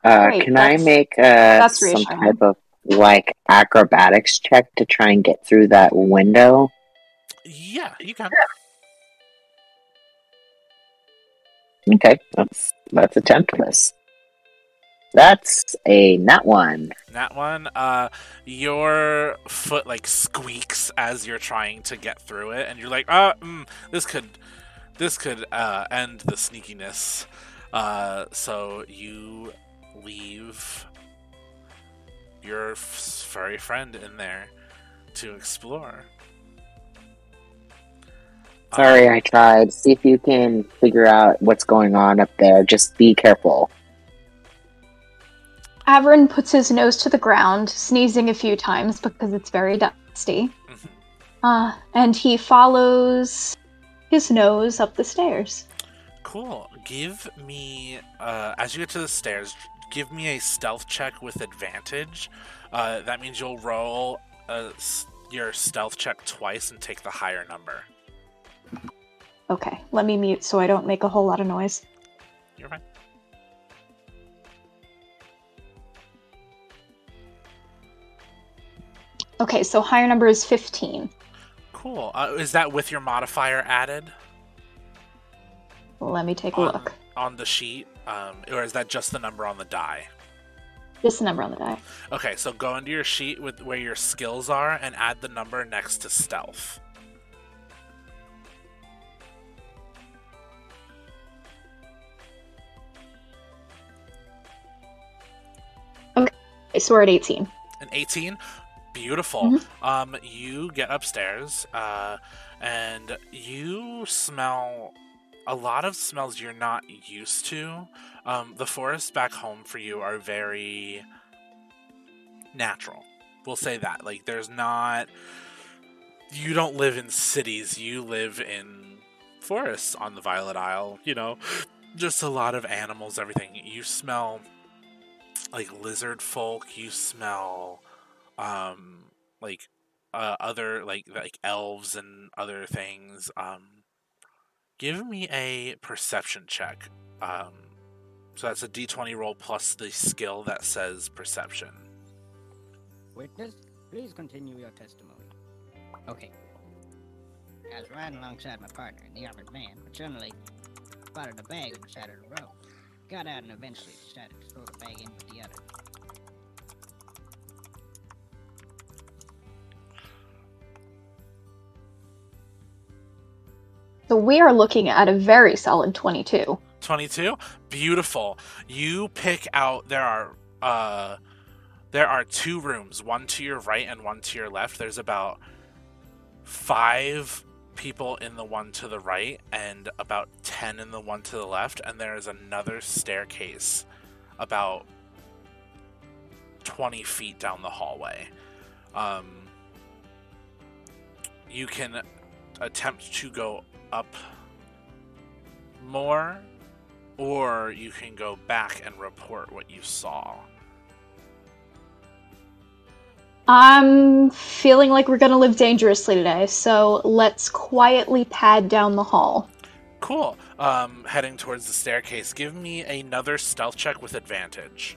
Uh, Great, can I make uh, some type of like acrobatics check to try and get through that window? Yeah, you can. Okay, let's let's attempt this. That's a nat one. That one. Uh, your foot like squeaks as you're trying to get through it, and you're like, "Uh, mm, this could, this could uh, end the sneakiness." Uh, so you leave your furry friend in there to explore. Sorry, I tried. See if you can figure out what's going on up there. Just be careful. Avran puts his nose to the ground, sneezing a few times because it's very dusty. Mhm. Uh, and he follows his nose up the stairs. Cool. Give me, uh, as you get to the stairs, give me a stealth check with advantage. Uh, that means you'll roll uh, s- your stealth check twice and take the higher number. Okay, let me mute so I don't make a whole lot of noise. You're fine. Okay, so higher number is 15. Cool. Uh, is that with your modifier added Let me take a look. on the sheet? Um, or is that just the number on the die? Just the number on the die. Okay, so go into your sheet with where your skills are and add the number next to stealth. Okay, so we're at 18. An 18? Beautiful. Mhm. Um, you get upstairs, uh, and you smell a lot of smells you're not used to. Um, the forests back home for you are very natural. We'll say that. Like, there's not. You don't live in cities, you live in forests on the Violet Isle, you know? Just a lot of animals, everything. You smell like lizard folk. You smell um like uh, other like like elves and other things. Um, give me a perception check. Um, so that's a d20 roll plus the skill that says perception. Witness, please continue your testimony. Okay. I was riding alongside my partner in the armored van, but suddenly spotted a bag on the side of the road. Got out and eventually decided to throw the bag in with the other. So we are looking at a very solid 22. 22 beautiful. You pick out there are uh there are two rooms one to your right and one to your left. There's about five people in the one to the right and about 10 in the one to the left and there is another staircase about 20 feet down the hallway. Um you can attempt to go up more or you can go back and report what you saw. I'm feeling like we're gonna live dangerously today, so let's quietly pad down the hall. Cool. Um, heading towards the staircase. Give me another stealth check with advantage.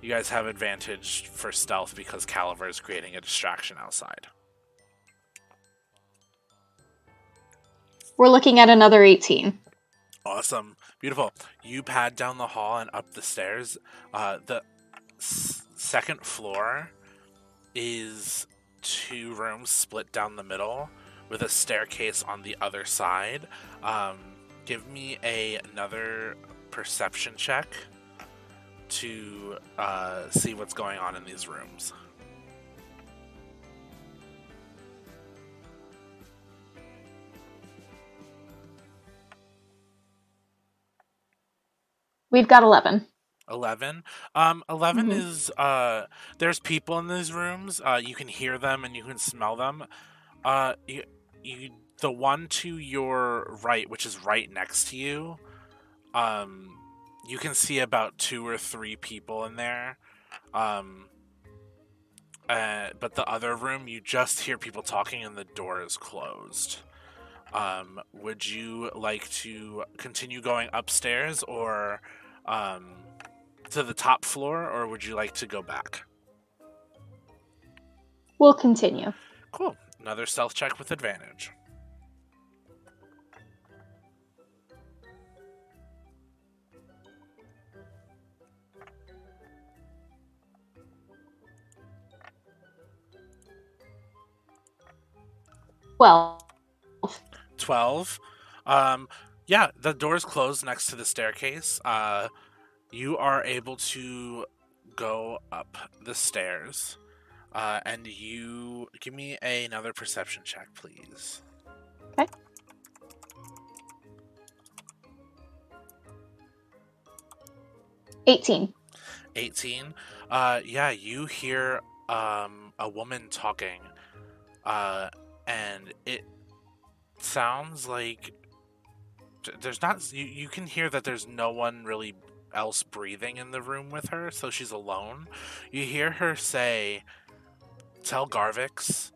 You guys have advantage for stealth because Caliver is creating a distraction outside. We're looking at another 18. Awesome. Beautiful. You pad down the hall and up the stairs. Uh, the s- second floor is two rooms split down the middle with a staircase on the other side. Um, give me a, another perception check to uh, see what's going on in these rooms. We've got 11. 11 um 11 Mhm. is uh there's people in these rooms uh you can hear them and you can smell them uh you, you the one to your right which is right next to you um you can see about two or three people in there um uh, but the other room you just hear people talking and the door is closed um would you like to continue going upstairs or um to the top floor, or would you like to go back? We'll continue. Cool. Another stealth check with advantage. Well, 12. Um, yeah, the door's closed next to the staircase. Uh, you are able to go up the stairs. Uh, and you give me another perception check, please. Okay. Eighteen. 18 uh yeah you hear um a woman talking uh and it sounds like there's not you, you can hear that there's no one really else breathing in the room with her so she's alone you hear her say tell garvix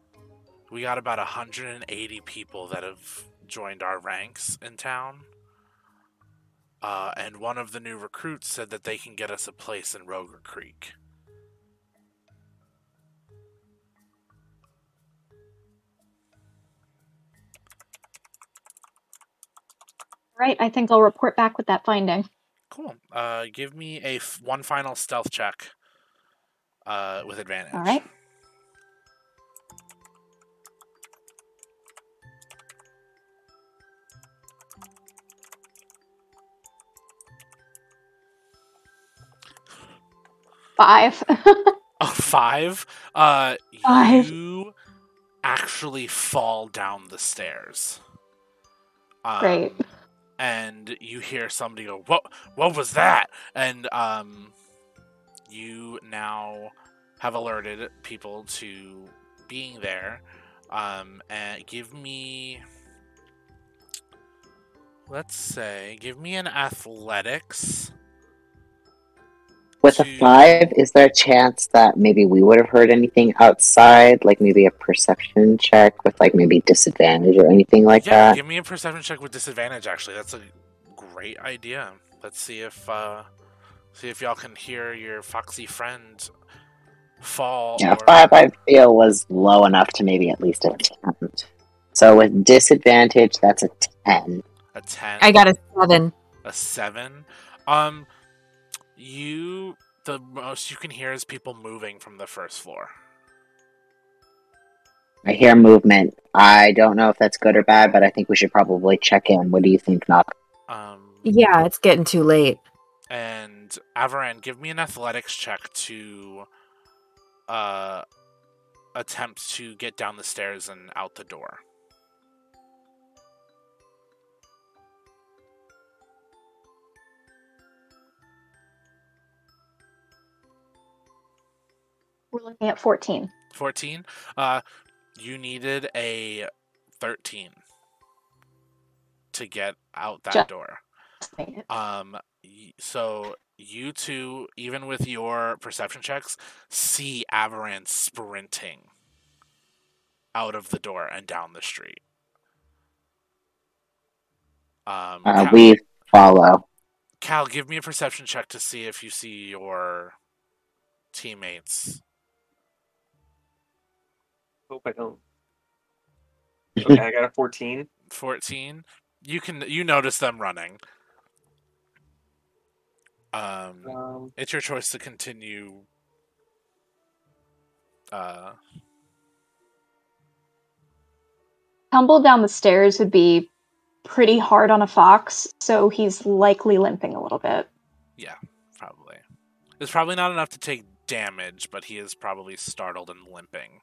we got about 180 people that have joined our ranks in town uh, and one of the new recruits said that they can get us a place in Roger Creek. Right, I think I'll report back with that finding. Cool. Uh, give me a f- one final stealth check uh, with advantage. All right. Five. Oh, five. Uh, Five. You actually fall down the stairs. Um, Great. And you hear somebody go, "What? What was that?" And um, you now have alerted people to being there. Um, and give me, let's say, give me an athletics With a five, is there a chance that maybe we would have heard anything outside, like maybe a perception check with like maybe disadvantage or anything like yeah, that? give me a perception check with disadvantage. Actually, that's a great idea. Let's see if uh, see if y'all can hear your foxy friend fall. Yeah, or- five I feel was low enough to maybe at least attempt. So with disadvantage, that's a ten. a ten. I got a seven. a seven. Um, you the most you can hear is people moving from the first floor. I hear movement. I don't know if that's good or bad, but I think we should probably check in. What do you think, Knock? Um, Yeah, it's getting too late. and Avran, give me an athletics check to uh attempt to get down the stairs and out the door. We're looking at 14. 14 uh you needed a 13 to get out that Just- door um so you two even with your perception checks see Avran sprinting out of the door and down the street um Uh, cal, we follow. cal give me a perception check to see if you see your teammates Hope I don't. Okay, I got a 14. 14 you can you notice them running um Um, it's your choice to continue uh Tumble down the stairs would be pretty hard on a fox, so he's likely limping a little bit. yeah probably it's probably not enough to take damage but he is probably startled and limping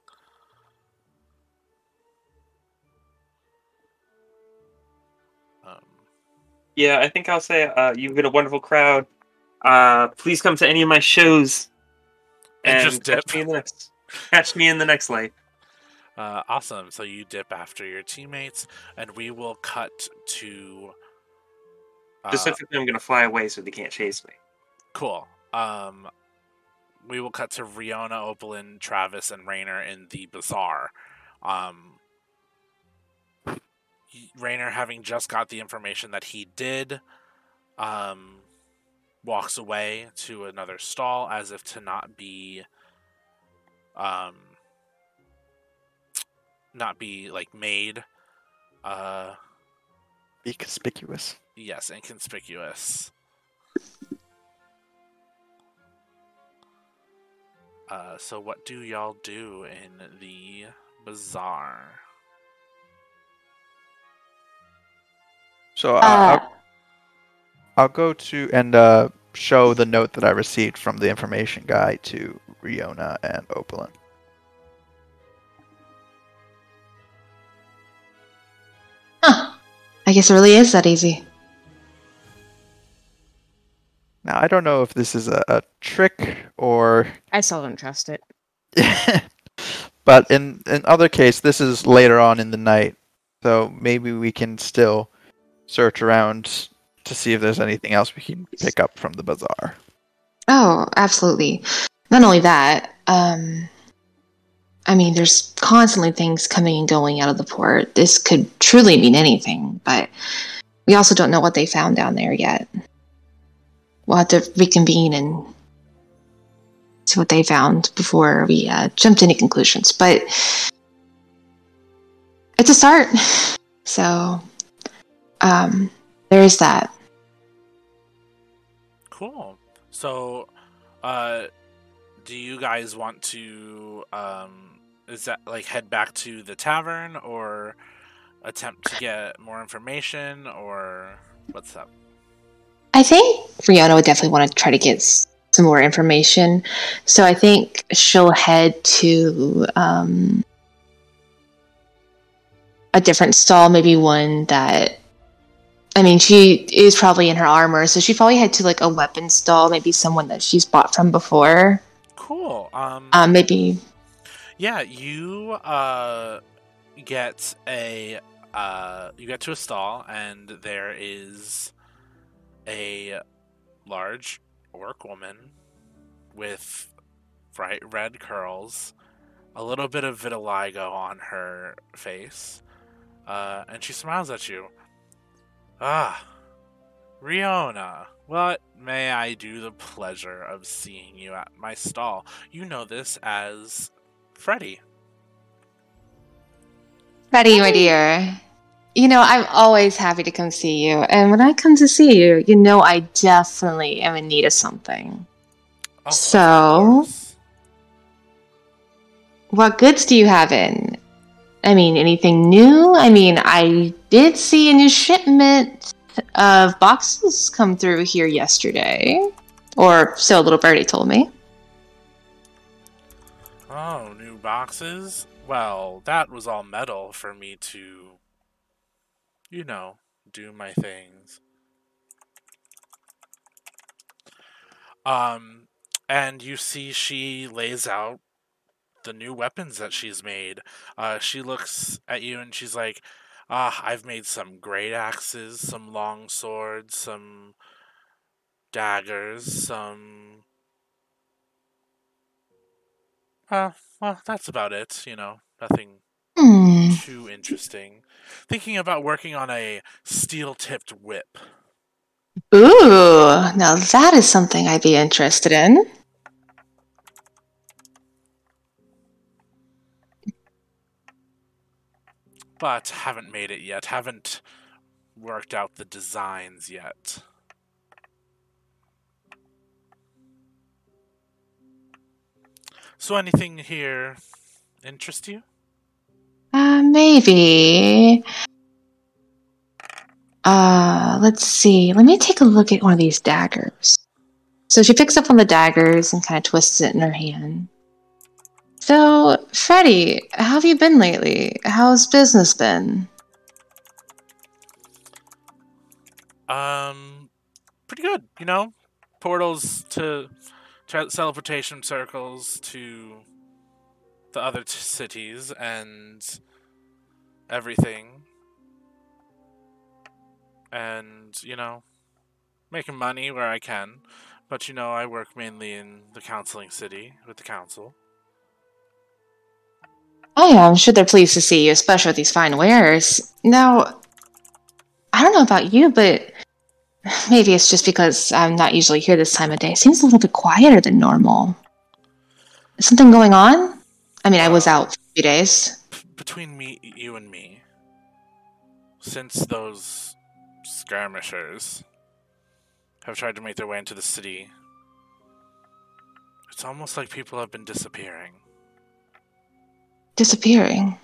yeah, I think I'll say uh, you've been a wonderful crowd. Uh, please come to any of my shows And just catch dip. me in the next. Catch me in the next light. uh awesome so you dip after your teammates and we will cut to uh, Specifically, I'm gonna fly away so they can't chase me. Cool. Um, we will cut to Riona, Opalin, Travis, and Rainer in the bazaar. Um, Rainer, having just got the information that he did, um, walks away to another stall as if to not be, um, not be like made. Uh, Be conspicuous. yes, inconspicuous. Uh, so what do y'all do in the bazaar? So I Uh, I'll, I'll go to and uh, show the note that I received from the information guy to Riona and Opalin. Huh. I guess it really is that easy. Now I don't know if this is a, a trick or I still don't trust it. but in in other case this is later on in the night so maybe we can still search around to see if there's anything else we can pick up from the bazaar Oh, absolutely. Not only that, um, I mean, there's constantly things coming and going out of the port. This could truly mean anything, but we also don't know what they found down there yet. We'll have to reconvene and see what they found before we uh, jump to any conclusions. But it's a start. So, um, there is that. Cool. So, uh, do you guys want to, um, is that like head back to the tavern or attempt to get more information or what's up? I think Riona would definitely want to try to get some more information. So I think she'll head to um, a different stall, maybe one that. I mean, she is probably in her armor, so she probably had to like a weapon stall, maybe someone that she's bought from before. Cool. Um, Um, maybe yeah, you, uh, get a, uh, you get to a stall and there is a large orc woman with bright red curls, a little bit of vitiligo on her face, uh, and she smiles at you. Ah, Riona, what may I do the pleasure of seeing you at my stall? You know this as Freddy. Betty, my dear, you know, I'm always happy to come see you. And when I come to see you, you know I definitely am in need of something. Oh, So? What goods do you have in? I mean, anything new? I mean, I did see a new shipment of boxes come through here yesterday. Or so little birdie told me. Oh, new boxes? Well, that was all metal for me to, you know, do my things. Um, and you see she lays out the new weapons that she's made. Uh, she looks at you and she's like, Ah, I've made some great axes, some long swords, some daggers, some Uh, well, that's about it, you know. Nothing Hmm. too interesting. Thinking about working on a steel tipped whip. Ooh, now that is something I'd be interested in. But haven't made it yet. Haven't worked out the designs yet. So anything here interest you? Uh, maybe. Uh, let's see. Let me take a look at one of these daggers. So she picks up one of the daggers and kind of twists it in her hand. So, Freddie, how have you been lately? How's business been? Um, pretty good. You know, portals to tra- teleportation circles to the other t- cities and everything, and you know, making money where I can. But you know, I work mainly in the counseling city with the council. Oh yeah, I'm sure they're pleased to see you, especially with these fine wares. Now, I don't know about you, but maybe it's just because I'm not usually here this time of day. It seems a little bit quieter than normal. Is something going on? I mean, I was Uh, out for a few days. Between me, you and me, since those skirmishers have tried to make their way into the city, it's almost like people have been disappearing. Disappearing.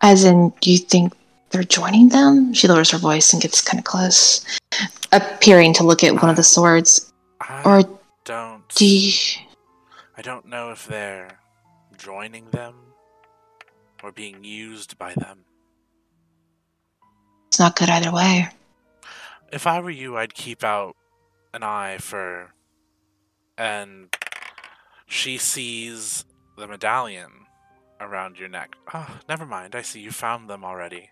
As in, you think they're joining them? She lowers her voice and gets kind of close, appearing to look at one of the swords. I Or don't. do you... I don't know if they're joining them or being used by them. It's not good either way. If I were you, I'd keep out an eye for. And she sees the medallion around your neck. Oh, never mind. I see you found them already.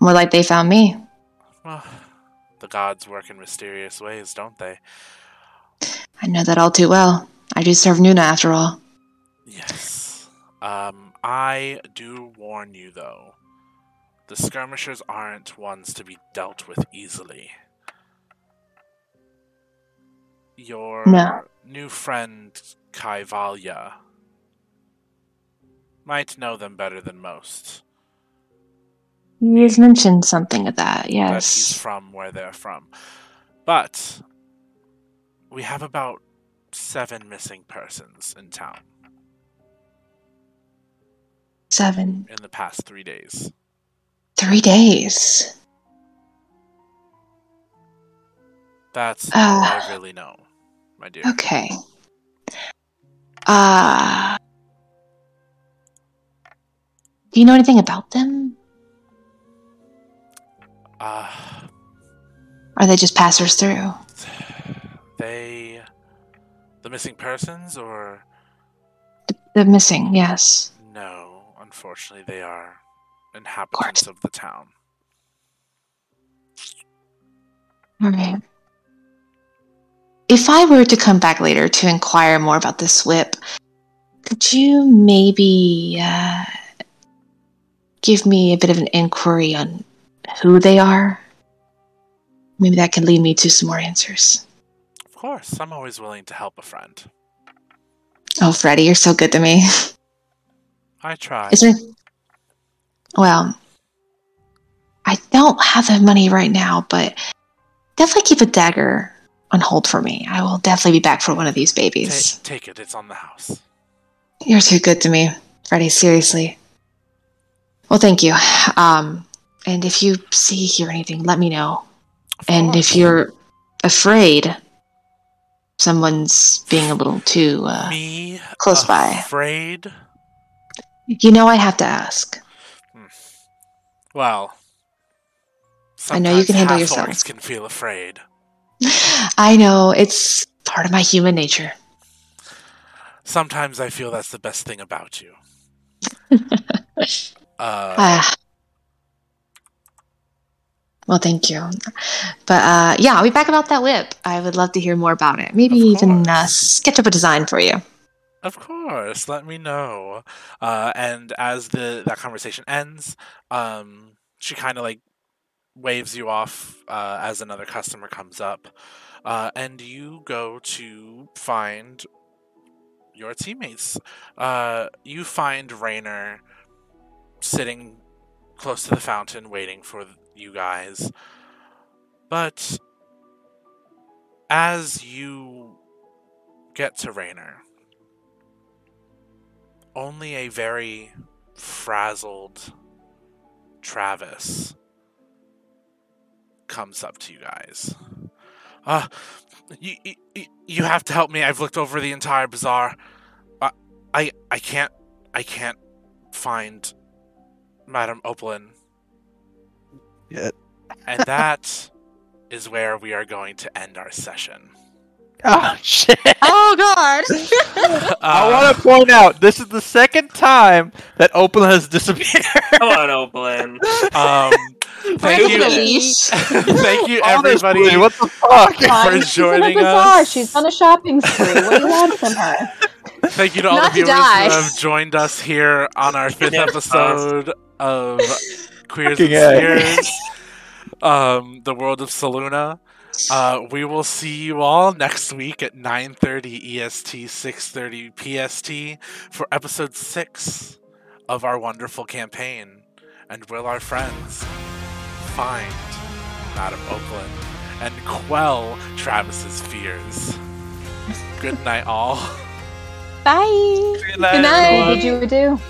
More like they found me. Well, the gods work in mysterious ways, don't they? I know that all too well. I do serve Nuna after all. Yes. Um, I do warn you, though. The skirmishers aren't ones to be dealt with easily. Your No. new friend, Kai Valya, might know them better than most. He has mentioned something of that, That he's from where they're from. But we have about seven missing persons in town Seven. in the past three days. Three days. That's Uh, all I really know, my dear. Okay. Uh. Do you know anything about them? Uh, Or they just passers through? they. The missing persons, or. They're missing, yes. No, unfortunately, they are inhabitants of the town. Alright. If I were to come back later to inquire more about this whip, could you maybe uh, give me a bit of an inquiry on who they are? Maybe that can lead me to some more answers. Of course, I'm always willing to help a friend. Oh, Freddie, you're so good to me. I try. Is there? Well, I don't have the money right now, but definitely keep a dagger on hold for me. I will definitely be back for one of these babies. Ta- take it. It's on the house. You're too good to me, Freddie. Seriously. Well, thank you. Um, and if you see hear anything, let me know. And if you're afraid someone's being a little too, uh, me close by. afraid. you know, I have to ask. Well, I know you can handle yourself. can feel afraid. I know it's part of my human nature. Sometimes I feel that's the best thing about you. uh, Ah. well, thank you. But uh, yeah, I'll be back about that whip. I would love to hear more about it. Maybe even uh, sketch up a design for you. Of course, let me know. Uh, and as the that conversation ends, um, she kind of like waves you off uh, as another customer comes up, uh, and you go to find your teammates. Uh, you find Rainer sitting close to the fountain, waiting for you guys. But as you get to Rainer, only a very frazzled Travis comes up to you guys. Uh, you, you, you have to help me. I've looked over the entire bazaar. I, I, I can't, I can't find Madame Opalin. Yeah. And that is where we are going to end our session. Oh shit! Oh god! I Uh, want to point out this is the second time that Opal has disappeared. Come on, Opalin. Um, thank you, the leash? thank you, Honestly, everybody. what the fuck? For She's in a joining bazaar. us. She's on a shopping spree. What do you want from her? Thank you to all Not the to viewers die. who have joined us here on our fifth episode of Queers and Fucking A. Spheres, um, the world of Soluna. Uh, we will see you all next week at 9:30 EST, 6:30 PST for episode six of our wonderful campaign. And will our friends find Madame Opalin and quell Travis's fears? Good night, all. Bye. Good night. Good night. What did you do?